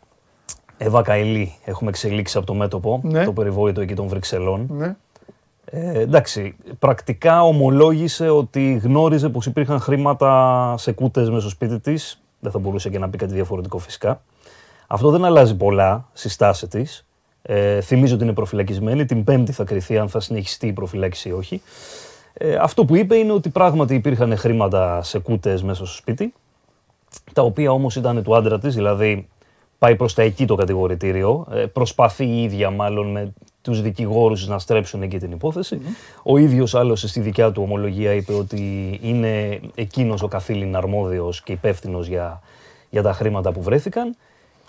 Εύα Καηλή έχουμε εξελίξει από το μέτωπο, Ναι. το περιβόητο εκεί των Βρυξελών. Ναι. Ε, εντάξει, πρακτικά ομολόγησε ότι γνώριζε πως υπήρχαν χρήματα σε κούτες μέσα στο σπίτι της. Δεν θα μπορούσε και να πει κάτι διαφορετικό φυσικά. Αυτό δεν αλλάζει πολλά στη στάση της. Ε, θυμίζω ότι είναι προφυλακισμένη. Την Πέμπτη θα κρυθεί αν θα συνεχιστεί η προφυλάξη ή όχι. Ε, αυτό που είπε είναι ότι πράγματι υπήρχαν χρήματα σε κούτες μέσα στο σπίτι, τα οποία όμως ήταν του άντρα της, δηλαδή πάει προς τα εκεί το κατηγορητήριο, ε, προσπαθεί η ίδια μάλλον με τους δικηγόρους να στρέψουν εκεί την υποθεση Ο ίδιος άλλωστε στη δικιά του ομολογία είπε ότι είναι εκείνος ο καθήλυν αρμόδιος και υπεύθυνος για, για τα χρήματα που βρέθηκαν.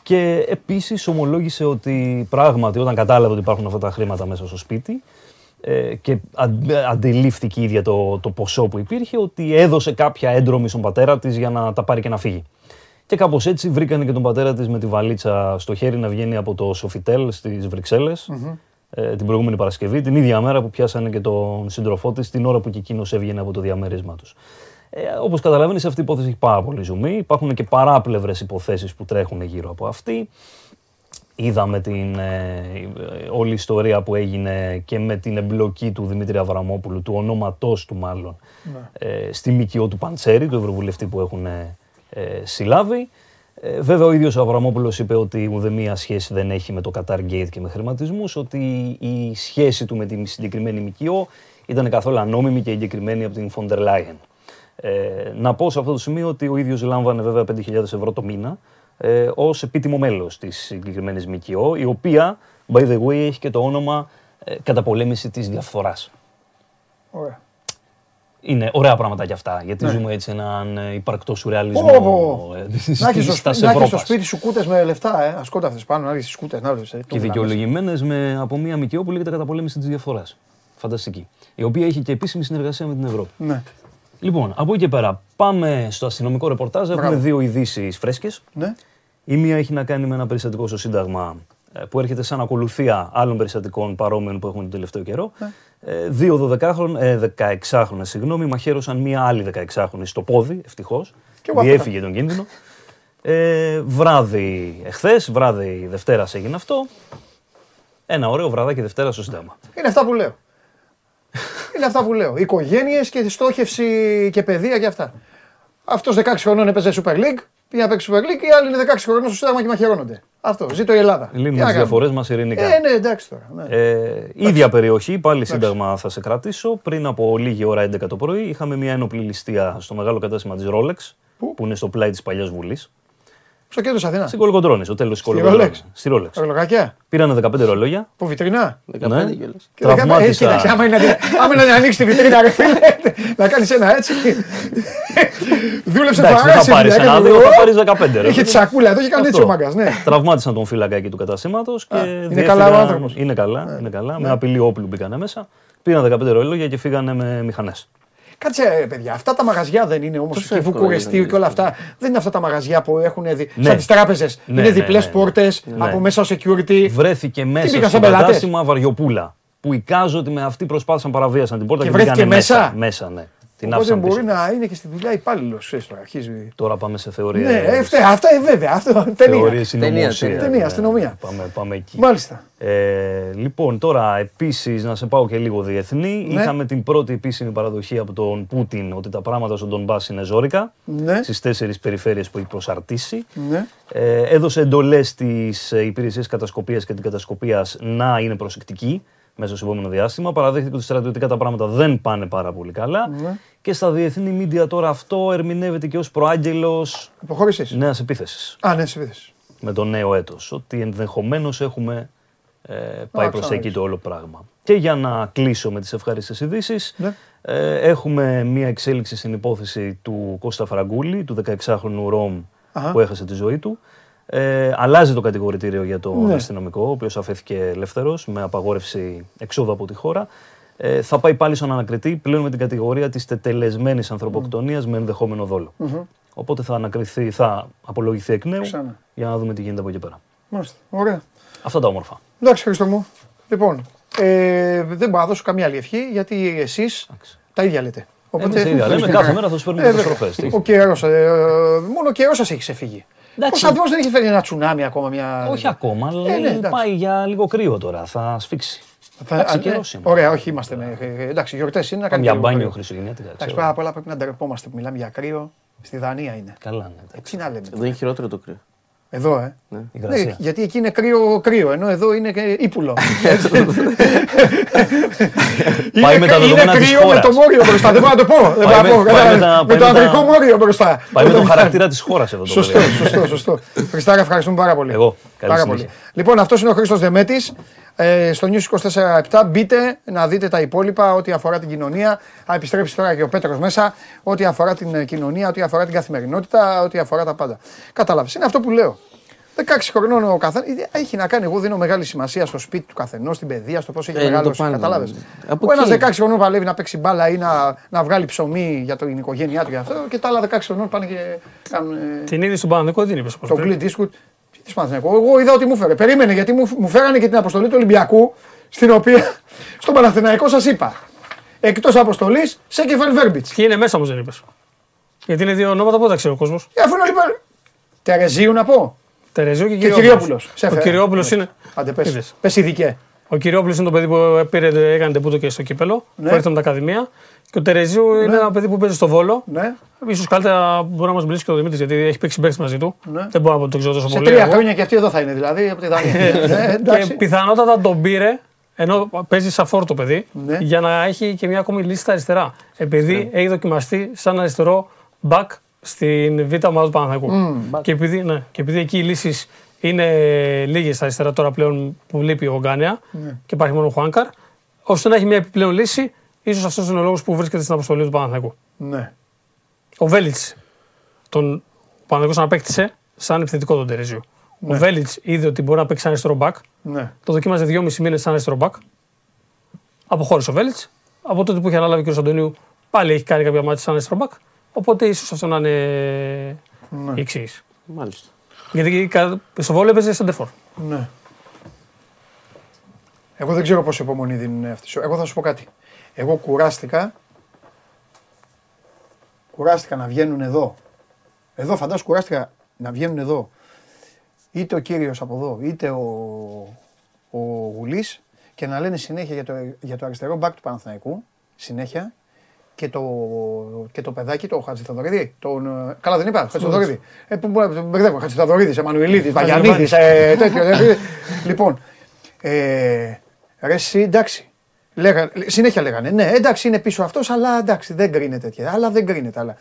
Και επίσης ομολόγησε ότι πράγματι όταν κατάλαβε ότι υπάρχουν αυτά τα χρήματα μέσα στο σπίτι ε, και αν- αντιλήφθηκε η ίδια το, το ποσό που υπήρχε, ότι έδωσε κάποια έντρομη στον πατέρα της για να τα πάρει και να φύγει. Και κάπως έτσι βρήκανε και τον πατέρα της με τη βαλίτσα στο χέρι να βγαίνει από το Σοφιτέλ στις βρυξελλες ε, την προηγούμενη Παρασκευή, την ίδια μέρα που πιάσανε και τον σύντροφό της, την ώρα που και εκείνος έβγαινε από το διαμέρισμά τους. Ε, Όπως καταλαβαίνεις, αυτή η υπόθεση έχει πάρα πολύ ζουμί. Υπάρχουν και παράπλευρες υποθέσεις που τρέχουν γύρω από αυτή. Είδαμε την ε, ε, όλη ιστορία που έγινε και με την εμπλοκή του Δημήτρη Αβραμόπουλου, του ονόματός του μάλλον, ε, στη ΜΚΟ του Παντσέρη, του Ευρωβουλευτή που έχουν ε, ε, συλλάβει. Ε, βέβαια ο ίδιος ο Αβραμόπουλος είπε ότι ουδέμια σχέση δεν έχει με το Qatar Gate και με χρηματισμούς, ότι η σχέση του με τη συγκεκριμένη ΜΚΟ ήταν καθόλου ανώμημη και εγκεκριμένη από την Φοντερ Λάιεν. Ε, να πω σε αυτό το σημείο ότι ο ίδιος λάμβανε βέβαια 5.000 ευρώ το μήνα ε, ως επίτιμο μέλος της συγκεκριμένης ΜΚΟ, η οποία, by the way, έχει και το όνομα ε, καταπολέμηση της διαφθοράς. Ωραία. Είναι ωραία πράγματα κι αυτά, γιατί ζούμε έτσι έναν ε, υπαρκτό σουρεαλισμό Ναι. Πω, πω. ε, της Να έχεις στο, της σπί- να έχεις Ευρώπας. στο σπίτι σου κούτες με λεφτά, ε. Ασκόταυτες πάνω, να έχεις κούτες, να βρεις. ε, το Και μιλάμε. δικαιολογημένες με, από μια ΜΚΟ που λέγεται Καταπολέμηση της Διαφορά. Φανταστική. Η οποία έχει και επίσημη συνεργασία με την Ευρώπη. Ναι. Λοιπόν, από εκεί και πέρα, πάμε στο αστυνομικό ρεπορτάζ. Έχουμε Μπράβο. δύο ειδήσεις φρέσκες. Ναι. Η μία έχει να κάνει με ένα περιστατικό στο Σύνταγμα ε, που έρχεται σαν ακολουθία άλλων περιστατικών παρόμοιων που έχουν τον τελευταίο καιρό. Ναι. Ε, δύο 12χρονε, ε, 16χρονε, συγγνώμη, μαχαίρωσαν μία άλλη 16χρονη στο πόδι, ευτυχώς. Και εγώ αυτό Διέφυγε τον κίνδυνο. Ε, βράδυ εχθές, βράδυ Δευτέρας έγινε αυτό. Ένα ωραίο βραδάκι Δευτέρας στο Σύνταγμα. Είναι αυτά που λέω. Είναι αυτά που λέω. Οικογένειες και στόχευση και παιδεία και αυτά. Αυτός 16 χρονών έπαιζε Super League, πήγε να παίξει Super League και οι άλλοι είναι 16 χρονών στο Σύνταγμα και μαχαιρώνονται. Αυτό. Ζήτω η Ελλάδα. Τι Λύνουμε να τις κάνουμε. διαφορές μας ειρηνικά. Ε, ναι, εντάξει τώρα. Ναι. Ε, ίδια περιοχή, πάλι σύνταγμα θα σε κρατήσω. Πριν από λίγη ώρα, 11 το πρωί, είχαμε μια ένοπλη ληστεία στο μεγάλο κατάστημα της Rolex, Πού; που είναι στο πλάι της παλιάς Βουλής. Στο κέντρο της Αθηνάς. Στην Κολοκοντρόνη, στο τέλος της Στη Κολοκοντρόνη. Rolex. Στη Rolex. Τα ρολογάκια. Πήρανε 15 ρολόγια. Από βιτρινά. 15 Ναι. κιόλας. Και δεν κάνουμε- Ε, κοίταξε, Τραυμάτισα. άμα είναι, να την- άμα είναι να ανοίξει τη βιτρίνα, ρε φίλε, να κάνεις ένα έτσι. Δούλεψε Εντάξει, δεν φαράση. θα πάρεις έκανε ένα, δύο, λίγο. θα πάρεις 15. ρε. Είχε τη σακούλα εδώ και έκανε έτσι ο μάγκα. Ναι. Τραυμάτισαν τον φύλακα εκεί του καταστήματος και. Α, είναι διέφυγαν- καλά ο άνθρωπος. Ναι. Είναι καλά, είναι καλά. Με απειλή όπλου μπήκανε μέσα. Πήραν 15 ρολόγια και φύγανε με μηχανές. Κάτσε, ρε, παιδιά, αυτά τα μαγαζιά δεν είναι όμως. Τόσο Και εύκολο βουκουρεστίου είναι και όλα αυτά. Δεν είναι αυτά τα μαγαζιά που έχουν δει. Ναι. Σαν τις τράπεζες. Ναι, είναι ναι, διπλές ναι, ναι. πόρτες, Ναι. από μέσα ο security. Βρέθηκε μέσα πήγαν στο σαν πελάτες; κατάστημα Βαριοπούλα. Που εικάζω ότι με αυτή προσπάθησαν παραβίασαν την πόρτα Και και, βρέθηκε μπήκανε μέσα; μέσα; Μέσα, ναι. Την Οπότε άφησαν μπορεί πίσω. να είναι και στη δουλειά υπάλληλος. Ξέρεις τώρα, αρχίζει. Τώρα πάμε σε θεωρίες. Ναι, ε, φταίει, αυτά ε, βέβαια. Αυτό *laughs* ταινία. Θεωρίες Ταινία, συνωμοσία. ταινία. Ταινία, Ναι, αστυνομία. Πάμε, πάμε εκεί. Μάλιστα. Ε, λοιπόν, τώρα επίσης να σε πάω και λίγο διεθνή. Ναι. Είχαμε την πρώτη επίσημη παραδοχή από τον Πούτιν ότι τα πράγματα στον Τον Μπάς είναι ζώρικα. Ναι. Στις τέσσερις περιφέρειες που έχει προσαρτήσει. Ναι. Ε, έδωσε εντολές στις υπηρεσίες κατασκοπίας και την κατασκοπία να είναι προσεκτικοί μέσα στο επόμενο διάστημα. Παραδέχτηκε ότι στρατιωτικά τα πράγματα δεν πάνε πάρα πολύ καλά. Ναι. Και στα διεθνή media τώρα αυτό ερμηνεύεται και ως προάγγελο Αποχώρησης. νέα επίθεσης Α, ναι, σε με το νέο έτος, ότι ενδεχομένως έχουμε ε, πάει προς ξαναδείς. εκεί το όλο πράγμα. Και για να κλείσω με τις ευχάριστες ειδήσεις, Ναι. ε, έχουμε μία εξέλιξη στην υπόθεση του Κώστα Φραγκούλη, του 16χρονου Ρώμ Αχα. που έχασε τη ζωή του. Ε, αλλάζει το κατηγορητήριο για τον Ναι. αστυνομικό, ο οποίος αφέθηκε ελεύθερος με απαγόρευση εξόδου από τη χώρα. Ε, θα πάει πάλι στον ανακριτή πλέον με την κατηγορία της τετελεσμένης ανθρωποκτονίας με ενδεχόμενο δόλο. Οπότε θα ανακριθεί, θα απολογηθεί εκ νέου Ξανά. για να δούμε τι γίνεται από εκεί πέρα. Μάλιστα. Ωραία. Αυτά τα όμορφα. Εντάξει, Χρήστο μου. Λοιπόν, ε, δεν μπορώ να δώσω καμία άλλη ευχή γιατί εσείς τα ίδια λέτε. Εμείς τα ίδια λέμε, κάθε μέρα θα σου φέρνουμε Ε, καταστροφές, τι. Ο καιρός, μόνο ο καιρός σας έχει ξεφύγει. Εντάξει. Πώ ακριβώ δεν έχει φέρει ένα τσουνάμι ακόμα μια. Όχι ακόμα, αλλά Ε, ναι, εντάξει. πάει για λίγο κρύο τώρα. Θα σφίξει. Θα- Εντάξει, α, ναι. καιρός είναι. Ωραία, όχι είμαστε. Με, ε, εντάξει, γιορτές είναι να Πάμε κάνει για λίγο μπάνιο κρύο. Χριστουγεννιάτικα. Εντάξει, ξέρω. πάρα απ' όλα πρέπει να ντρεπόμαστε που μιλάμε για κρύο. Στη Δανία είναι. Καλά, ναι. εντάξει. Ε, Τι να λέμε. Εδώ είναι χειρότερο το κρύο. Εδώ, ε. Η Ναι, υγρασία. γιατί εκεί είναι κρύο, κρύο, ενώ εδώ είναι και ύπουλο. *laughs* Πάει είναι, με τα είναι δεδομένα της κρύο με χώρας. το μόριο μπροστά. Δεν μπορώ να το πω. Δεν μπορώ να με- πω. πάει κατάλαβες. με τα- Με πάει το με τα- ανδρικό μόριο μπροστά. Πάει με τον χαρακτήρα της χώρας εδώ το Σωστό, παιδί. σωστό, σωστό. Χριστάρα, ευχαριστούμε πάρα πολύ. Εγώ. Καλή Πάρα συνέχεια. πολύ. Λοιπόν, αυτός είναι ο Χρήστος Δεμέτης. Ε, στο News 24-7 μπείτε να δείτε τα υπόλοιπα ό,τι αφορά την κοινωνία. Θα επιστρέψει τώρα και ο Πέτρος μέσα. Ό,τι αφορά την ε, κοινωνία, ό,τι αφορά την καθημερινότητα, ό,τι αφορά τα πάντα. Κατάλαβες. Είναι αυτό που λέω. 16 χρονών ο καθένας. Έχει να κάνει. Εγώ δίνω μεγάλη σημασία στο σπίτι του καθενός, στην παιδεία, στο πώς έχει Ε, είναι το μεγαλώσει. πάντα. Κατάλαβες. Από Ο ένας εκεί. 16 χρονών παλεύει να παίξει μπάλα ή να, να βγάλει ψωμί για την οικογένειά του και αυτό. Και τα άλλα 16 χρονών πάνε και κάνουν. ε, Την είδη στον Παναδικό δεν είπε. το Clint Eastwood. Τι Παναθηναϊκό. Εγώ; Είδα ότι μου φέρε. Περίμενε γιατί μου, μου φέρανε και την αποστολή του Ολυμπιακού, στην οποία *laughs* στον Παναθηναϊκό σας είπα. Εκτός αποστολής, σε κεφαλ Βέρμπιτς. Ποιοι είναι μέσα όμως δεν είπες; Γιατί είναι δύο ονόματα που δεν τα ξέρει ο κόσμος; Ε, αφού είναι λοιπόν. Τερεζίου να πω. Τερεζίου και Και Κυριόπουλος. Κυριόπουλος. Σε Ο έφερα. Κυριόπουλος είναι. Άντε, πες. Είδες. Πες ειδικέ. Ο Κυριόπουλος είναι το παιδί που πήρε, έκανε τεπούτο και στο κύπελο. Ναι. Που έρθει από την Ακαδημία. Και ο Τερεζίου είναι ένα παιδί που παίζει στο βόλο. Ναι. σω καλύτερα μπορεί να μας μιλήσει και ο Δημήτρης γιατί έχει παίξει παίξει μαζί του. Ναι. Δεν μπορώ να το ξέρω τόσο Σε πολύ. τρία εγώ. χρόνια και αυτή εδώ θα είναι δηλαδή από τη Δανία. *laughs* ναι, Και εντάξει. πιθανότατα τον πήρε ενώ παίζει σαν φόρο το παιδί Ναι. για να έχει και μια ακόμη λύση στα αριστερά. Επειδή έχει δοκιμαστεί σαν αριστερό back στην β' ομάδα του Παναθηναϊκού. και, επειδή, ναι, και επειδή εκεί οι λύσεις είναι λίγες στα αριστερά τώρα πλέον που λείπει ο Γκάνια και υπάρχει μόνο ο Χουάνκαρ, ώστε να έχει μια επιπλέον λύση, ίσως αυτός είναι ο λόγος που βρίσκεται στην αποστολή του Παναθηναϊκού. Ναι. Ο Βέλιτς, τον ο Παναθηναϊκός αναπέκτησε σαν επιθετικό τον Τερεζίου. Ο Βέλιτς είδε ότι μπορεί να παίξει σαν αριστερό back ναι. το δοκίμαζε δυόμιση μήνες σαν αριστερό μπακ. Αποχώρησε ο Βέλιτς. Από τότε που είχε αναλάβει ο κ. Αντωνίου, πάλι έχει κάνει κάποια μάτια σαν αριστερό μπακ. Οπότε ίσως αυτό να είναι Ναι. η εξήγηση. Μάλιστα. Γιατί κα- στο βόλιο έπαιζε σεντερφόρ. ναι. Εγώ δεν ξέρω πόσο υπομονή δίνουν αυτοί. σου. Εγώ θα σου πω κάτι. Εγώ κουράστηκα. Κουράστηκα να βγαίνουν εδώ. Εδώ φαντάσου κουράστηκα να βγαίνουν εδώ. Είτε ο κύριος από εδώ, είτε ο, ο Γουλής και να λένε συνέχεια για το, για το αριστερό μπακ του Παναθηναϊκού. Συνέχεια. Και το, και το παιδάκι, το Χατζηθοδωρίδη. Τον, ε, καλά δεν είπα, Χατζηθοδωρίδη. Ε, που, που, που, μπερδεύω, Χατζηθοδωρίδης, Εμμανουηλίδης, Βαγιανίδης, ε, τέτοιο. ε, λοιπόν, ε, ρε εσύ, εντάξει. Λέγα, συνέχεια λέγανε, ναι, εντάξει είναι πίσω αυτός, αλλά εντάξει δεν κρίνεται τέτοια, αλλά δεν κρίνεται. Αλλά.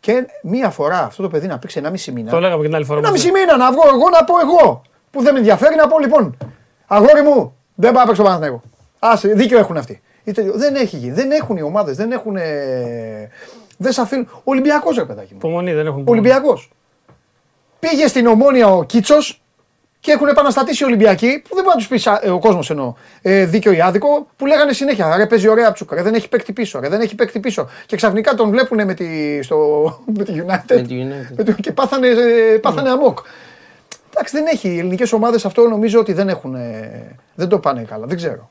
Και μία φορά αυτό το παιδί να παίξει 1,5 μήνα. Το λέγαμε και την άλλη φορά. Ένα μαζί. μισή μήνα να βγω εγώ να πω εγώ. Που δεν με ενδιαφέρει να πω λοιπόν. Αγόρι μου, δεν πάω να παίξω Παναθηναϊκό. Άσε, δίκιο έχουν αυτοί. Είτε, δεν έχει γίνει. Δεν έχουν οι ομάδες, δεν έχουν. Δεν σε αφήνουν. Ολυμπιακός ρε παιδάκι μου. Υπομονή δεν έχουν. υπομονή. Ολυμπιακός. Πήγε στην ομόνια ο Κίτσος και έχουν επαναστατήσει οι Ολυμπιακοί, που δεν μπορεί να τους πεις ο κόσμος εννοώ, ε, δίκιο ή άδικο, που λέγανε συνέχεια ρε παίζει ωραία ψούκα, ρε δεν έχει παίκτη πίσω, ρε δεν έχει παίκτη πίσω. Και ξαφνικά τον βλέπουν με τη, στο, με τη United, Με τη United. με το- και πάθανε, ε, πάθανε αμόκ. Εντάξει, δεν έχει. Οι ελληνικές ομάδες αυτό νομίζω ότι δεν έχουν. ε, δεν το πάνε καλά. Δεν ξέρω.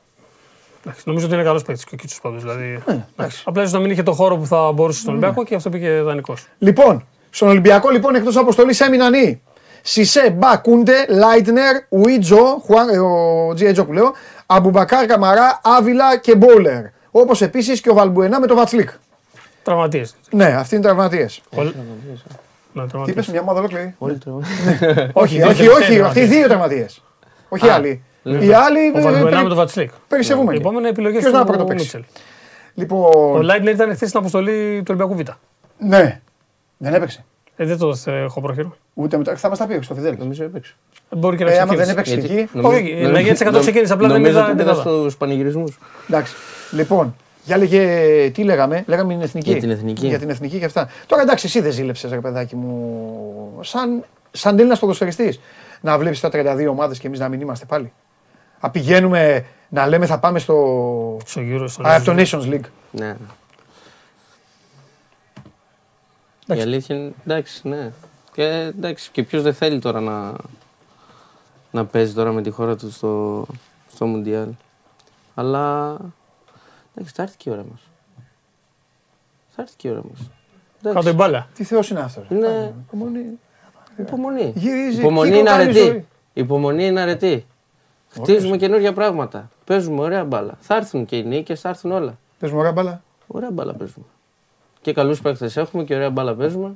Εντάξει, Νομίζω ότι είναι καλός παίκτης και ο Κίτσος πάντως. Δηλαδή, Ε, εντάξει. Απλά ίσως να μην είχε το χώρο που θα μπορούσε στον Ολυμπιακό και αυτό πήγε δανεικός. Λοιπόν, στον Ολυμπιακό λοιπόν εκτός αποστολής έμειναν οι Σισέ, Μπα, Κούντε, Λάιτνερ, Ουίτζο, Χουάν- ε, ο Τζιέτζο που λέω, Αμπουμπακάρ, Καμαρά, Άβιλα και Μπόλερ. Όπως επίσης και ο Βαλμπουενά με το Βάτσλικ. Τραυματίες. Ναι, αυτοί είναι τραυματίες. Ναι, Τι τραυματίες. είπες, μια ομάδα ολόκληρη; Όλοι τρέχουν. *laughs* όχι, δύο όχι, τελευταίοι όχι, αυτοί οι τραυματίες. δύο τραυματίες. Όχι Α. άλλοι. Οι άλλοι Ο Βαλμπουενά περι- με τον Βατσλίκ. περισσευούμενοι. Η επόμενη επιλογή Ποιος να του πρώτο παίξει. Μίτσελ. Ο Λοιπόν, Λάιντνερ ήταν χθες στην αποστολή του Ολυμπιακού Β. ναι, δεν έπαιξε. Ε, δεν το ε, έχω πρόχειρο. Ούτε μετά. Θα μας τα πει στο Φιδέλης. Νομίζω έπαιξε. Μπορεί και να Ε, άμα δεν ξεκίνησε. έπαιξε εκεί. νομίζω- Όχι, νομίζω- να γίνει 100% ξεκίνησε, απλά δεν νομίζω είδα ότι την είδα Ελλάδα. στους πανηγυρισμούς. Εντάξει. Λοιπόν, για λέγε, τι λέγαμε, λέγαμε την εθνική. Για την εθνική. Για την εθνική και αυτά. Τώρα εντάξει, εσύ δεν ζήλεψες, ρε παιδάκι μου, σαν, σαν Έλληνας ποδοσφαιριστής, να βλέπεις τα 32 ομάδες και εμείς να μην είμαστε πάλι. Α, πηγαίνουμε να λέμε θα πάμε στο. Στο γύρο, στο Α, από το Nations League. Ναι. Η αλήθεια είναι, εντάξει, ναι. Και εντάξει, και ποιος δεν θέλει τώρα να, να παίζει τώρα με τη χώρα του στο, στο Μουντιάλ. Αλλά εντάξει, θα έρθει και η ώρα μας. Θα έρθει και η ώρα μας. Κάτω η μπάλα. Τι θεός είναι αυτός. Είναι Υπομονή. υπομονή. Γυρίζει, Υπομονή κύκλο είναι κάνει αρετή. ζωή. Υπομονή είναι αρετή. Χτίζουμε καινούργια πράγματα. Παίζουμε ωραία μπάλα. Θα έρθουν και οι νίκες, θα έρθουν όλα. Πες μου, ωραία μπάλα. Ωραία μπάλα παίζουμε. Και καλούς παίχτε έχουμε και ωραία μπάλα παίζουμε.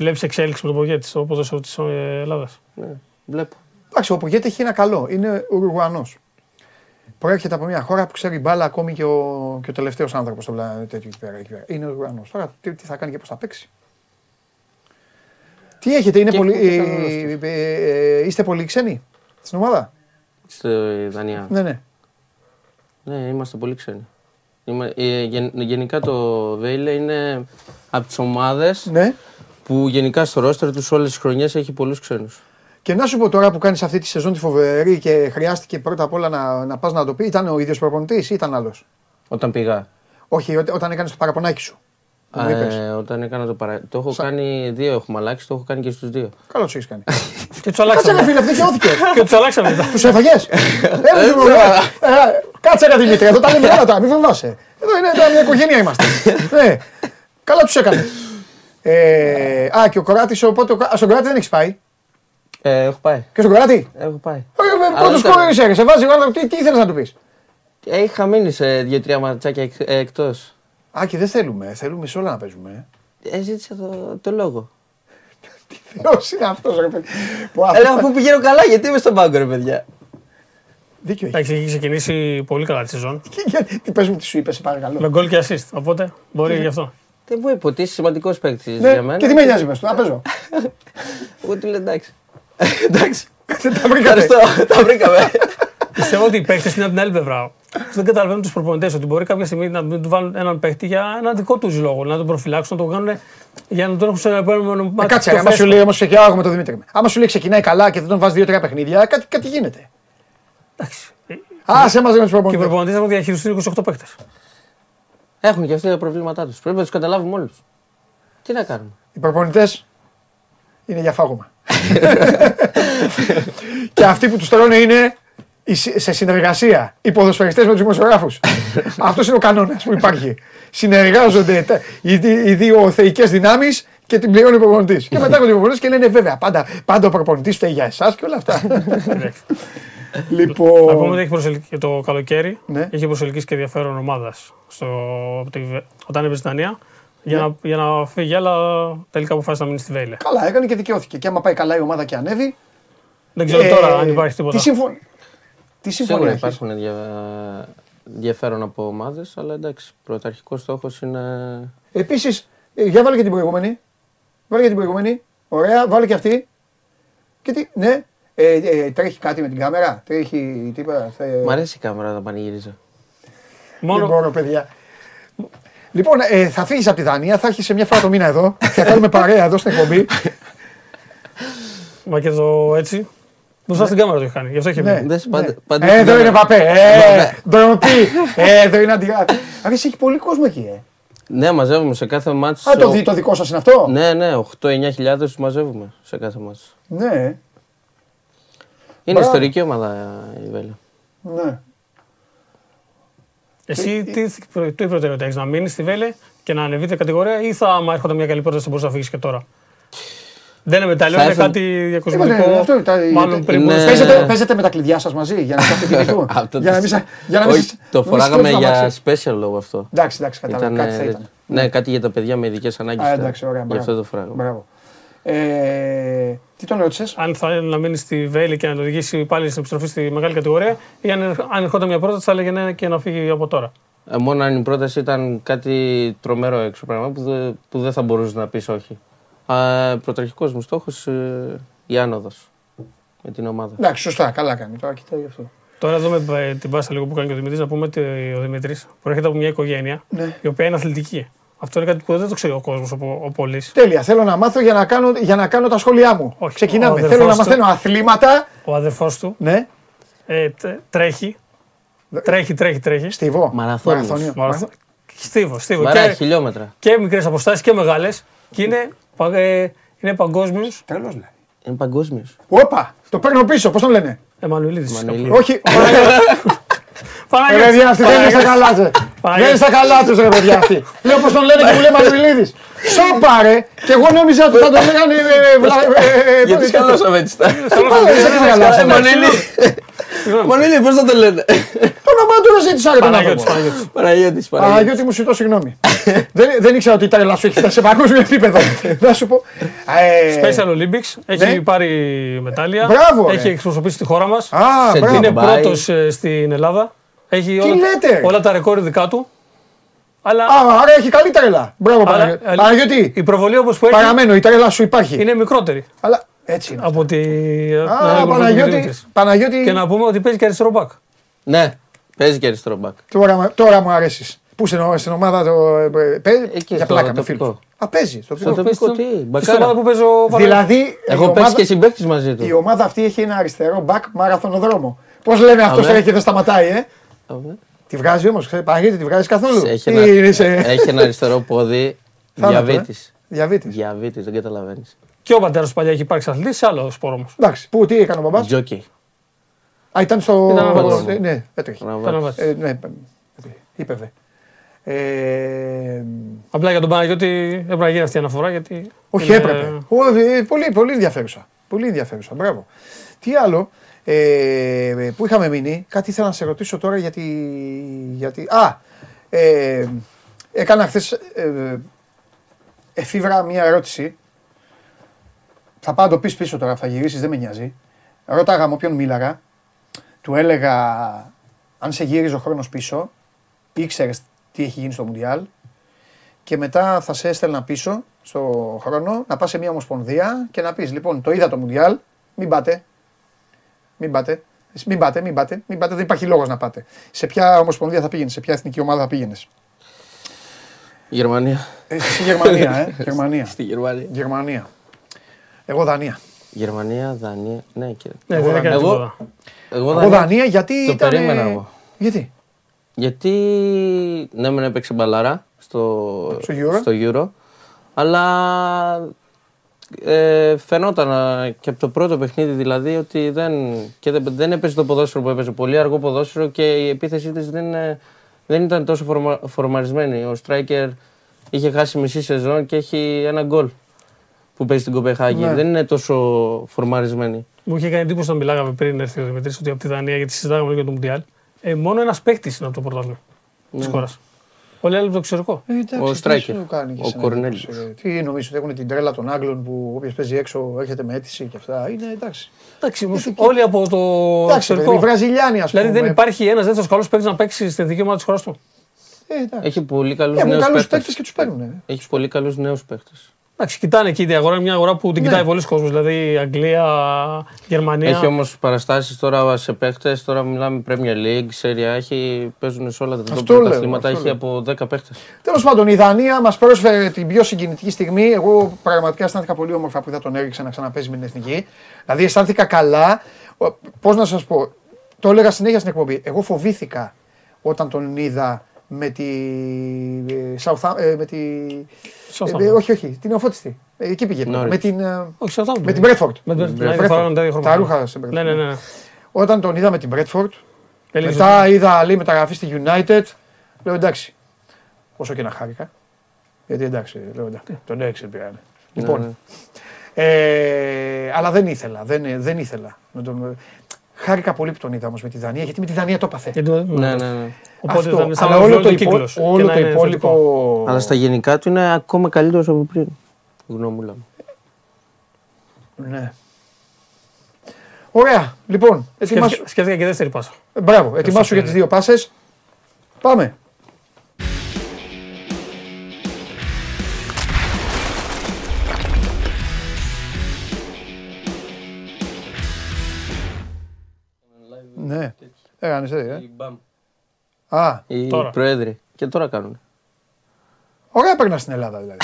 Βλέπεις εξέλιξη με το Πογέτη στο ποδόσφαιρο της Ελλάδας. Ναι, βλέπω. Εντάξει, ο Πογέτη έχει ένα καλό. Είναι Ουρουγουανός. Προέρχεται από μια χώρα που ξέρει μπάλα ακόμη και ο, και ο τελευταίος άνθρωπος στο πλανήτη τέτοιο εκεί πέρα, εκεί πέρα. Είναι Ουρουγουανός. Τώρα τι, τι θα κάνει και πώς θα παίξει. Τι έχετε, είναι Και πολύ, έχουμε και καλό ε, ε, ε, είστε πολύ ξένοι στην ομάδα; Στη Δανία. Ναι, ναι. Ναι, είμαστε πολύ ξένοι. Είμα- ε, γεν- γενικά το Βέιλε είναι από τις ομάδες ναι. Που γενικά στο ρόστερ τους όλες τις χρονιές έχει πολλούς ξένους. Και να σου πω τώρα που κάνεις αυτή τη σεζόν τη φοβερή και χρειάστηκε πρώτα απ' όλα να, να πας να το πει, ήταν ο ίδιος προπονητής ή ήταν άλλος; Όταν πήγα. Όχι, ό- όταν έκανες το παραπονάκι σου. Που μου είπες. Ε, όταν έκανα το παρα... Το έχω κάνει δύο, έχουμε αλλάξει, το έχω κάνει και στους δύο. Καλό τους έχεις κάνει. Και τους Κάτσε ρε αλλάξαμε. φίλε, αυτό και Και τους αλλάξαμε *laughs* μετά. Τους έφαγες. Κάτσε ρε Δημήτρη, εδώ τα λέμε όλα τώρα, μην φοβάσαι. Εδώ είναι τώρα μια οικογένεια είμαστε. *laughs* Ναι. Καλά τους έκανες. Ε, α, και ο Κοράτης, οπότε. ο Κο- Α, στον Κοράτη δεν έχεις πάει; Ε, έχω πάει. Και στον Κοράτη; Έχω πάει. Πρώτος ήταν- κόρης είσαι, σε βάζει ο άνθρωπο. Τι, τι ήθελες να του πεις; Ε, είχα μείνει σε δύο-τρία ματσάκια εκ, εκτός. Α, και δεν θέλουμε. Θέλουμε σε όλα να παίζουμε. ε. Ε, ζήτησα το, το λόγο. *laughs* Θεός είναι αυτός, ρε παιδί. Που Ε, αυτό- λέω, αφού πηγαίνω καλά, γιατί είμαι στον πάγκο, ρε παιδιά. Δίκιο έχεις. Εντάξει, έχει ξεκινήσει πολύ καλά τη σεζόν. *laughs* Και γιατί- Τι πες μου, τι σου είπες, σε παρακαλώ. Με γκολ και assist. Οπότε μπορεί γι' αυτό. Δεν μου είπε ότι είσαι σημαντικός παίκτης Ναι, για μένα. και τι με νοιάζει, πες του, να παίζω. Εγώ του λέω εντάξει. εντάξει. Δεν τα βρήκατε. Ευχαριστώ, τα βρήκαμε. *laughs* Πιστεύω ότι οι παίχτε είναι από την άλλη πλευρά. Δεν καταλαβαίνουν τους προπονητές ότι μπορεί κάποια στιγμή να μην του βάλουν έναν παίχτη για ένα δικό τους λόγο. Να τον προφυλάξουν, να τον κάνουν για να τον έχουν σε ένα επόμενο Ε, μάτι. Κάτσε, πιο άμα σου φρέσκο. λέει όμως ξεκινάω με τον Δημήτρη. Άμα σου λέει ξεκινάει καλά και δεν τον βάζεις δύο-τρία παιχνίδια, κάτι, κάτι γίνεται. Εντάξει. Ε, Α, σε μαζί με του Και οι προπονητές. προπονητές έχουν διαχειριστεί 28 παίχτε. Έχουν και αυτοί τα προβλήματά τους. Πρέπει να τους καταλάβουμε όλους. Τι να κάνουμε; Οι προπονητές είναι για φάγωμα. *laughs* και αυτοί που τους τρώνε είναι οι συ- σε συνεργασία οι ποδοσφαιριστές με τους δημοσιογράφους. *laughs* Αυτός είναι ο κανόνας που υπάρχει. Συνεργάζονται τα- οι, δι- οι δύο θεϊκές δυνάμεις και την πληρώνει ο προπονητής. και μετά *laughs* έχουν οι προπονητές και λένε βέβαια πάντα, πάντα ο προπονητής φταίει για εσάς και όλα αυτά. Λοιπόν. Να πούμε ότι έχει προσελκύσει το καλοκαίρι. Ναι. Έχει προσελκύσει και ενδιαφέρον ομάδας όταν έπαιζε στην Δανία. Για, Ναι. να, για να φύγει, αλλά τελικά αποφάσισε να μείνει στη Βέιλε. Καλά, έκανε και δικαιώθηκε. Και άμα πάει καλά η ομάδα και ανέβει. Δεν ξέρω ε, τώρα αν υπάρχει τίποτα. Τι, συμφων... τι συμφωνία Σίγουρα έχεις; υπάρχουν ενδια- ενδιαφέρον από ομάδες, αλλά εντάξει, πρωταρχικός στόχος είναι. Επίσης, για βάλε και την προηγούμενη. Βάλε και την προηγούμενη. Ωραία, βάλε και αυτή. Και τι, ναι. Ε, ε, τρέχει κάτι με την κάμερα; Τρέχει τίποτα; θε- Μ' αρέσει η κάμερα να πανηγυρίζω. Δεν Μόνο, μπορώ, παιδιά. Λοιπόν, ε, θα φύγεις από τη Δανία, θα έρχεσαι μια φορά το μήνα εδώ. θα κάνουμε παρέα εδώ στην εκπομπή. μα και το έτσι. Μπροστά στην κάμερα το έχει κάνει. Γι' αυτό έχει ναι. μείνει. Δες, ναι. πάντα- πάντα Ε, στην εδώ είναι κάμερα. Παπέ. Ε, ντροπή. Ε, εδώ είναι αντιγράφη. Αν έχει πολύ κόσμο εκεί, ε. Ναι, μαζεύουμε σε κάθε μάτσο. Α, το, δι- το δικό σας είναι αυτό; Ναι, ναι, 8-9 χιλιάδες του μαζεύουμε σε κάθε μάτσο. Ναι. Είναι Μπράβο. ιστορική ομάδα η Βέλα. ναι. Εσύ τι, τι προτεραιότητα έχεις, να μείνεις στη Βέλε και να ανεβείτε κατηγορία ή θα, άμα έρχονταν μια καλή πρόταση, θα μπορούσε να φύγεις και τώρα; Δεν είναι μετάλλιο, Θα είναι έρθουν- κάτι Ε, διακοσμητικό. ναι, αυτό, τα- Μάλλον πριν είναι- μπορούσε- Παίζετε, παίζετε με τα κλειδιά σας μαζί για να κάνετε την του. Αυτό για να μην, σα- για να μην Όχι, σας- το να μην σας φοράγαμε κλέψουν για αμάξι. special λόγο αυτό. Εντάξει, εντάξει, κατάλαβα. Ήτανε- Κάτι θα ήταν. Ναι, κάτι για τα παιδιά με ειδικές ανάγκες. Α, εντάξει, ωραία. Γι' μπράβο. αυτό το φοράγαμε. Μπράβο. Ε, τι τον ρώτησες; Αν θα να μείνει στη Βέλη και να το οδηγήσει πάλι στην επιστροφή στη μεγάλη κατηγορία, ή αν, αν ερχόταν μια πρόταση, θα έλεγε ναι και να φύγει από τώρα. Ε, μόνο αν η πρόταση ήταν κάτι τρομερό έξω πράγμα που, δε- που δεν θα μπορούσες να πεις όχι. Πρωταρχικός μου στόχος η άνοδος με την ομάδα. Εντάξει, σωστά, καλά κάνει. Τώρα κοιτάει αυτό. Τώρα εδώ με ε, την πάστα λίγο που κάνει και ο Δημήτρη, να πούμε ότι ο Δημήτρη προέρχεται από μια οικογένεια Ναι. η οποία είναι αθλητική. Αυτό είναι κάτι που δεν το ξέρει ο κόσμος ο, ο Πολύς. Τέλεια. Θέλω να μάθω για να κάνω, για να κάνω τα σχόλιά μου. Όχι. Ξεκινάμε. Ο Θέλω να αδερφός του- μαθαίνω αθλήματα. Ο αδερφός του Ναι. ε, τε- τρέχει. Τρέχει, τρέχει, τρέχει. Στίβο. Μαραθώνιος. Μαραθώνιο. Μαραθώ- Στίβο, στίβο. Βαρά Και, χιλιόμετρα. και μικρές αποστάσεις και μεγάλες. Και είναι, πα- ε, είναι παγκόσμιος. Τρελός λέει. Είναι παγκόσμιος. Όπα, το παίρνω πίσω. Πώς τον λένε; Εμμανουιλίδη. Μανουηλίδη. Όχι. *laughs* *laughs* Ρε Παναγιώτη. παιδιά, αυτοί δεν είναι στα καλά του. Δεν Παναγιώτη. είναι στα καλά του, ρε παιδιά αυτοί. Λέω πώ τον λένε και μου λέει Μανουηλίδη. Σώπα, ρε. Και εγώ νόμιζα ότι θα τον λέγανε. ε, ε, βλα- ε, ε, Γιατί πώς- σκαλώσαμε έτσι τα. Πάλι, δεν είναι καλά. Ε, Μανίλη. Μανίλη, πώς θα το λένε; Το όνομά του δεν ζήτησα, ρε τον Παναγιώτης, άνθρωπο. Παναγιώτης. Παραγιώτη, Παραγιώτη. Παναγιώτη μου, ζητώ συγγνώμη. δεν, δεν ήξερα ότι η τρέλα σου έχει φτάσει σε παγκόσμιο επίπεδο. Να σου πω. Ε, Special Olympics. Έχει Ναι. πάρει μετάλλια. Μπράβο, ρε. Έχει εκπροσωπήσει τη χώρα μας. Α, Σε μπράβο. Είναι Ντουμπάι. πρώτος στην Ελλάδα. Έχει όλα, λέτε; όλα τα ρεκόρ δικά του. Αλλά, Α, άρα έχει καλή τρέλα. Μπράβο, αλλά- Παναγιώτη. αλλά- Παναγιώτη, η προβολή όπως που έχει παραμένω, η τρέλα σου υπάρχει. είναι μικρότερη Αλλά έτσι είναι. από τη. Α, Παναγιώτη, Παναγιώτη, Και να πούμε ότι παίζει και αριστερό μπακ. Ναι, παίζει και αριστερό μπακ. τώρα, τώρα μου αρέσεις. Πού στην, στην ομάδα το ε, παίζει, Εκεί για στο πλάκα με τοπικό. φίλους. Α, παίζει. Στο Στο τοπικό. τοπικό τι, Και στην μπακάρα. ομάδα που παίζει ο Παναγιώτης. Δηλαδή, η Εγώ παίζει ομάδα, και συμπαίκτης μαζί η του. ομάδα αυτή έχει ένα αριστερό back μαραθωνοδρόμο. Πώς λένε αυτός Αμέ. τρέχει και δεν σταματάει, ε; Αμέ. Τη βγάζει όμως, Παναγιώτη, τη βγάζει καθόλου; Έχει Ή ένα, είναι σε- έχει ένα αριστερό πόδι. Θάνατο, ε. Διαβήτης. Διαβήτης. Διαβήτης, δεν καταλαβαίνεις. Και ο πατέρας του παλιά έχει υπάρξει αθλητής σε άλλο σπόρο όμως. Εντάξει, πού, τι έκανε ο μπαμπάς; Τζόκι. Α, ήταν στο. Ήταν ο Βάτος. Ε, Ναι, έτρεχε. Ε, ναι, είπε βε. Ε, Απλά για τον Παναγιώτη έπρεπε να γίνει αυτή η αναφορά γιατί. όχι, είναι- έπρεπε. Ω, ε, πολύ, πολύ ενδιαφέρουσα. Πολύ ενδιαφέρουσα. Μπράβο. Τι άλλο; Ε, που είχαμε μείνει, κάτι ήθελα να σε ρωτήσω τώρα γιατί. γιατί α, ε, έκανα χθες ε, εφήβρα μία ερώτηση. Θα πάω να το πεις πίσω τώρα, θα γυρίσεις, δεν με νοιάζει. Ρώταγα με όποιον μίλαγα, του έλεγα αν σε γύριζε ο χρόνος πίσω, ήξερες τι έχει γίνει στο Μουντιάλ και μετά θα σε έστελνα πίσω στο χρόνο να πας σε μια ομοσπονδία και να πεις: Λοιπόν, το είδα το Μουντιάλ, μην πάτε. Μην πάτε. Μην πάτε, μην πάτε, μην πάτε, δεν υπάρχει λόγος να πάτε. Σε ποια ομοσπονδία θα πήγαινες, σε ποια εθνική ομάδα θα πήγαινες; Γερμανία. στη Γερμανία, ε. *laughs* Γερμανία. Στη Γερμανία. Γερμανία. Εγώ Δανία. Γερμανία, Δανία. Ναι, κύριε. Ναι, δεν έκανε Εγώ- τίποτα. Εγώ Εγώ Δανία. Δανία γιατί Το ήταν. περίμενα εγώ. Γιατί; Γιατί ναι, μεν έπαιξε μπαλάρα στο, Στο Euro. στο Euro, αλλά ε, φαινόταν α, και από το πρώτο παιχνίδι δηλαδή ότι δεν, και δεν, δεν έπαιζε το ποδόσφαιρο που έπαιζε. Πολύ αργό ποδόσφαιρο και η επίθεσή της δεν, ε, δεν ήταν τόσο φορμα, φορμαρισμένη. Ο Στράικερ είχε χάσει μισή σεζόν και έχει ένα γκολ που παίζει στην Κοπεχάγη. Ναι. Δεν είναι τόσο φορμαρισμένη. Μου είχε κάνει εντύπωση όταν μιλάγαμε πριν έρθει ο Δημητρή ότι από τη Δανία, γιατί συζητάγαμε για το Μουντιάλ, ε, μόνο ένας παίκτης είναι από το πρωτάθλημα της χώρας. Όλοι οι άλλοι από το εξωτερικό. Ε, εντάξει, Ο τι Striker, σου κάνει και ο εσένα, Κορνέλιος. εντάξει, ε, Τι νομίζω ότι έχουν την τρέλα των Άγγλων που όποιος παίζει έξω έρχεται με αίτηση και αυτά. Είναι εντάξει. Εντάξει, όμως όλοι από το Εντάξει, παιδί, οι εξωτερικό. Βραζιλιάνοι ας πούμε. Δηλαδή δεν υπάρχει ένας δεύτερος καλός παίκτης να παίξει στην δική ομάδα της χώρας του. Ε, εντάξει. Έχει πολύ καλούς Έχουν νέους καλούς παίκτες. παίκτες και τους παίρνουν. ε. Έχεις πολύ καλούς νέους παίκτες. Εντάξει, κοιτάνε εκεί η αγορά, είναι μια αγορά που την Ναι. κοιτάει πολλοί κόσμος. Δηλαδή Αγγλία, Γερμανία. Έχει όμως παραστάσεις τώρα σε παίχτες. Τώρα μιλάμε Premier League, Serie A. Έχει, παίζουν σε όλα τα Αυτό top λέω, πρωταθλήματα. αυτό Έχει λέω. από 10 παίχτες. Τέλος πάντων, η Δανία μας πρόσφερε την πιο συγκινητική στιγμή. Εγώ πραγματικά αισθάνθηκα πολύ όμορφα που είδα τον έριξε να ξαναπέζει με την εθνική. Δηλαδή αισθάνθηκα καλά. Πώς να σας πω, το έλεγα συνέχεια στην εκπομπή. Εγώ φοβήθηκα όταν τον είδα με τη. ε, Southa- ε, με τη Southampton. ε, ε, όχι, όχι, την Οφώτιστη. Ε, Εκεί πήγε. Norwich. Με την, ε, Όχι, σε αυτό. με την Bradford. Με την Bradford. Bradford. φοράγανε τα ίδια Τα χρώματα. ρούχα στην Bradford. Ναι, ναι, ναι. Όταν τον είδα με την Bradford, Έλεγες μετά είδα λέει μεταγραφή στη United. Λέω εντάξει. Όσο και να χάρηκα. Γιατί εντάξει, λέω εντάξει. Τον έξι πήρανε. Λοιπόν. ναι. Ε, αλλά δεν ήθελα. Δεν, δεν ήθελα. Να τον... Χάρηκα πολύ που τον είδα όμως με τη Δανία, γιατί με τη Δανία το έπαθε. Γιατί- Ναι, ναι, ναι. Οπότε Αυτό. ήταν σαν αλλά να όλο όλο το, το υπό... κύκλος και όλο να το είναι υπόλοιπο. Αλλά στα γενικά του είναι ακόμα καλύτερος από πριν. Γνώμουλα μου. Ναι. Ωραία. Λοιπόν, ετοιμάσου. Σκέφτηκα σκέφτηκα και δεύτερη πάσα. Ε, Μπράβο, ετοιμάσου για τις δύο πάσες. Πάμε. Ναι, έκανες έτσι, ε. Η μπαμ. Α, Οι Τώρα. πρόεδροι. Και τώρα κάνουν. ωραία περνά στην Ελλάδα δηλαδή.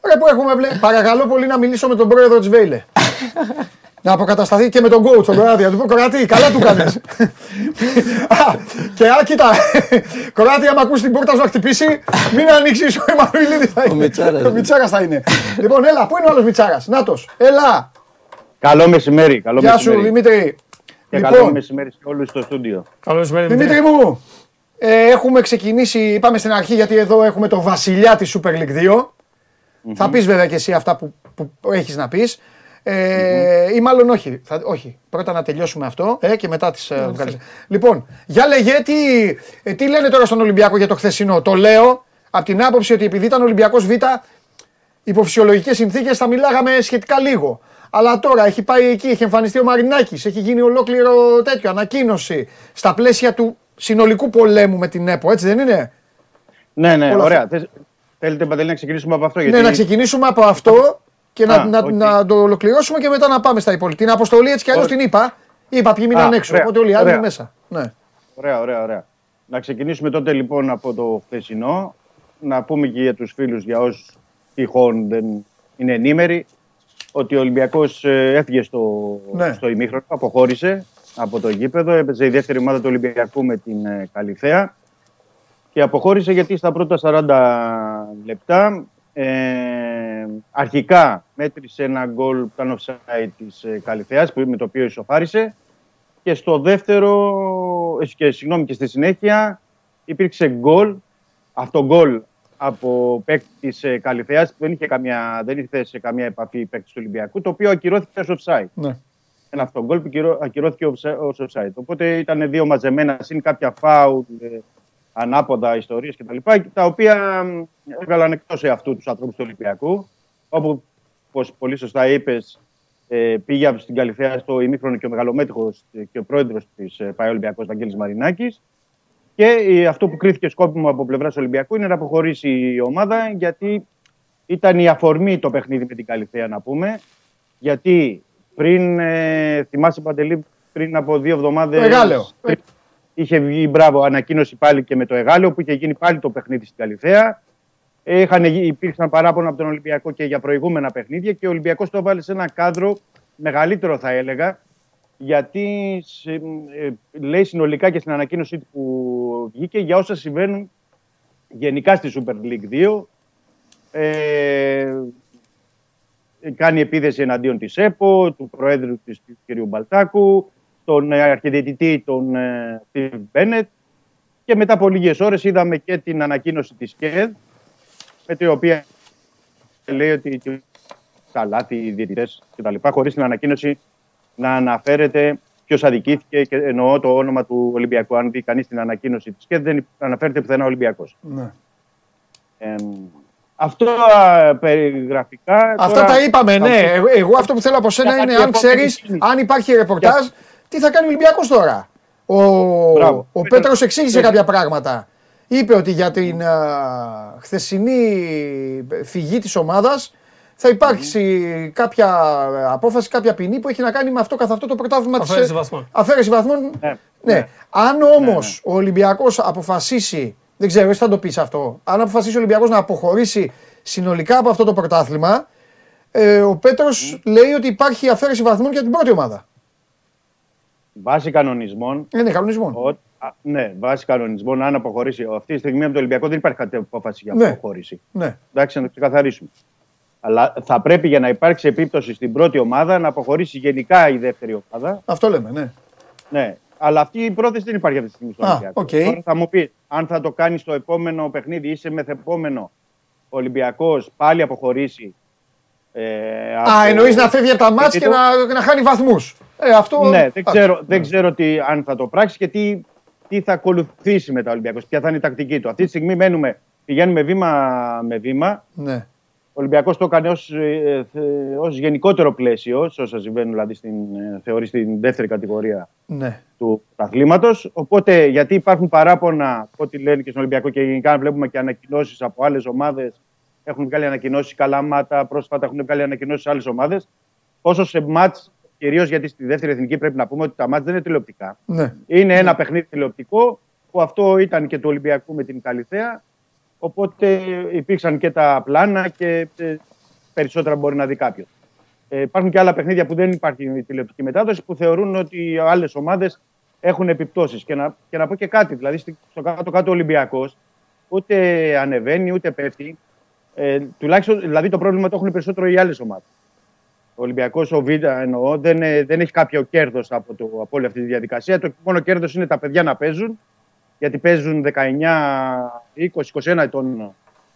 Ωραία που έχουμε μπλε. Παρακαλώ πολύ να μιλήσω με τον πρόεδρο της Βέιλε. Να αποκατασταθεί και με τον coach, τον Κροάτι. Να του πω Κροάτι, καλά του κάνεις. Α, και α, κοίτα, Κροάτι, άμα ακούσει την πόρτα σου να χτυπήσει, μην ανοίξεις ο Εμμανουηλίδης θα είναι. Μιτσάρας. Ο Μιτσάρας θα είναι. λοιπόν, έλα, πού είναι ο άλλος Μιτσάρας. Νάτος, έλα. Καλό μεσημέρι. Καλό Γεια σου, μεσημέρι. Δημήτρη. Και καλό Λοιπόν, μεσημέρι σε όλους στο στούντιο. Καλό μεσημέρι. Δημήτρη μου, ε, έχουμε ξεκινήσει, είπαμε στην αρχή γιατί εδώ έχουμε το βασιλιά της Super League 2. Θα πεις βέβαια και εσύ αυτά που, που έχεις να πεις. Ε, Ή μάλλον όχι. Θα, όχι. Πρώτα να τελειώσουμε αυτό ε, και μετά τις ε, βγάλεις. Λοιπόν, για λέγε τι, ε, τι λένε τώρα στον Ολυμπιακό για το χθεσινό; Το λέω από την άποψη ότι επειδή ήταν Ολυμπιακός Β, υπό φυσιολογικές συνθήκες θα μιλάγαμε σχετικά λίγο. Αλλά τώρα έχει πάει εκεί, έχει εμφανιστεί ο Μαρινάκης, έχει γίνει ολόκληρο τέτοιο, ανακοίνωση στα πλαίσια του συνολικού πολέμου με την ΕΠΟ, έτσι δεν είναι; Ναι, ναι, Όλα ωραία. αυτά. Θες- Θέλετε, Παντελή, να ξεκινήσουμε από αυτό. Ναι, να ξεκινήσουμε από αυτό και να, Α, να, οκ. να το ολοκληρώσουμε και μετά να πάμε στα υπόλοιπα. Την αποστολή έτσι κι αλλιώς Ωραία. την είπα. Είπα ποιοι μείναν Α, έξω, ωραία, οπότε όλοι οι άλλοι ωραία. είναι μέσα. Ναι. Ωραία, ωραία, ωραία. Να ξεκινήσουμε τότε λοιπόν από το χθεσινό. Να πούμε και για τους φίλους, για όσους τυχόν δεν είναι ενήμεροι, ότι ο Ολυμπιακός ε, έφυγε στο, Ναι. στο ημίχρονο, αποχώρησε από το γήπεδο, έπαιζε η δεύτερη ομάδα του Ολυμπιακού με την ε, Καλυθέα και αποχώρησε γιατί στα πρώτα 40 λεπτά ε, αρχικά μέτρησε ένα γκολ που ήταν offside της ε, Καλυθέας που- με το οποίο ισοφάρισε και στο δεύτερο, ε, και, συγγνώμη, και στη συνέχεια υπήρξε γκολ, αυτό γκολ από παίκτης της ε, Καλυθέας που δεν είχε, καμία, δεν ήρθε σε καμία επαφή παίκτη του Ολυμπιακού, το οποίο ακυρώθηκε ως offside. ναι. Ένα αυτό γκολ που κυρώ- ακυρώθηκε ως ως offside. Οπότε ήταν δύο μαζεμένα, συν κάποια φάουλ, ε, ανάποδα ιστορίες κτλ. Τα οποία μ, έβγαλαν εκτός αυτού τους ανθρώπους του Ολυμπιακού. Όπου, όπως πολύ σωστά είπες, ε, πήγε στην Καλυθέα στο ημίχρονο και ο μεγαλομέτυχος ε, και ο πρόεδρος της ε, ΠαΕ Ολυμπιακός, Βαγγέλης Μαρινάκης. Και ε, αυτό που κρίθηκε σκόπιμο από πλευράς Ολυμπιακού είναι να αποχωρήσει η ομάδα γιατί ήταν η αφορμή το παιχνίδι με την Καλυθέα να πούμε. Γιατί πριν, ε, θυμάσαι Παντελή, πριν από δύο εβδομάδες... Το Εγάλεο. πριν- Είχε βγει, μπράβο, ανακοίνωση πάλι και με το Εγάλεο που είχε γίνει πάλι το παιχνίδι στην Καλυθέα. Ε, Είχαν, γι- υπήρξαν παράπονα από τον Ολυμπιακό και για προηγούμενα παιχνίδια και ο Ολυμπιακός το έβαλε σε ένα κάδρο μεγαλύτερο θα έλεγα γιατί σε- ε, λέει συνολικά και στην ανακοίνωσή του που βγήκε για όσα συμβαίνουν γενικά στη Super League 2 ε, κάνει επίθεση εναντίον της ΕΠΟ, του Προέδρου της του κ. Μπαλτάκου, τον ε, αρχιδιαιτητή τον ε, Steve Bennett και μετά από λίγες ώρες είδαμε και την ανακοίνωση της ΚΕΔ με την οποία λέει ότι τα λάθη, οι διαιτητές κτλ. χωρίς την ανακοίνωση να αναφέρεται ποιος αδικήθηκε και εννοώ το όνομα του Ολυμπιακού. Αν δει κανείς την ανακοίνωση της ΚΕΔ, δεν αναφέρεται πουθενά Ολυμπιακός. ναι. αυτό α, περιγραφικά. Αυτά τώρα τα είπαμε, θα ναι. πει- Εγώ, εγώ αυτό που θέλω από σένα Για είναι κάτι αν επόμενη ξέρεις, κίνηση. αν υπάρχει ρεπορτάζ, τι θα κάνει ο Ολυμπιακός τώρα; Ο, Μπράβο. ο Πέτρο- Πέτρος εξήγησε Πέτρο. κάποια πράγματα. Είπε ότι για την α, χθεσινή φυγή της ομάδας θα υπάρξει κάποια απόφαση, κάποια ποινή που έχει να κάνει με αυτό καθ' αυτό το πρωτάθλημα της- Αφαίρεση βαθμών. Αφαίρεση βαθμών. Ναι, Ναι. ναι. Αν όμως ο Ολυμπιακός αποφασίσει, δεν ξέρω, εσύ θα το πεις αυτό, αν αποφασίσει ο Ολυμπιακός να αποχωρήσει συνολικά από αυτό το πρωτάθλημα, ε, ο Πέτρος λέει ότι υπάρχει αφαίρεση βαθμών για την πρώτη ομάδα. Βάσει κανονισμών. Είναι κανονισμό. Ο, α, ναι, βάσει κανονισμών, αν αποχωρήσει. Αυτή τη στιγμή από το Ολυμπιακό δεν υπάρχει κάτι απόφαση για Ναι. αποχώρηση. Ναι. Εντάξει, να το ξεκαθαρίσουμε. Αλλά θα πρέπει για να υπάρξει επίπτωση στην πρώτη ομάδα να αποχωρήσει γενικά η δεύτερη ομάδα. Αυτό λέμε, ναι. Ναι. Αλλά αυτή η πρόθεση δεν υπάρχει αυτή τη στιγμή στο Α, Ολυμπιακό. οκ. Τώρα θα μου πεις, αν θα το κάνεις στο επόμενο παιχνίδι ή σε μεθεπόμενο ο Ολυμπιακός πάλι αποχωρήσει. Ε, Α, από- εννοείς να φεύγει από τα μάτς και να, να χάνει βαθμούς. Ε, αυτό. Ναι, δεν Α, ξέρω, δεν ξέρω τι, αν θα το πράξει και τι, τι θα ακολουθήσει μετά ο Ολυμπιακός, ποια θα είναι η τακτική του. Αυτή τη στιγμή μένουμε, πηγαίνουμε βήμα με βήμα. Ναι. Ο Ολυμπιακός το έκανε ως, ε, θε- ως γενικότερο πλαίσιο, σε όσα συμβαίνουν δηλαδή στην, ε, θεωρεί στην δεύτερη κατηγορία Ναι. του αθλήματο. Οπότε, γιατί υπάρχουν παράπονα, από ό,τι λένε και στον Ολυμπιακό και γενικά βλέπουμε και ανακοινώσεις από άλλες ομάδες. Έχουν βγάλει ανακοινώσεις καλάματα, πρόσφατα έχουν βγάλει ανακοινώσεις άλλες ομάδες. Όσο σε μάτς, κυρίως γιατί στη δεύτερη εθνική πρέπει να πούμε ότι τα μάτς δεν είναι τηλεοπτικά. ναι. Είναι ένα παιχνίδι τηλεοπτικό που αυτό ήταν και του Ολυμπιακού με την Καλυθέα. Οπότε υπήρξαν και τα πλάνα και ε, περισσότερα μπορεί να δει κάποιος. Ε, υπάρχουν και άλλα παιχνίδια που δεν υπάρχει η τηλεοπτική μετάδοση που θεωρούν ότι άλλες ομάδες έχουν επιπτώσεις. Και να, και να πω και κάτι, δηλαδή στη- στο κάτω-κάτω Ολυμπιακός ούτε ανεβαίνει ούτε πέφτει. Ε, τουλάχιστον δηλαδή το πρόβλημα το έχουν περισσότερο οι άλλες ομάδες. Ο Ολυμπιακός, ο Β' εννοώ, δεν, ε, δεν έχει κάποιο κέρδος από, το- από όλη αυτή τη διαδικασία. Το μόνο κέρδος είναι τα παιδιά να παίζουν, γιατί παίζουν 19, 20, 21 ετών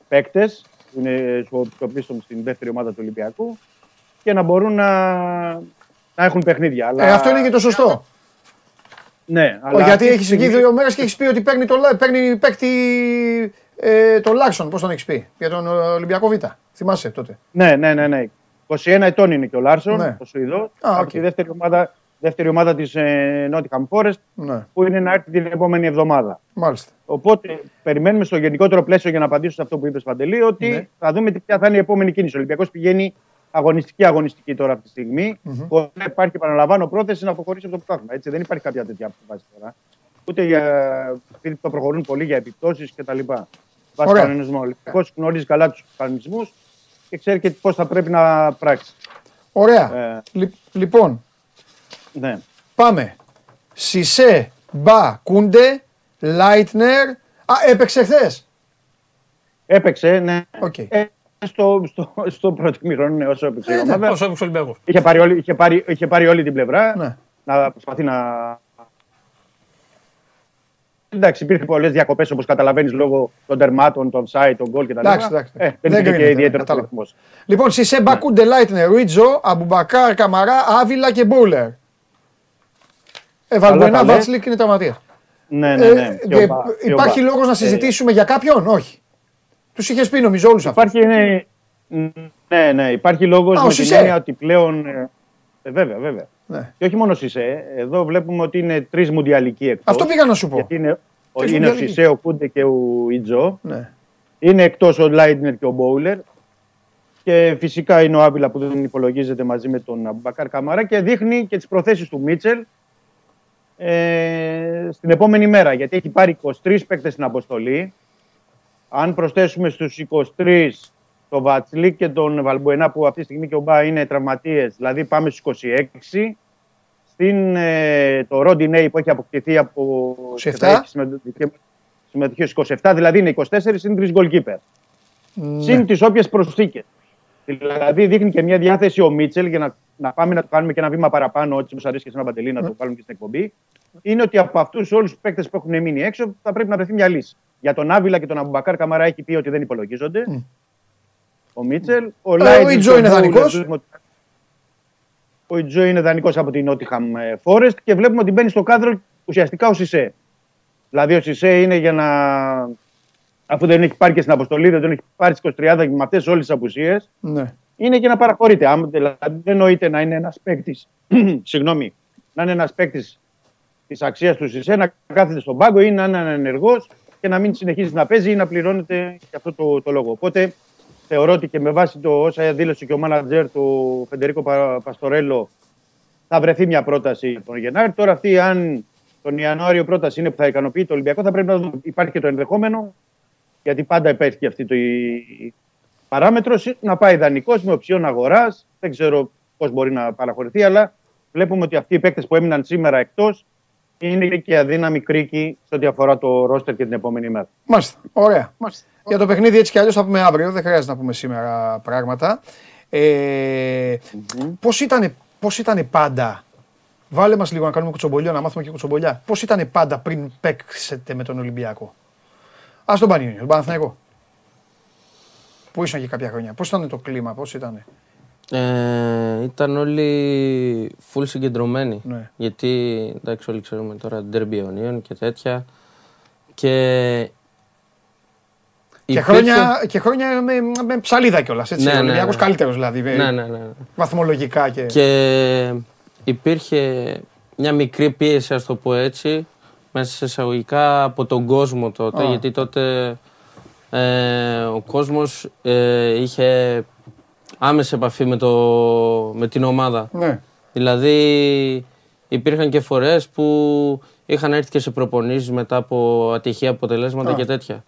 παίκτες, που είναι στο, στο πίσω στην δεύτερη ομάδα του Ολυμπιακού, και να μπορούν να, να έχουν παιχνίδια. Αλλά, Ε, αυτό είναι και το σωστό. Ναι, Ο, αλλά γιατί αυτή τη έχεις στιγμή- εκεί δύο μέρες και έχεις πει ότι παίρνει, το, Λα- παίρνει παίκτη ε, το Λάρσον. Πώς τον έχεις πει; Για τον ε, Ολυμπιακό Β. Θυμάσαι τότε. Ναι, ναι, ναι, ναι. 21 ετών είναι και ο Λάρσον, Ναι. ο Σουηδός, Α, από οκ. τη δεύτερη ομάδα, δεύτερη ομάδα της ε, Nottingham Forest, Ναι, που είναι να έρθει την επόμενη εβδομάδα. μάλιστα. Οπότε περιμένουμε στο γενικότερο πλαίσιο για να απαντήσω σε αυτό που είπες Παντελή, ότι Ναι. θα δούμε τι- ποια θα είναι η επόμενη κίνηση. Ο Ολυμπιακός πηγαίνει αγωνιστική-αγωνιστική τώρα αυτή τη στιγμή. Μμμ. Χωρίς να υπάρχει, επαναλαμβάνω, πρόθεση να αποχωρήσει από το πρωτάθλημα. Έτσι, δεν υπάρχει κάποια τέτοια αποφάση τώρα. Ούτε για. επειδή το προχωρούν πολύ για επιπτώσεις κτλ. Βάσει Ωραία. κανονισμό. Ο Ολυμπιακός γνωρίζει καλά τους κανονισμούς και ξέρει και πώς θα πρέπει να πράξει. Ωραία. Ε, Λι- λοιπόν, ναι. πάμε. Σισε, Μπα, Κούντε, Λάιτνερ. Α, έπαιξε χθες. Έπαιξε, ναι. Οκ. Ε, στο, στο, στο πρώτο ημίχρονο, ναι, όσο έπαιξε η ομάδα. Όσο έπαιξε ο Ολυμπιακός. Είχε πάρει, όλη, είχε, πάρει, είχε πάρει όλη την πλευρά Ναι. να προσπαθεί να. Εντάξει, υπήρχε πολλές διακοπές όπως καταλαβαίνεις λόγω των τερμάτων, των οφσάιντ, των γκολ κτλ. Εντάξει, εντάξει. Ε, δεν Δεν υπήρχε κρίνεται, και ιδιαίτερος κατάλαβα. ρυθμός. Λοιπόν, Σισε, Ναι. Μπα, Κούντε, Λάιτνερ, Ουίτζο, Αμπουμπακάρ, Καμαρά, Άβιλα και Μπούλερ. Ε, Βαλμπουενά, τα λες. Βάτσλικ είναι τραυματία. Ναι, ναι, Ε, ναι. Και ο ε, Μπα- και ο υπάρχει Μπα. λόγος να συζητήσουμε για κάποιον, όχι. Τους είχες πει νομίζω όλους αυτούς. Υπάρχει, ναι, ναι, ναι, υπάρχει λόγος Α, ο με την Σισε. έννοια ότι πλέον. ε, ε, βέβαια, βέβαια. Ναι. Και όχι μόνο Σισε. Εδώ βλέπουμε ότι είναι τρεις μουντιαλικοί εκτός. Αυτό πήγα να σου πω. Γιατί είναι, ο- Τρεις είναι ο μουντιαλικοί. Σισε, ο Κούντε και ο Ιτζο. Ναι. Είναι εκτός ο Λάιντνερ και ο Μπόουλερ. Και φυσικά είναι ο Άβυλα που δεν υπολογίζεται μαζί με τον Αμπακάρ Καμαρά και δείχνει και τις προθέσεις του Μίτσελ ε, στην επόμενη μέρα. Γιατί έχει πάρει 23 παίκτες στην αποστολή. Αν προσθέσουμε στους 23 τον Βατσλί και τον Βαλμπουενά που αυτή τη στιγμή και ο Μπά είναι τραυματίες, δηλαδή πάμε στους 26. Στην, ε, το Ρόντι που έχει αποκτηθεί από 27. και θα έχει συμμετοχή- συμμετοχή στους 27, δηλαδή είναι 24 συν 3 goalkeeper. Ναι. Συν τις όποιες προσθήκες. Δηλαδή δείχνει και μια διάθεση ο Μίτσελ για να, να πάμε να το κάνουμε και ένα βήμα παραπάνω, έτσι όπω αρέσει και σε ένα παντελή, να το βάλουμε και στην εκπομπή. Είναι ότι από αυτούς όλους τους παίκτες που έχουν μείνει έξω θα πρέπει να βρεθεί μια λύση. Για τον Άβιλα και τον Αμπουμπακάρ Καμαρά έχει πει ότι δεν υπολογίζονται. Ο Μίτσελ. Ο, Ε, Λάιντ ο και Ουίτζο είναι Μπούλερ δανεικός. βλέπουμε ότι- Ο Ουίτζο είναι δανεικός από την Nottingham Forest και βλέπουμε ότι μπαίνει στο κάδρο ουσιαστικά ο Σισε. Δηλαδή ο Σισε είναι για να. Αφού δεν έχει πάρει και στην αποστολή, δεν τον έχει πάρει στις 23 με αυτές όλες τις απουσίες, Ναι. είναι και να παραχωρείται. Αν, δηλαδή, δεν νοείται να είναι ένας παίκτης, *clears throat* συγγνώμη, να είναι ένας παίκτης της αξίας του Σισε, να κάθεται στον πάγκο ή να είναι ενεργός και να μην συνεχίζει να παίζει ή να πληρώνεται για αυτό το, το λόγο. Οπότε θεωρώ ότι και με βάση το όσα δήλωσε και ο μάνατζερ του Φεντερίκο Πα- Παστορέλο θα βρεθεί μια πρόταση τον Γενάρη. Τώρα αυτή, αν τον Ιανουάριο η πρόταση είναι που θα ικανοποιεί το Ολυμπιακό, θα πρέπει να δούμε. Υπάρχει και το ενδεχόμενο, γιατί πάντα υπάρχει και αυτή το, η παράμετρος, να πάει δανεικός με οψιόν αγοράς. Δεν ξέρω πώς μπορεί να παραχωρηθεί, αλλά βλέπουμε ότι αυτοί οι παίκτες που έμειναν σήμερα εκτός είναι και αδύναμη κρίκη σε ό,τι αφορά το ρόστερ και την επόμενη μέρα. Μάλιστα. Ωραία. Για το παιχνίδι έτσι κι αλλιώς θα πούμε αύριο. Δεν χρειάζεται να πούμε σήμερα πράγματα. Ε, Πώς ήταν, πώς ήτανε πάντα, βάλε μας λίγο να κάνουμε κουτσομπολιό, να μάθουμε και κουτσομπολιά. Πώς ήταν πάντα πριν παίξετε με τον Ολυμπιακό; Ας τον Πανιόνιο, τον Παναθηναϊκό. Πού ήσουν και κάποια χρόνια, πώς ήταν το κλίμα, πώς ήταν. Ε, ήταν όλοι full συγκεντρωμένοι. Ναι. Γιατί εντάξει, όλοι ξέρουμε τώρα derby Ιωνίων και τέτοια. Και Και υπήρχε- χρόνια, και χρόνια με, με ψαλίδα κιόλας. Έτσι. Ναι, ο ναι, Ολυμπιακός ναι. καλύτερος δηλαδή. Ναι, ναι, ναι. ναι. Βαθμολογικά και. Και υπήρχε μια μικρή πίεση, ας το πω έτσι, μέσα σε εισαγωγικά από τον κόσμο τότε, Α. γιατί τότε ε, ο κόσμος ε, είχε άμεση επαφή με, το, με την ομάδα. Ναι. Δηλαδή υπήρχαν και φορές που είχαν έρθει και σε προπονήσεις μετά από ατυχή αποτελέσματα Α. και τέτοια.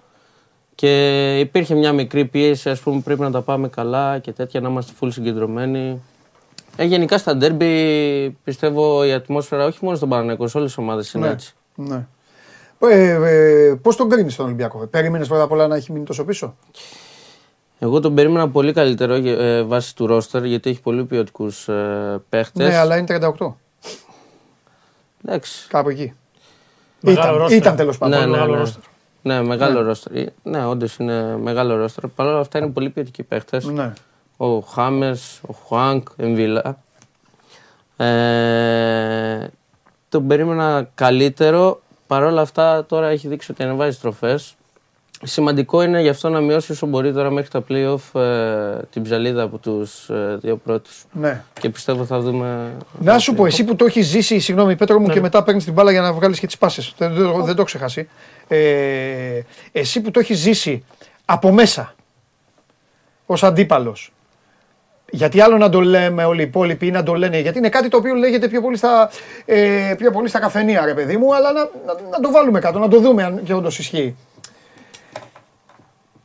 Και υπήρχε μια μικρή πίεση, ας πούμε, πρέπει να τα πάμε καλά και τέτοια, να είμαστε full συγκεντρωμένοι. Ε, γενικά στα ντέρμπι πιστεύω η ατμόσφαιρα όχι μόνο στον Παναγενικό, σε όλες τις ομάδες είναι Ναι. έτσι. Ναι. Ε, ε, Πώς τον κρίνεις τον Ολυμπιακό, Περίμενες πρώτα απ' όλα να έχει μείνει τόσο πίσω; Εγώ τον περίμενα πολύ καλύτερο ε, βάσει του ρόστερ γιατί έχει πολύ ποιοτικούς ε, παίχτες. Ναι, αλλά είναι 38. Εντάξει. Κάπου εκεί. Μεγάλο ήταν ρόστερ. ήταν τέλος πάντων. Ναι, ναι, μεγάλο ναι. ρόστερ. Ναι, μεγάλο ρόστερ. Ε, Ναι, όντως είναι μεγάλο ρόστερ. Παρ' όλα αυτά είναι πολύ ποιοτικοί παίχτες. Ναι. Ο Χάμες, ο Χουάνκ, Εμβίλα. Ε, τον περίμενα καλύτερο. Παρ' όλα αυτά τώρα έχει δείξει ότι ανεβάζει τροφέ. Σημαντικό είναι γι' αυτό να μειώσει όσο μπορεί τώρα μέχρι τα playoff ε, την ψαλίδα από τους ε, δύο πρώτους. ναι. Και πιστεύω θα δούμε. Να σου πω, εσύ που το έχεις ζήσει, συγγνώμη Πέτρο Ναι. μου, και μετά παίρνεις την μπάλα για να βγάλεις και τις πάσες. Δεν, δεν, δεν το έχω ξεχάσει. Ε, εσύ που το έχεις ζήσει από μέσα ως αντίπαλος. Γιατί άλλο να το λέμε όλοι οι υπόλοιποι ή να το λένε, γιατί είναι κάτι το οποίο λέγεται πιο πολύ στα, ε, πιο πολύ στα καφενεία, ρε παιδί μου, αλλά να, να, να το βάλουμε κάτω, να το δούμε αν και όντως ισχύει.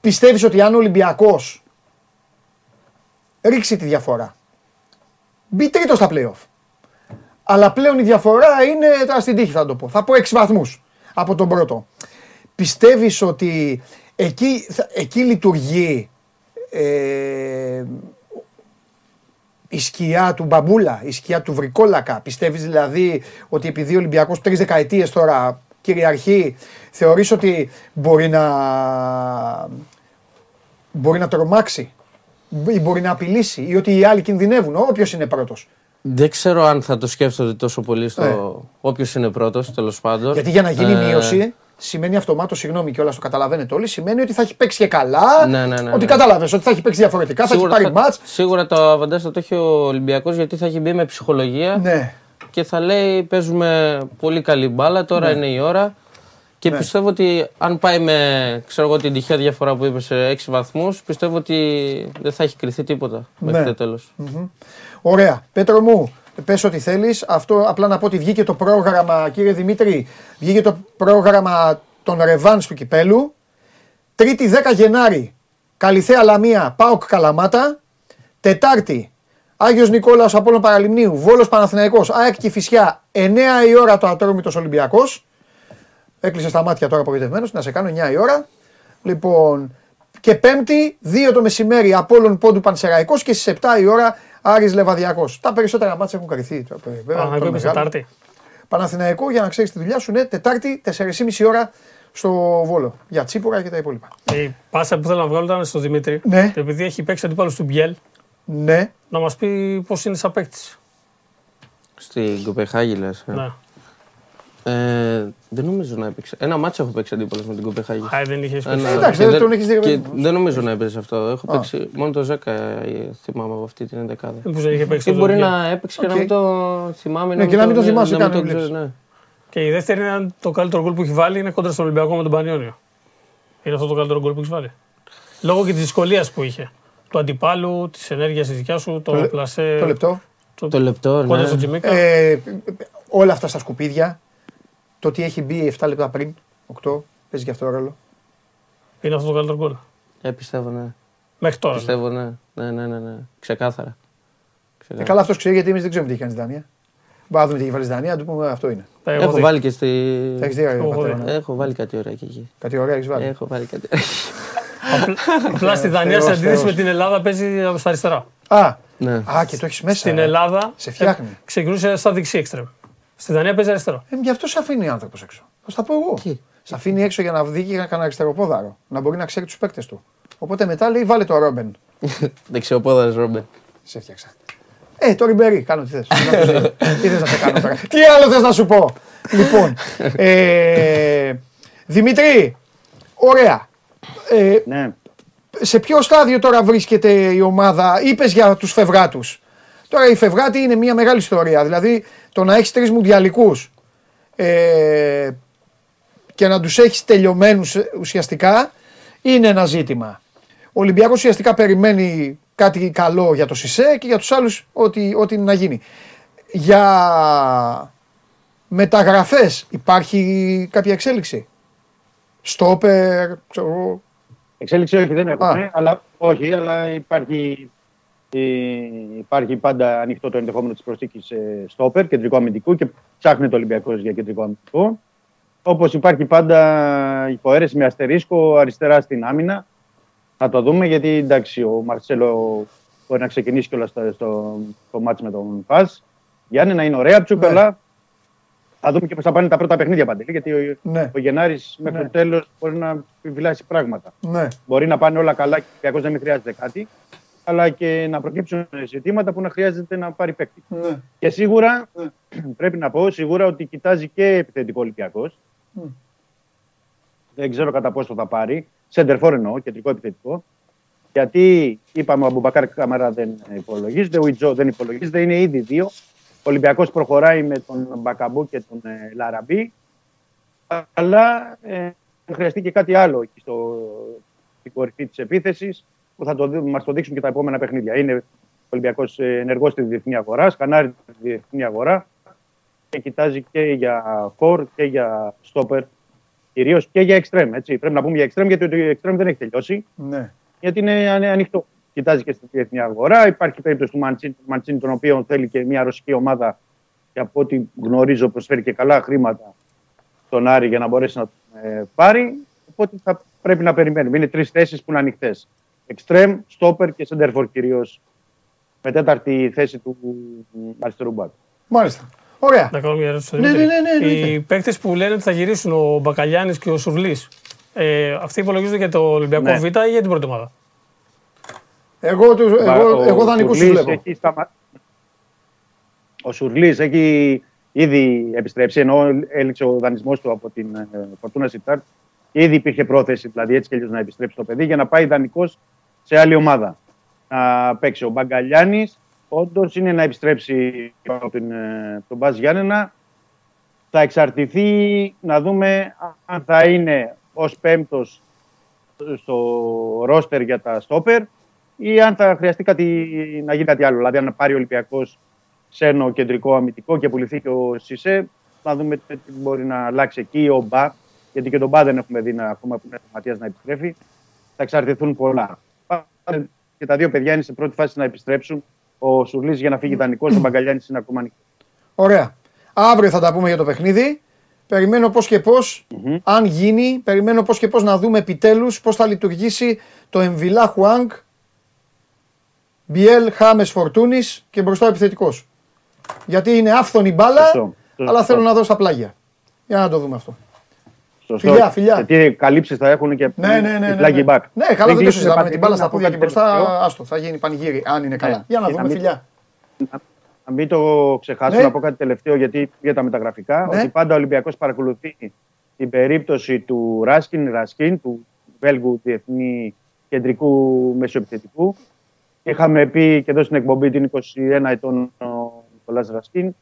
Πιστεύεις ότι αν ο Ολυμπιακός ρίξει τη διαφορά, μπει τρίτος στα playoff, αλλά πλέον η διαφορά είναι τώρα στην τύχη θα το πω. Θα πω 6 βαθμούς από τον πρώτο. Πιστεύεις ότι εκεί, θα- εκεί λειτουργεί ε, η σκιά του Μπαμπούλα, η σκιά του Βρικόλακα. Πιστεύεις δηλαδή ότι επειδή ο Ολυμπιακός τρεις δεκαετίες τώρα κυριαρχεί, θεωρείς ότι μπορεί να, μπορεί να τρομάξει ή μπορεί να απειλήσει ή ότι οι άλλοι κινδυνεύουν, όποιος είναι πρώτος; Δεν ξέρω αν θα το σκέφτονται τόσο πολύ στο Ε. όποιος είναι πρώτος, τέλος πάντων. Γιατί για να γίνει Ε, μείωση σημαίνει αυτομάτως, συγγνώμη κιόλας το καταλαβαίνετε όλοι, σημαίνει ότι θα έχει παίξει και καλά. Ναι, ναι, ναι, ότι ναι. κατάλαβες, ότι θα έχει παίξει διαφορετικά, θα έχει πάρει θα- μάτς. σίγουρα το αβαντάζ θα το έχει ο Ολυμπιακός γιατί θα έχει μπει με ψυχολογία Ναι. και θα λέει παίζουμε πολύ καλή μπάλα, τώρα είναι η ώρα. Και Ναι. πιστεύω ότι αν πάει με ξέρω εγώ, την τυχαία διαφορά που είπες σε 6 βαθμούς, πιστεύω ότι δεν θα έχει κρυθεί τίποτα μέχρι Ναι. το τέλος. Ωραία. Πέτρο μου, πες ό,τι θέλεις. Αυτό απλά να πω ότι βγήκε το πρόγραμμα, κύριε Δημήτρη, βγήκε το πρόγραμμα των Ρεβάνς του Κυπέλου. Τρίτη 10 Γενάρη, Καλιθέα Λαμία, Πάοκ Καλαμάτα. Τετάρτη, Άγιος Νικόλαος Απόλλων Παραλιμνίου, Βόλος Παναθηναϊκός, ΑΕΚ Κηφισιά, 9 η ώρα το Ατρόμητος Ολυμπιακός. Έκλεισε στα μάτια τώρα απογοητευμένος, να σε κάνω 9 η ώρα. Λοιπόν, και Πέμπτη, 2 το μεσημέρι, Απόλλων Πόντου Πανσεραϊκός και στις 7 η ώρα Άρης Λεβαδιακός. Τα περισσότερα μάτια έχουν καρυθεί. τώρα, βέβαια, Παναγιώτο τον είπες μεγάλο. Τετάρτη. Παναθηναϊκό, για να ξέρεις τη δουλειά σου, ναι, Τετάρτη, 4,5 ώρα στο Βόλο. Για τσίπορα και τα υπόλοιπα. Η πάσα που θέλω να βγάλω ήταν στο Δημήτρη. Ναι. Επειδή έχει παίξει αντίπαλος του Μπιέλ, Ναι, να μας πει πώς είναι σαν παίκτης. Στην Κοπεχάγη λες. Ναι. Ε, δεν νομίζω να έπαιξε. Ένα μάτσο έχω παίξει αντίπαλος με την Κοπεχάγη. Α, δεν είχες παίξει. Ένα- εντάξει, και δεν τον έχεις δει, και παιδί μου. Δεν νομίζω να έπαιζε αυτό. Έχω Α. παίξει μόνο το 10 ε, θυμάμαι από αυτή την ενδεκάδα. Μήπως δεν είχε παίξει Ή το μπορεί Μπιέλ. να έπαιξε και να Οκ. μην το θυμάμαι. Ναι, και να μην το θυμάσαι καν, το βλέπεις. ξέρω, ναι. Και η δεύτερη είναι το καλύτερο γκολ που έχει βάλει είναι κόντρα στον Ολυμπιακό με τον Πανιόνιο. Είναι αυτό το καλύτερο γκολ που έχεις βάλει. Λόγω και της δυσκολίας που είχε. Του αντιπάλου, της ενέργειας της δικιάς σου, το, Το λε- πλασέ. το λεπτό. Το λεπτό, Κόντρα ναι. στον Τσιμίκα. Ε, όλα αυτά στα σκουπίδια. Το ότι έχει μπει 7 λεπτά πριν, 8, παίζει και αυτό ρόλο. Είναι αυτό το καλύτερο γκολ. Ε, πιστεύω, ναι. Μέχρι τώρα. Πιστεύω, ναι. Ναι, ναι, ναι, ναι. Ξεκάθαρα. Ε, Ξεκάθαρα. καλά, αυτός ξέρει γιατί εμείς δεν ξέρουμε τι έχει κάνει στη Δανία. Μπορεί να δούμε τι έχει βάλει στη Δανία, να του πούμε αυτό είναι. Τα έχω Έχω δει. βάλει και στη. Τα έχεις δει, ρε, έχω πατέρα, δει. ναι. Έχω βάλει κάτι ωραία και εκεί. Κάτι ωραία έχεις βάλει. Έχω βάλει κάτι. Απλά- Απλά στη Δανία, Θεός, σε αντίθεση Θεός. με την Ελλάδα, παίζει στα αριστερά. Α, ναι. α, και το έχεις μέσα. Στην ε. Ελλάδα Σε φτιάχνει. ε, ξεκινούσε στα δεξί έξτρεμ. Στη Δανία παίζει αριστερό. Ε, γι' αυτό σε αφήνει ο άνθρωπος έξω. Θα στα πω εγώ. Τι; Σε αφήνει έξω για να δει και να κάνει αριστεροπόδαρο. Να μπορεί να ξέρει τους παίκτες του. Οπότε μετά λέει βάλε το Ρόμπεν. *laughs* Δεξιοπόδαρος Ρόμπερ. Σε φτιάξα. Ε, το Ριμπερί, κάνω τι θες. *laughs* τι θες να σε κάνω τώρα. τι άλλο θες να σου πω. λοιπόν, ε, Δημήτρη, ωραία. Ε, Ναι. σε ποιο στάδιο τώρα βρίσκεται η ομάδα, είπες για τους φευγάτους. Τώρα η φευγάτη είναι μια μεγάλη ιστορία. Δηλαδή το να έχεις τρεις μουντιαλικούς ε, και να τους έχεις τελειωμένους ουσιαστικά είναι ένα ζήτημα. Ο Ολυμπιακός ουσιαστικά περιμένει κάτι καλό για το Σισε και για τους άλλους ό,τι, ό,τι είναι να γίνει. Για μεταγραφές υπάρχει κάποια εξέλιξη; Στόπερ, ξέρω εγώ. Εξέλιξη όχι, δεν έχουμε. Α. Αλλά, όχι, αλλά υπάρχει, ε, υπάρχει πάντα ανοιχτό το ενδεχόμενο της προσθήκης ε, στόπερ, κεντρικό αμυντικού και ψάχνει το Ολυμπιακός για κεντρικό αμυντικό. Όπως υπάρχει πάντα υποαίρεση με αστερίσκο αριστερά στην άμυνα. Θα το δούμε γιατί εντάξει, ο Μαρσέλο μπορεί να ξεκινήσει κιόλας στο, στο, στο μάτς με τον Πας. Γιάννη να είναι ωραία, ψούκα, Ναι. αλλά θα δούμε και πώς θα πάνε τα πρώτα παιχνίδια παντελή. Γιατί ο, Ναι. ο Γενάρης μέχρι Ναι. το τέλος μπορεί να επιβιλάσει πράγματα. Ναι. Μπορεί να πάνε όλα καλά και ο Ολυμπιακός να μην χρειάζεται κάτι, αλλά και να προκύψουν ζητήματα που να χρειάζεται να πάρει παίκτη. ναι. Και σίγουρα, Ναι. *clears throat* πρέπει να πω, σίγουρα ότι κοιτάζει και επιθετικό Ολυμπιακός. Μμ. Δεν ξέρω κατά πόσο θα πάρει. Σεντερφόρ εννοώ, κεντρικό επιθετικό. Γιατί είπαμε ο Αμπουμπακάρ Καμαρά δεν υπολογίζεται, ο Ιτζό δεν υπολογίζεται, είναι ήδη δύο. Ο Ολυμπιακός προχωράει με τον Μπακαμπού και τον ε, Λαραμπή. Αλλά ε, χρειαστεί και κάτι άλλο εκεί στο, στην κορυφή της επίθεσης που θα το, δει- μας το δείξουν και τα επόμενα παιχνίδια. Είναι ο Ολυμπιακό ενεργός στη διεθνή αγορά, σκανάρει τη διεθνή αγορά και κοιτάζει και για φορ και για στόπερ. Κυρίως και για εξτρέμ. Έτσι. Πρέπει να πούμε για εξτρέμ γιατί το εξτρέμ δεν έχει τελειώσει. ναι. Γιατί είναι ανε- ανοιχτό. Κοιτάζει και στη διεθνή αγορά. Υπάρχει περίπτωση του Μαντσίνη, του Μαντσίνη, τον οποίο θέλει και μια ρωσική ομάδα και από ό,τι γνωρίζω προσφέρει και καλά χρήματα στον Άρη για να μπορέσει να τον ε, πάρει. Οπότε θα πρέπει να περιμένουμε. Είναι τρεις θέσεις που είναι ανοιχτές. Εξτρέμ, στόπερ και σεντερφόρ κυρίως. Με τέταρτη θέση του αριστερού μπακ. Μάλιστα. Ωραία. Να κάνω μια ερώτηση στον Ναι, Δημήτρη. ναι, ναι, ναι, Οι παίκτες που λένε ότι θα γυρίσουν ο Μπακαλιάνη και ο Σουρλή, ε, αυτοί υπολογίζονται για το Ολυμπιακό Ναι. Β ή για την πρώτη ομάδα; Εγώ, τους, εγώ, Ο εγώ δανεικούς τους Σουρλής βλέπω. έχει σταμα- Ο Σουρλής έχει ήδη επιστρέψει, ενώ έληξε ο δανεισμός του από την ε, Φορτούνα Σιτάρτ. Ήδη υπήρχε πρόθεση, δηλαδή έτσι και αλλιώς να επιστρέψει το παιδί για να πάει δανεικός σε άλλη ομάδα. Να παίξει ο Μπαγκαλιάνης, όντως είναι να επιστρέψει από την, ε, από τον Μπάζ Γιάννενα. Θα εξαρτηθεί να δούμε αν θα είναι ως πέμπτος στο ρόστερ για τα στόπερ ή αν θα χρειαστεί κάτι, να γίνει κάτι άλλο. Δηλαδή, αν πάρει ο Ολυμπιακός ξένο κεντρικό αμυντικό και πουληθεί και ο Σισε, να δούμε τι μπορεί να αλλάξει εκεί. Ο Μπα, γιατί και τον Μπα δεν έχουμε δει να, ακόμα που είναι ο Ματίας να επιστρέφει. Θα εξαρτηθούν πολλά. Πάνε Και τα δύο παιδιά είναι σε πρώτη φάση να επιστρέψουν. Ο Σουρλής για να φύγει δανεικό, ο Μπαγκαλιάνη είναι ακόμα ανοιχτός. Ωραία. Αύριο θα τα πούμε για το παιχνίδι. Περιμένω πώς και πώς, αν γίνει, περιμένω πώς και πώς να δούμε επιτέλους πώς θα λειτουργήσει το Εμβιλά Χουάνγκ, Μπιέλ, Χάμες, Φορτούνης και μπροστά ο επιθετικός. Γιατί είναι άφθονη μπάλα, Σωστό. Σωστό. αλλά θέλω να δω στα πλάγια. Για να το δούμε αυτό. Σωστό. Φιλιά, φιλιά. Γιατί καλύψεις θα έχουν και Ναι, ναι, ναι. οι ναι, flagging ναι. back. Ναι, καλά, δεν το κλείσουν συζητάμε. Με τα την μπάλα στα να πω πόδια και κάτι μπροστά, τελευταίο. άστο, θα γίνει πανηγύρι, αν είναι καλά. Ναι. Για να Και δούμε, να μην- φιλιά. Να μην το ξεχάσω, Ναι. να πω κάτι τελευταίο γιατί για τα μεταγραφικά. Ναι. Ότι πάντα ο Ολυμπιακός παρακολουθεί την περίπτωση του Ράσκιν, Ρασκίν, του Βέλγου Διεθνή Κεντρικού Μεσοεπιθετικού. Είχαμε πει και εδώ στην εκπομπή την 21 ετών ο Νικολάς Ρασκίν,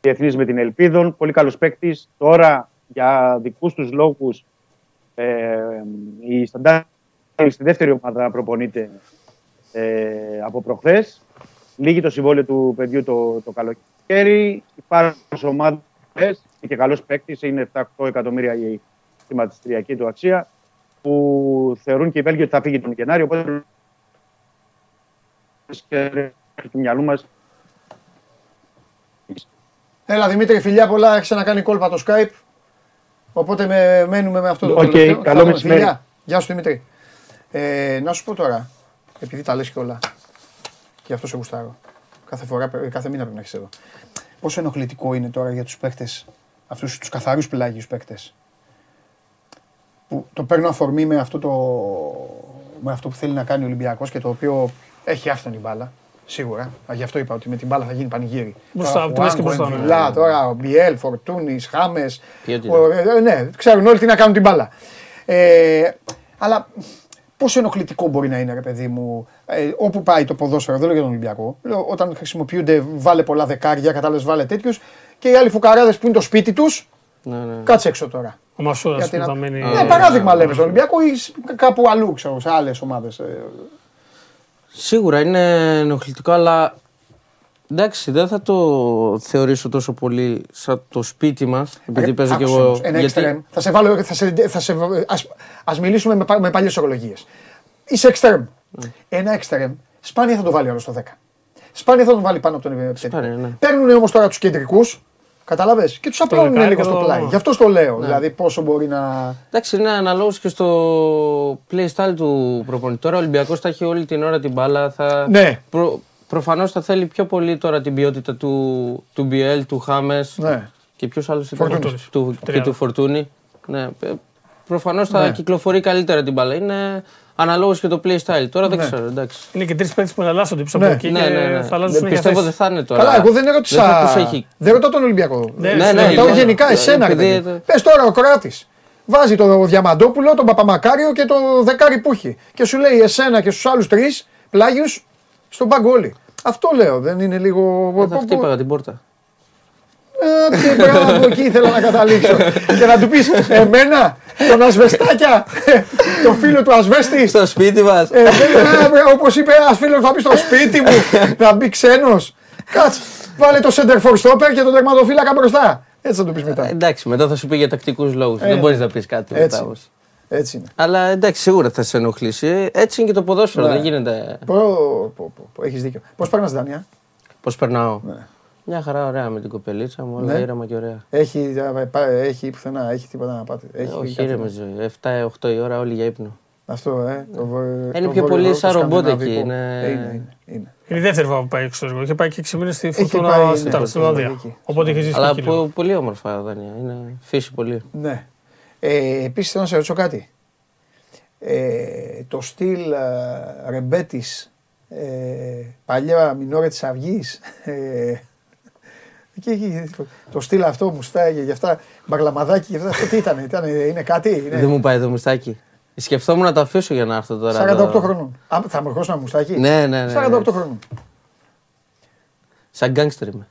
διεθνής με την Ελπίδων, πολύ καλός παίκτης. Τώρα για δικούς τους λόγους ε, η Σταντάρ στη δεύτερη ομάδα προπονείται ε, από προχθές. Λύγει το συμβόλαιο του παιδιού το, το καλοκαίρι. Υπάρχουν ομάδες και καλός παίκτης, είναι 7-8 εκατομμύρια η χρηματιστηριακή του αξία, που θεωρούν και οι Βέλγοι ότι θα φύγει τον Γενάρη. Οπότε και του μυαλού μας Έλα Δημήτρη, φιλιά πολλά, έχεις να κάνει κόλπα το Skype. Οπότε με, μένουμε με αυτό το Οκ, τελευταίο. καλό Θα- μεσημέρι. φιλιά. Γεια σου Δημήτρη. Ε, να σου πω τώρα, επειδή τα λες και όλα, και αυτό σε γουστάρω. Κάθε, φορά, πρέ- κάθε μήνα πρέπει να έχεις εδώ. Πόσο ενοχλητικό είναι τώρα για τους παίκτες, αυτούς τους καθαρούς πλάγιους παίκτες, που το παίρνω αφορμή με αυτό, το, με αυτό που θέλει να κάνει ο Ολυμπιακός και το οποίο έχει άφθονη μπάλα. Σίγουρα. Α, Γι' αυτό είπα ότι με την μπάλα θα γίνει πανηγύρι. Μπροστά, Τώρα, από τη μέση και Χουάνκο, μπροστά, ναι. Εμβιλά, τώρα ο Μπιέλ, Φορτούνης, Χάμες. Ποιότητα. Ναι, ξέρουν όλοι τι να κάνουν την μπάλα. Ε, Αλλά πόσο ενοχλητικό μπορεί να είναι, ρε παιδί μου, ε, όπου πάει το ποδόσφαιρο, δεν λέω για τον Ολυμπιακό. Λέω, όταν χρησιμοποιούνται, βάλε πολλά δεκάρια, κατάλαβε, βάλε τέτοιους και οι άλλοι φουκαράδες που είναι το σπίτι τους, Ναι, ναι. κάτσε έξω τώρα. Ο Μασούρας Γιατί που να- θα μένει. Ναι, παράδειγμα λέμε στον Ολυμπιακό ή σ- κάπου αλλού, ξέρω, σε άλλες ομάδες. Σίγουρα είναι ενοχλητικό, αλλά εντάξει, δεν θα το θεωρήσω τόσο πολύ σαν το σπίτι μας. Επειδή παίζω κι εγώ. Ένα εξτρέμ. Θα σε βάλω, θα σε, θα σε, ας, ας μιλήσουμε με, πα- με παλιές ορολογίες. Είσαι εξτρέμ. Ναι. Ένα εξτρέμ, σπάνια θα το βάλει άλλο στο 10. Σπάνια θα τον βάλει πάνω από τον επιθετικό. Σπάνια, ναι. Παίρνουν όμως τώρα τους κεντρικούς, καταλαβέ, και τους απλώνουν δεκάρι λίγο και στο το- πλάι. Γι' αυτό το λέω. Ναι. Δηλαδή πόσο μπορεί να. Εντάξει, είναι αναλόγως και στο playstyle του προπονητή. Τώρα ο Ολυμπιακός θα έχει όλη την ώρα την μπάλα. Θα... Ναι. Προ... Προφανώς θα θέλει πιο πολύ τώρα την ποιότητα του, του BL, του Χάμες Ναι. και ποιος άλλος ήταν. Φορτούνης. Του, και Τριάδα. του Φορτούνη. Ναι. Προφανώς θα Ναι. κυκλοφορεί καλύτερα την μπάλα. Είναι αναλόγως και το playstyle. Τώρα δεν Ναι. ξέρω. Εντάξει. Είναι και τρεις παίκτες που εναλλάσσονται πίσω Ναι. από εκεί Ναι, και ναι, ναι. θα αλλάζουν Δεν- συνέχεια Πιστεύω δεν θέσεις. θα είναι τώρα. Καλά, εγώ δεν ερώτησα. Δεν θα τους έχει. Δεν ρωτάω τον Ολυμπιακό. Ναι, ναι, ναι, Ρωτάω ναι. γενικά Ναι, εσένα. επειδή- Πες τώρα ο Κράτης. Βάζει τον Διαμαντόπουλο, τον Παπαμακάριο και τον δεκάρι που έχει. Και σου λέει εσένα και στους άλλους τρεις πλάγιους στον πάγκο όλοι. Αυτό λέω, δεν είναι λίγο. Δεν θα χτύπαγα την πόρτα. Ε, και μπράβο, εκεί ήθελα να καταλήξω. και να του πεις εμένα, τον Ασβεστάκια, τον φίλο του Ασβέστη. Στο σπίτι μας. Ε, Όπως είπε ένας φίλος, θα πει στο σπίτι μου να μπει ξένος. Κάτσε, βάλε το center for stopper και τον τερματοφύλακα μπροστά. Έτσι θα το πεις μετά. Εντάξει, μετά θα σου πει για τακτικούς λόγους. Ε, δεν μπορείς να πεις κάτι έτσι. μετά όμως. Έτσι είναι. Αλλά εντάξει, σίγουρα θα σε ενοχλήσει. Έτσι είναι και το ποδόσφαιρο. Ναι. Δεν γίνεται. Πω, πω, πω, πω, έχεις δίκιο. Πώς παίρνεις Δανία. Πώς περνάω; Ναι. Μια χαρά ωραία με την κοπελίτσα μου, όλα Ναι. ήρεμα και ωραία. Έχει, ε, πά- έχει πουθενά, έχει τίποτα να πάτε. Ε, Έχει όχι, κάτι ήρεμη να- ζωή. 7-8 η ώρα όλοι για ύπνο. Αυτό, ε. Το, βο- Είναι το πιο πολύ βόρειο σαν το ρομπότ σκανδιναβικό. εκεί, είναι- Ε, είναι, είναι, είναι. Είναι η δεύτερη φορά που πάει έξω. Εγώ. Είχε πάει και 6 μήνες στη Έχει Φορτούνα πάει, στην ναι, Τάρ- στην Ολλανδία. εκεί. Οπότε είχε ζήσει Αλλά και εκεί λίγο. πο- πολύ όμορφα Δανία. Είναι φύση πολύ. Ναι. Ε, Επίσης θέλω να σε ρωτήσω κάτι. Ε, το στυλ ε, ρεμπέτης, ε, παλιά μινόρε της Αυγής, ε, εκεί, εκεί, το στυλ αυτό μουστάγια και αυτά, μπαγλαμαδάκι και αυτά, αυτό τι ήταν, ήταν είναι κάτι, Δεν είναι μου πάει το μουστάκι. Σκεφτόμουν να το αφήσω για να έρθω τώρα. 48 εδώ. χρόνων. Α, θα μου ερχόσουν ένα μουστάκι; Ναι, ναι, ναι. 48 χρόνων. Σαν γκάγκστερ είμαι.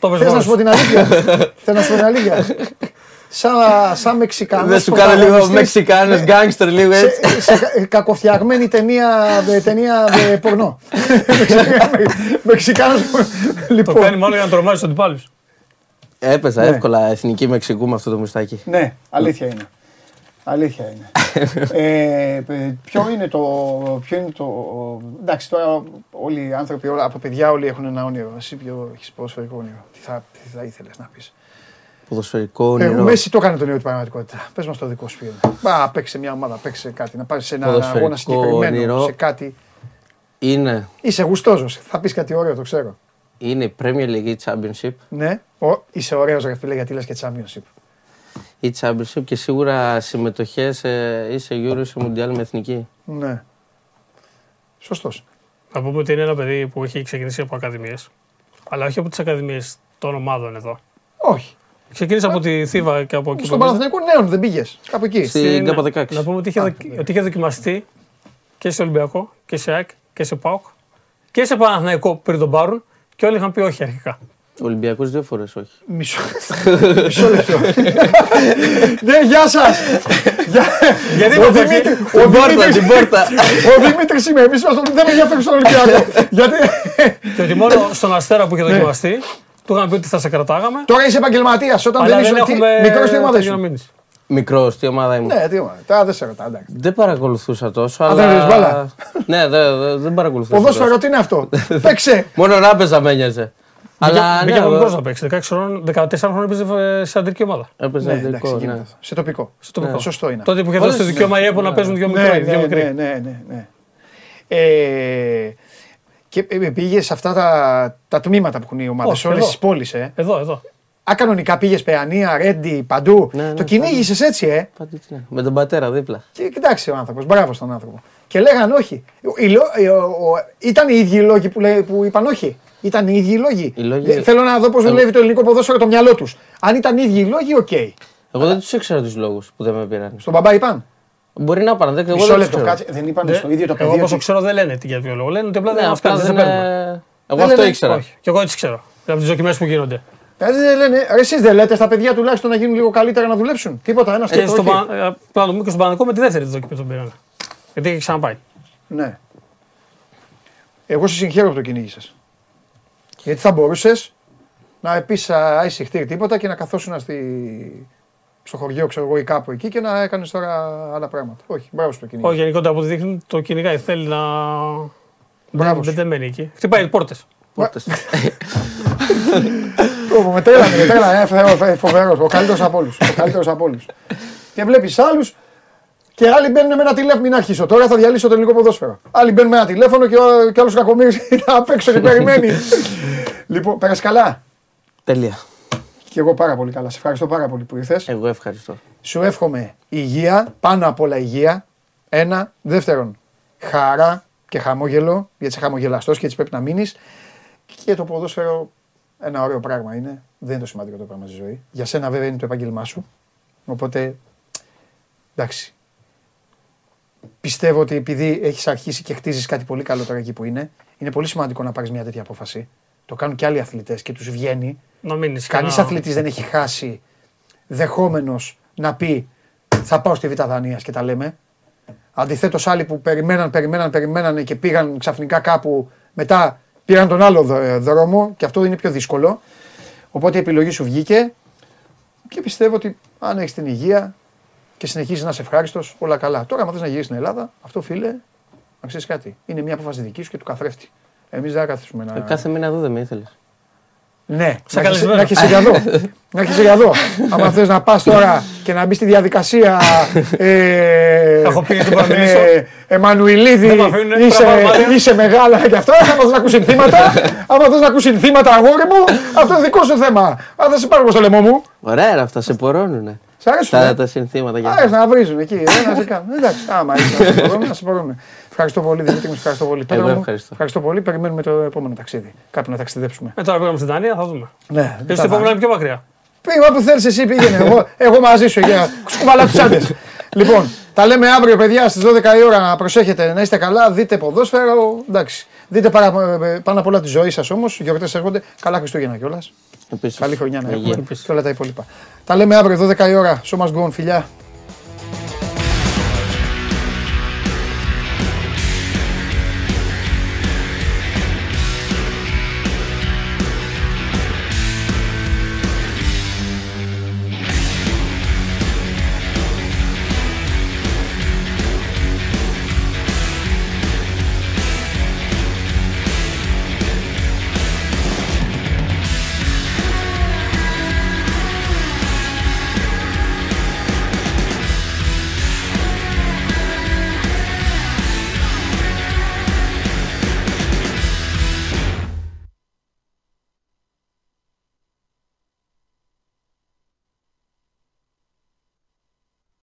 Το πες Θες να μόνος σου πω την αλήθεια; *laughs* Θέλω να σου πω την αλήθεια; Σαν, σαν Μεξικανός Δεν σου κάνω λίγο πρωταγωνιστής, Μεξικάνος ε, γκάγκστερ λίγο έτσι. σε, σε κα- κακοφτιαγμένη ταινία, ε, ταινία ε, πορνό. *laughs* Μεξικάνος Το λοιπόν. κάνει μάλλον για να τρομάζει του αντιπάλου. Έπαιζα Ναι. εύκολα εθνική Μεξικού με αυτό το μουστάκι. Ναι, αλήθεια είναι. Αλήθεια είναι. *laughs* ε, παι- ποιο είναι το. Ποιο είναι το εντάξει, τώρα όλοι οι άνθρωποι, όλα, από παιδιά όλοι έχουν ένα όνειρο. Εσύ ποιο έχεις ποδοσφαιρικό όνειρο. Τι θα, τι θα ήθελες να πεις; Ποδοσφαιρικό Ε, ο όνειρο. Μέση το έκανε το όνειρο την πραγματικότητα. Πες μας το δικό σου φίλο. Μπα, παίξε μια ομάδα, παίξε κάτι. Να πάρεις σε ένα Ποδοσφαιρικό αγώνα συγκεκριμένο, όνειρο. σε κάτι. Είναι, Είσαι γουστόζος. Θα πεις κάτι ωραίο, το ξέρω. είναι η Premier League ή Championship. Ναι, ο, είσαι ωραίος ρε φίλε γιατί λες και Championship. Ή Championship και σίγουρα συμμετοχές ή σε Euro ή σε Mundial με εθνική. Ναι. Σωστός. Να πούμε ότι είναι ένα παιδί που έχει ξεκινήσει από ακαδημίες. Αλλά όχι από τις ακαδημίες των ομάδων εδώ. Όχι. Ξεκίνησε από τη Θήβα και από εκεί. Στον που έπαιζε. Παναθηναϊκό νέων δεν πήγες. Κάπου εκεί. Στην Στην- ΚΑΠΑ 16. Να πούμε ότι είχε, δοκι- ότι είχε δοκιμαστεί και σε Ολυμπιακό και σε ΑΕΚ και σε ΠΑΟΚ και σε Παναθηναϊκό πριν τον πάρουν και όλοι είχαν πει όχι αρχικά. Ολυμπιακός δύο φορές όχι. Μισό, *laughs* μισό λεπτό. Ναι, γεια σας. Γιατί ο το Δημήτρη, όχι; ο Την πόρτα, Δημήτρης, την πόρτα. ο Δημήτρης είμαι, εμείς είμαστε- δεν με ενδιαφέρει στον Ολυμπιακό. *laughs* Γιατί Και ότι μόνο στον Αστέρα που είχε δοκιμαστεί, του είχαν πει ότι θα σε κρατάγαμε. τώρα είσαι επαγγελματίας, όταν Αλλά δεν δεν είσαι έχουμε. μικρός τι ομάδα τέτοιο να σου. μείνεις. Μικρός, τι ομάδα ήμουν; Ναι, τι ομάδα, τώρα δεν σε ρωτάω, εντάξει. Δεν παρακολουθούσα τόσο, Α, αλλά. δεν έβλεπες μπάλα; ναι, δεν, δεν, δεν παρακολουθούσα. Ποδόσφαιρο τόσο. τι είναι αυτό; *laughs* Παίξε. Μόνο να παίζα με ένοιαζε. Αλλά Μπήκε από ναι, μικρός να παίξει. 16 χρόνων, 14 χρόνων έπαιζε σε αντρική ομάδα. έπαιζα Ναι, αντρικό, εντάξει, ναι. γίνεται αυτό. Σε τοπικό. Στο τοπικό. Σωστό είναι. Τότε που είχε Όλες δώσει το τις- δικαίωμα η ΕΠΟ να παίζουν δύο Ναι, μικροί. δύο ναι, μικροί. ναι, ναι, ναι, ναι. Ε, και πήγες σε αυτά τα, τα τμήματα που έχουν οι ομάδες, Όχι, σε όλες εδώ. τις πόλεις. Ε. Εδώ, εδώ. Α, κανονικά πήγες Παιανία, Ρέντι, παντού. Ναι, ναι, το κυνήγησες έτσι, ε. Πάντη, τι ναι. Με τον πατέρα δίπλα. Και κοιτάξτε ο άνθρωπος, μπράβο στον άνθρωπο. Και λέγαν όχι. Οι λο- οι- ο- ο- ήταν οι ίδιοι οι λόγοι που, λέ- που είπαν όχι. Ήταν οι ίδιοι οι λόγοι. Οι λόγοι- Ε, Θέλω να δω πώς Εγώ- δουλεύει το ελληνικό ποδόσφαιρο το μυαλό τους. Αν ήταν οι ίδιοι οι λόγοι, οκ. Εγώ δεν τους ήξερα τους λόγους που δεν με πήραν. Στον μπαμπά είπαν. Μπορεί να πάνε. δεν- Εγώ Μισό δεν λεπτό, ξέρω. κάτσε. Δεν είπαν Δεν- στο ίδιο το Εγώ παιδί. όπως ότι- ξέρω δεν λένε τι για ποιο λόγο. Λένε ότι απλά Ναι, δεν μα αυτά κάνει, δεν δεν παίρνουμε. είναι. Εγώ Δεν αυτό λένε- ήξερα. Όχι. Και εγώ έτσι ξέρω. Από τις δοκιμές που γίνονται. Δηλαδή δεν λένε, ρε, εσείς δεν λέτε στα παιδιά τουλάχιστον να γίνουν λίγο καλύτερα να δουλέψουν; Τίποτα, ένας και Ε, το στο όχι. Πα- ε, Απλά να το πούμε και στον Παναγικό με τη δεύτερη τη δοκιμή τον πήραν. Γιατί έχει ξαναπάει. Ναι. Εγώ σε συγχαίρω που το κυνήγησε. Γιατί θα μπορούσες να πεις άισιχτήρ τίποτα και να καθόσουν στη... στο χωριό, ξέρω εγώ, ή κάπου εκεί και να έκανες τώρα άλλα πράγματα. Όχι, μπράβο στο κυνήγησε. Όχι, γενικότερα από ό,τι δείχνει το κυνηγάει. Θέλει να. Μπράβο Δεν, σου. δεν μένει εκεί. Χτυπάει πόρτες. Πόρτες. *laughs* Ω, Με τρέλανε, με τρέλανε. Ε, Θεό, ε, φοβερός, Ο καλύτερος από όλους. Ο καλύτερος από όλους. Και βλέπεις άλλους και άλλοι μπαίνουν με ένα τηλέφωνο. Μην αρχίσω τώρα, θα διαλύσω το ελληνικό ποδόσφαιρο. Άλλοι μπαίνουν με ένα τηλέφωνο και ο και άλλος κακομίρι είναι απ' έξω και περιμένει. *laughs* λοιπόν, πέρασε καλά; Τέλεια. Και εγώ πάρα πολύ καλά. Σε ευχαριστώ πάρα πολύ που ήρθες. Εγώ ευχαριστώ. Σου εύχομαι υγεία, πάνω απ' όλα υγεία. Ένα. Δεύτερον, χαρά και χαμόγελο, γιατί είσαι χαμογελαστός και έτσι πρέπει να μείνεις. Και το ποδόσφαιρο ένα ωραίο πράγμα είναι. Δεν είναι το σημαντικό το πράγμα στη ζωή. Για σένα βέβαια είναι το επάγγελμά σου. Οπότε, εντάξει. Πιστεύω ότι επειδή έχεις αρχίσει και χτίζεις κάτι πολύ καλό τώρα εκεί που είναι, είναι πολύ σημαντικό να πάρεις μια τέτοια απόφαση. Το κάνουν και άλλοι αθλητές και τους βγαίνει. Να μείνει. Κανεί αθλητής δεν έχει χάσει δεχόμενος να πει θα πάω στη Β' Δανίας και τα λέμε. Αντιθέτως, άλλοι που περιμέναν, περιμέναν, περιμέναν και πήγαν ξαφνικά κάπου, μετά πήραν τον άλλο δ- δρόμο και αυτό είναι πιο δύσκολο. Οπότε η επιλογή σου βγήκε και πιστεύω ότι αν έχεις την υγεία και συνεχίζεις να είσαι ευχάριστος, όλα καλά. Τώρα, αν θες να γυρίσεις στην Ελλάδα, αυτό φίλε, να ξέρεις κάτι. Είναι μια απόφαση δική σου και του καθρέφτη. Εμείς δεν θα καθίσουμε να. Ε, Κάθε μήνα εδώ δεν με ήθελες. Ναι, Σαν να έχεις- καλεσμένο. να έχεις για εδώ. να έχεις για εδώ. *laughs* Άμα θες να πας τώρα και να μπεις στη διαδικασία *laughs* ε, Θα έχω πει γιατί μπορώ να μιλήσω. ε, Εμμανουηλίδη, Δεν μ' αφήνουνε, είσαι, πρέπει να πάω είσαι μεγάλα και αυτό, άμα θες να ακούσει συνθήματα, *laughs* άμα θες να ακούσει συνθήματα αγόρι μου, αυτό είναι δικό σου θέμα. Αν θα σε πάρω εγώ στο λαιμό μου, Ωραία, ρε, αυτά σε πορώνουνε. σ' αρέσουν. Τα, ε; τα συνθήματα για Άρεσε να βρίζουν εκεί, ε, να σε κάνουν. Εντάξει, άμα είσαι να σε μπορούμε, να σε μπορούμε. Ευχαριστώ πολύ, Δημήτρη μου, ευχαριστώ πολύ. Πέτρο μου, ευχαριστώ. ευχαριστώ πολύ. Περιμένουμε το επόμενο ταξίδι. Κάπου να ταξιδέψουμε. Ε, τώρα πήγαμε στην Δανία, θα δούμε. Ναι, Και στο επόμενο είναι πιο μακριά. Πήγα όπου θέλεις εσύ, πήγαινε. Εγώ, εγώ μαζί σου για σκουβαλά τους άντρες. λοιπόν, τα λέμε αύριο, παιδιά, στις 12 η ώρα. Να προσέχετε, να είστε καλά. Δείτε ποδόσφαιρο. Εντάξει. Δείτε παρα, πάνω απ' όλα τη ζωή σας όμως. Γιορτές έρχονται. Καλά Χριστούγεννα κιόλας. Επίσης. Καλή χρονιά να Υγεία. έχουμε. Και όλα τα υπόλοιπα. Τα λέμε αύριο, 12 η ώρα. Σώμα γκον, φιλιά.